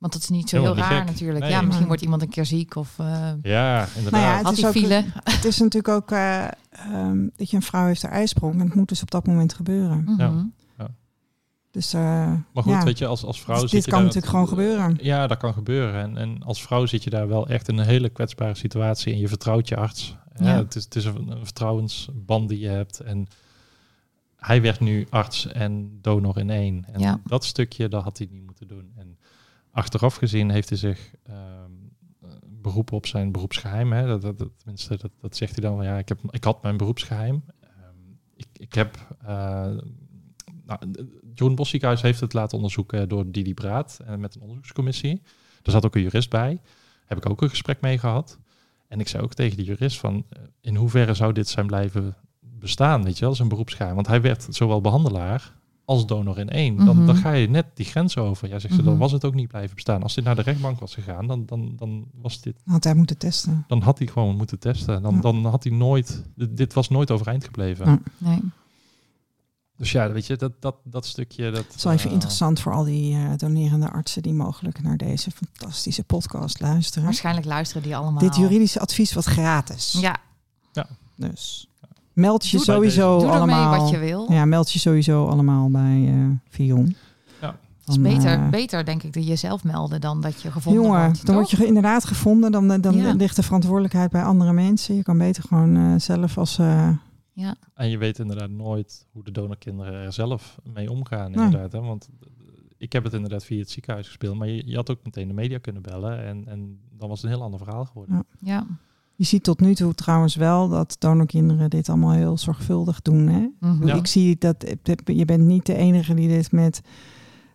Want dat is niet zo Helemaal heel niet raar gek. natuurlijk. Nee. ja, misschien Nee. wordt iemand een keer ziek of eh Ja, inderdaad. Nou ja, het had is ook- file. Het is natuurlijk ook eh, ehm, dat je een vrouw heeft haar ijsprong en het moet dus op dat moment gebeuren. Mhm. Dus, eh, Maar goed, ja. weet je, als, als vrouw Dus zit dit je kan daar- natuurlijk gewoon gebeuren. Ja, dat kan gebeuren. En, en als vrouw zit je daar wel echt in een hele kwetsbare situatie en je vertrouwt je arts. Ja. Ja. het is, het is een, een vertrouwensband die je hebt. En hij werd nu arts en donor in één. En Ja. dat stukje, dat had hij niet moeten doen. En achteraf gezien heeft hij zich ehm, eh, beroepen op zijn beroepsgeheim. Hè. Dat, dat, tenminste, dat, dat zegt hij dan van ja, ik, heb, ik had mijn beroepsgeheim. Ehm, ik, ik heb. eh nou, John heeft het laten onderzoeken door Didi Braat en met een onderzoekscommissie. Er zat ook een jurist bij. Heb ik ook een gesprek mee gehad. En ik zei ook tegen die jurist van eh, in hoeverre zou dit zijn blijven bestaan, weet je wel, zijn beroepsgeheim. Want hij werd zowel behandelaar als donor in één. Dan, Mhm. dan ga je net die grens over. Ja, zegt ze, dan Mhm. was het ook niet blijven bestaan. Als dit naar de rechtbank was gegaan, dan, dan, dan was dit had hij moeten testen. dan had hij gewoon moeten testen. Dan, Ja. dan had hij nooit, dit, dit was nooit overeind gebleven. Ja. Nee. Dus ja, weet je, dat, dat, dat stukje. Dat, Het is wel even eh, interessant voor al die eh, donerende artsen die mogelijk naar deze fantastische podcast luisteren. Waarschijnlijk luisteren die allemaal. Dit juridische advies wat gratis. Ja, Dus meld je Doe sowieso doe ermee allemaal. wat je wil. Ja, meld je sowieso allemaal bij eh Vion. Ja. Het is Dan, beter, eh, beter, denk ik, dat je zelf melden dan dat je gevonden Jongen, wordt. dan word je ge- inderdaad gevonden. Dan, dan Ja. ligt de verantwoordelijkheid bij andere mensen. Je kan beter gewoon eh, zelf als... eh, Ja, En je weet inderdaad nooit hoe de donorkinderen er zelf mee omgaan. Nee. Inderdaad, hè? Want eh, ik heb het inderdaad via het ziekenhuis gespeeld. Maar je, je had ook meteen de media kunnen bellen. En, en dan was het een heel ander verhaal geworden. Ja. ja. Je ziet tot nu toe trouwens wel dat donorkinderen dit allemaal heel zorgvuldig doen. Hè? Mhm. Ja. Ik zie dat je bent niet de enige die dit met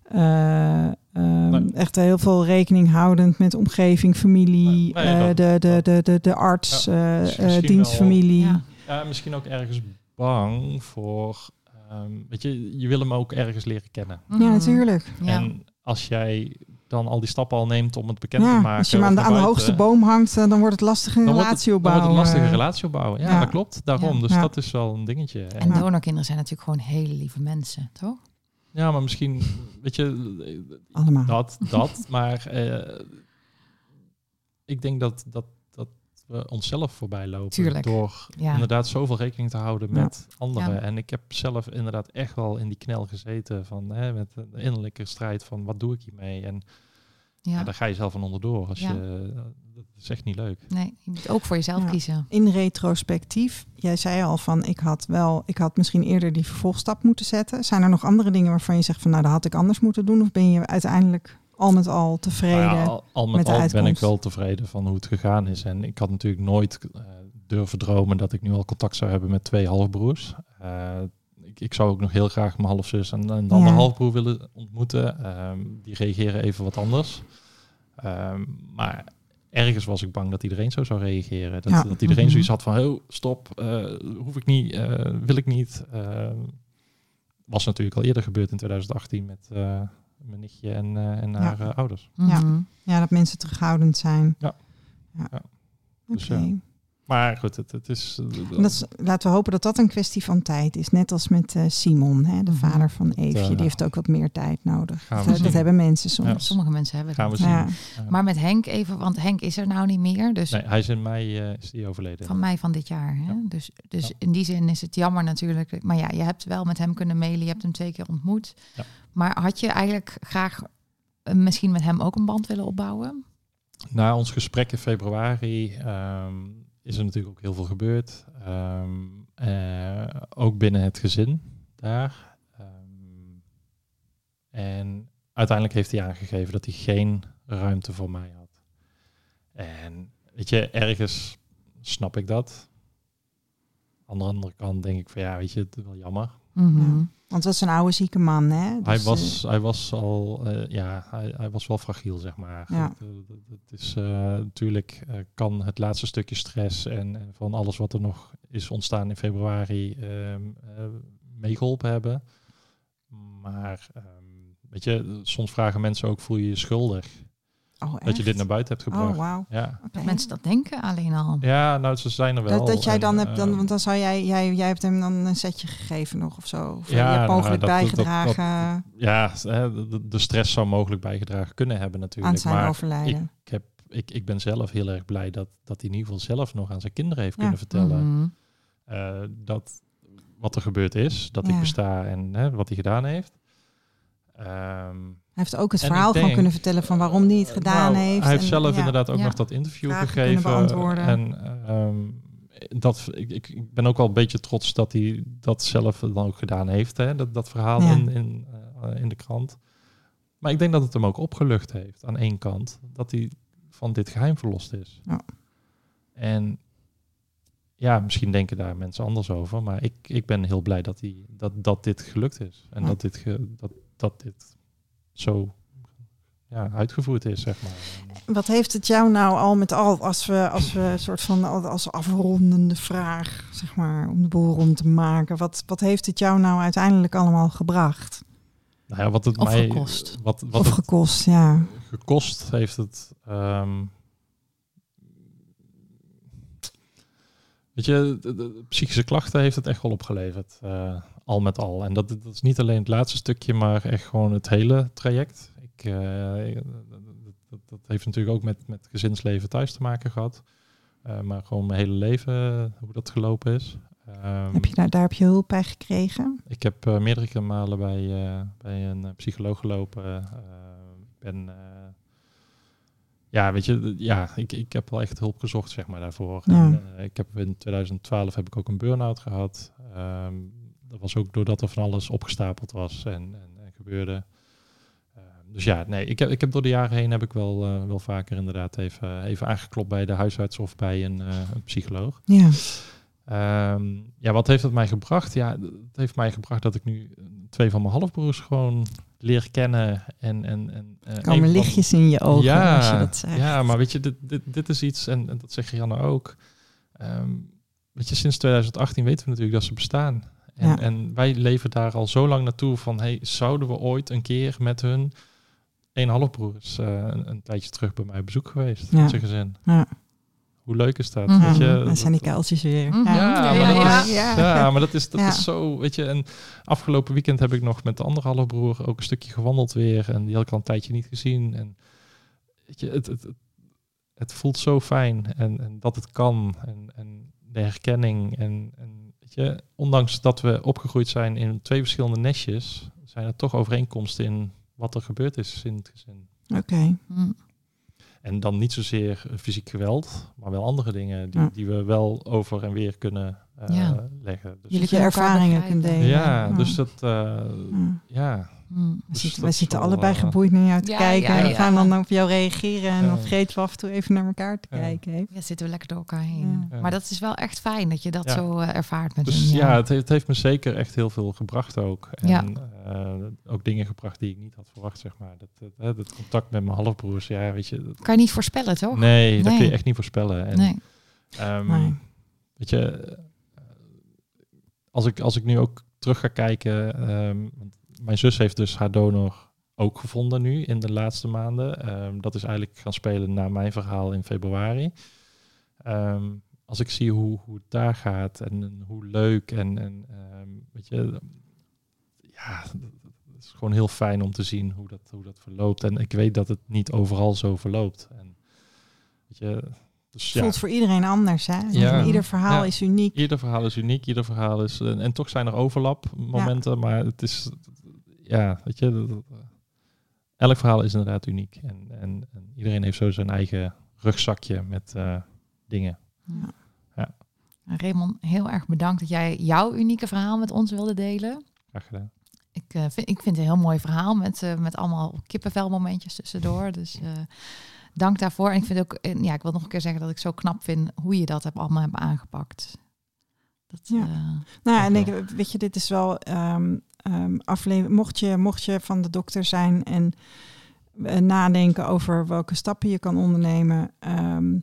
eh, ehm, Nee. echt heel veel rekening houdend met omgeving, familie, Nee, nee, eh, de, de, de, de, de arts, Ja. eh, Dus misschien dienstfamilie. Ja. Ja, misschien ook ergens bang voor... ehm, weet je, je wil hem ook ergens leren kennen. Mhm. Ja, natuurlijk. Ja. En als jij dan al die stappen al neemt om het bekend te maken... als je hem aan de, aan hoogste boom hangt, eh, dan wordt het lastig een dan wordt relatie het, dan wordt opbouwen. het lastige eh. relatie opbouwen. Ja, Ja. dat klopt. Daarom. Ja. Dus Ja. dat is wel een dingetje. En Ja. donorkinderen zijn natuurlijk gewoon hele lieve mensen, toch? Ja, maar misschien, weet je, Allemaal. dat, dat. maar eh, ik denk dat, dat, dat we onszelf voorbij lopen. Tuurlijk. Door Ja. inderdaad zoveel rekening te houden Ja. met anderen. Ja. En ik heb zelf inderdaad echt wel in die knel gezeten van hè, met de innerlijke strijd van wat doe ik hiermee? En ja. Daar ga je zelf van onderdoor. Als Ja. je, dat is echt niet leuk. Nee, je moet ook voor jezelf Ja. kiezen. In retrospectief, jij zei al van ik had wel, ik had misschien eerder die vervolgstap moeten zetten. Zijn er nog andere dingen waarvan je zegt van nou dat had ik anders moeten doen? Of ben je uiteindelijk al met al tevreden? Nou ja, al, al met, met de al ben ik wel tevreden van hoe het gegaan is. En ik had natuurlijk nooit eh, durven dromen dat ik nu al contact zou hebben met twee halfbroers. Eh, ik, ik zou ook nog heel graag mijn halfzus en, en de andere Ja. halfbroer willen ontmoeten. Ehm, die reageren even wat anders. Ehm, maar ergens was ik bang dat iedereen zo zou reageren. Dat, Ja. dat iedereen Mhm. zoiets had van, oh, stop, eh, hoef ik niet, eh, wil ik niet. Ehm, was natuurlijk al eerder gebeurd in 2018 met, eh, mijn nichtje en, eh, en haar ouders. Ja. Mhm. Ja, dat mensen terughoudend zijn. Ja. ja. Ja. Oké. Dus ja. Maar goed, het, het is... En Dat is, laten we hopen dat dat een kwestie van tijd is. Net als met eh, Simon, hè, de Mhm. vader van Eefje. eh, die heeft ook wat meer tijd nodig. gaan we Dat, dat hebben mensen soms. Sommige mensen hebben Gaan we het. zien. Ja. Maar met Henk even, want Henk is er nou niet meer. Dus Nee, hij is in mei eh, is die overleden. van mei van dit jaar. Hè? Ja. Dus, dus Ja. in die zin is het jammer natuurlijk. Maar ja, je hebt wel met hem kunnen mailen. Je hebt hem twee keer ontmoet. Ja. Maar had je eigenlijk graag eh, misschien met hem ook een band willen opbouwen? Na ons gesprek in februari ehm, is er natuurlijk ook heel veel gebeurd. Ehm, eh, ook binnen het gezin daar. Ehm, en uiteindelijk heeft hij aangegeven dat hij geen ruimte voor mij had. En weet je, ergens snap ik dat. Aan de andere kant denk ik van ja, weet je, het is wel jammer. Mhm. Want het was een oude zieke man, hè? hij, Dus, was, eh, hij was al, eh, ja, hij, hij was wel fragiel, zeg maar. Ja. Het, eh, het is natuurlijk kan het laatste stukje stress en, en van alles wat er nog is ontstaan in februari eh, meegeholpen hebben. Maar ehm, weet je, soms vragen mensen ook: voel je je schuldig oh, dat je dit naar buiten hebt gebracht? Oh, wauw. Ja. Dat mensen dat denken alleen al. ja, nou, ze zijn er wel. Dat, dat jij En, dan hebt, dan, eh, want dan zou jij, jij, jij hebt hem dan een setje gegeven nog of zo. Of Ja, je hebt nou, mogelijk dat- dat- dat- bijgedragen ja, hè, de, stress zou mogelijk bijgedragen kunnen hebben natuurlijk. aan zijn maar overlijden. ik, heb, ik, ik ben zelf heel erg blij dat, dat hij in ieder geval zelf nog aan zijn kinderen heeft Ja. kunnen vertellen. Mhm. eh, dat wat er gebeurd is, dat Ja. ik besta en hè, wat hij gedaan heeft. Ehm, Hij heeft ook het En verhaal denk, kunnen vertellen van waarom hij het gedaan nou, heeft. Hij heeft en- zelf ja. inderdaad ook Ja. nog dat interview gegeven. En ehm, dat, ik, ik, ben ook wel een beetje trots dat hij dat zelf dan ook gedaan heeft, hè, dat, dat verhaal Ja. in, in, eh, in de krant. Maar ik denk dat het hem ook opgelucht heeft aan één kant, dat hij van dit geheim verlost is. Ja. En ja, misschien denken daar mensen anders over, maar ik, ik ben heel blij dat, hij, dat, dat dit gelukt is. En Ja. dat, dit ge- dat, dat dit zo ja, uitgevoerd is, zeg maar. Wat heeft het jou nou al met al, als we, als we een soort van al- als afrondende vraag, zeg maar, om de boel rond te maken, wat, wat heeft het jou nou uiteindelijk allemaal gebracht? Nou ja, wat het Of mij gekost. Wat, wat of het gekost, ja. gekost heeft het. ehm, weet je, de, de psychische klachten heeft het echt wel opgeleverd. eh, al met al. En dat, dat is niet alleen het laatste stukje, maar echt gewoon het hele traject. Ik, eh, dat, dat, dat heeft natuurlijk ook met, met gezinsleven thuis te maken gehad. Eh, maar gewoon mijn hele leven, hoe dat gelopen is. Ehm, Heb je daar, daar heb je hulp bij gekregen? ik heb eh, meerdere malen bij, bij een psycholoog gelopen. Eh, ik ben, ja, weet je, ja, ik, ik heb wel echt hulp gezocht, zeg maar, daarvoor. Ja. En, ik heb in 2012 heb ik ook een burn-out gehad. Ehm, dat was ook doordat er van alles opgestapeld was en, en, en gebeurde. Ehm, dus ja, nee, ik heb, ik heb door de jaren heen heb ik wel, eh, wel vaker inderdaad even, even aangeklopt bij de huisarts of bij een, eh, een psycholoog. Ja. Ehm, ja, wat heeft het mij gebracht? Ja, het heeft mij gebracht dat ik nu eh, twee van mijn halfbroers gewoon leer kennen. En, en, en, komen van- lichtjes in je ogen ja, als je dat zegt. Ja, maar weet je, dit, dit, dit is iets, en, en dat zegt Janne ook. Ehm, weet je, sinds 2018 weten we natuurlijk dat ze bestaan. En, Ja. en wij leven daar al zo lang naartoe van, hey, zouden we ooit een keer met hun een halfbroers uh, een, een, tijdje terug bij mij op bezoek geweest, Ja. met zijn gezin. Ja. Hoe leuk is dat? Mhm. Weet je, Dan zijn die kuiltjes weer. Mhm. Ja, Ja, Ja, maar dat ja, is, ja. maar dat is, dat Ja. is zo, weet je. En afgelopen weekend heb ik nog met de andere halfbroer ook een stukje gewandeld weer. En die had ik al een tijdje niet gezien. En weet je, het, het, het, het voelt zo fijn. En, en dat het kan. En, en de herkenning. En, en je, ondanks dat we opgegroeid zijn in twee verschillende nestjes, zijn er toch overeenkomsten in wat er gebeurd is in het gezin. Oké. Mhm. En dan niet zozeer fysiek geweld, maar wel andere dingen die, Ja. die we wel over en weer kunnen eh, Ja. leggen. Dus, Jullie je ervaringen kunt delen. ja, dus dat, eh, Ja. Ja. Mhm. We Dus zitten, wel, allebei eh, geboeid naar jou te Ja, kijken. ja, en we ja. gaan dan op jou reageren. En Ja. dan vergeten we af en toe even naar elkaar te Ja. kijken. hè. Ja, zitten we lekker door elkaar heen. Ja. Maar dat is wel echt fijn dat je dat Ja. zo eh, ervaart met Dus hun. ja, het, heeft, het heeft me zeker echt heel veel gebracht ook. En Ja. eh, ook dingen gebracht die ik niet had verwacht, zeg maar. Dat, dat, hè, dat contact met mijn halfbroers, ja, weet je. dat- kan je niet voorspellen, toch? nee, dat kun je echt niet voorspellen. En, nee. Ehm, Nee. Weet je, als ik, als ik nu ook terug ga kijken, ehm, want mijn zus heeft dus haar donor ook gevonden nu in de laatste maanden. Ehm, dat is eigenlijk gaan spelen na mijn verhaal in februari. Ehm, als ik zie hoe, hoe het daar gaat en, hoe leuk en, en ehm, weet je, ja, het is gewoon heel fijn om te zien hoe dat, hoe dat verloopt. En ik weet dat het niet overal zo verloopt. En, weet je, dus, ja, Voelt voor iedereen anders, hè? Ja. Ieder verhaal Ja. is uniek. ieder verhaal is uniek, ieder verhaal is... En, en toch zijn er overlapmomenten, maar het is... Ja, weet je... dat- dat- elk verhaal is inderdaad uniek. En, en, en iedereen heeft zo zijn eigen rugzakje met eh, dingen. Ja. Raymond, heel erg bedankt dat jij jouw unieke verhaal met ons wilde delen. Graag gedaan. Ik, eh, vind, ik vind het een heel mooi verhaal met, eh, met allemaal kippenvelmomentjes tussendoor. Dus eh, dank daarvoor. En ik vind ook, ja, ik wil nog een keer zeggen dat ik zo knap vind hoe je dat hebt, allemaal hebt aangepakt. Dat, Ja. eh, Nou, en ik, weet je, dit is wel ehm ehm, aflevering. Mocht je, mocht je van de dokter zijn en eh, nadenken over welke stappen je kan ondernemen. ehm,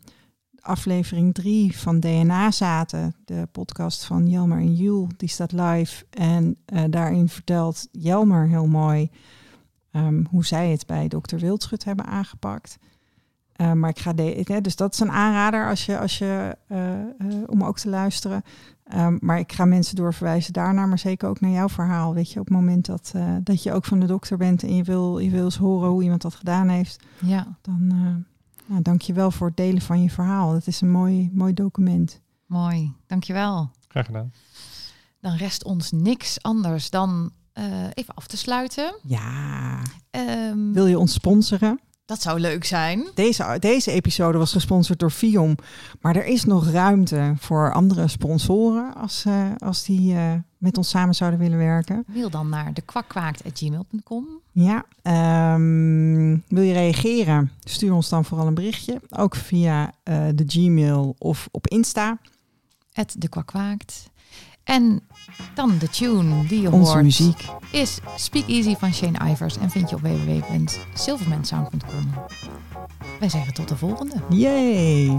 aflevering 3 van DNA zaten, de podcast van Jelmer en Jules, die staat live. En eh, daarin vertelt Jelmer heel mooi hoe zij het bij dokter Wildschut hebben aangepakt. Maar ik ga de, dus dat is een aanrader als je, als je, om ook te luisteren. Ehm, maar ik ga mensen doorverwijzen daarnaar, maar zeker ook naar jouw verhaal. Weet je, op het moment dat, eh, dat je ook van de dokter bent en je wil, je wil eens horen hoe iemand dat gedaan heeft, ja, dan eh nou, dank je wel voor het delen van je verhaal. Dat is een mooi, mooi document. mooi. Dankjewel. Graag gedaan. Dan rest ons niks anders dan eh, even af te sluiten. Ja, Ehm, wil je ons sponsoren? Dat zou leuk zijn. Deze, deze episode was gesponsord door Viom. Maar er is nog ruimte voor andere sponsoren als, eh, als die eh, met ons samen zouden willen werken. Mail dan naar dekwakkwaakt.gmail.com. Ja, ehm, wil je reageren? Stuur ons dan vooral een berichtje. Ook via eh, de Gmail of op Insta. Het de kwakwaakt. En dan de tune die je Onze hoort muziek. is Speak Easy van Shane Ivers en vind je op www.silvermansound.com. Wij zeggen tot de volgende. Yay!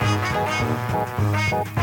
Thank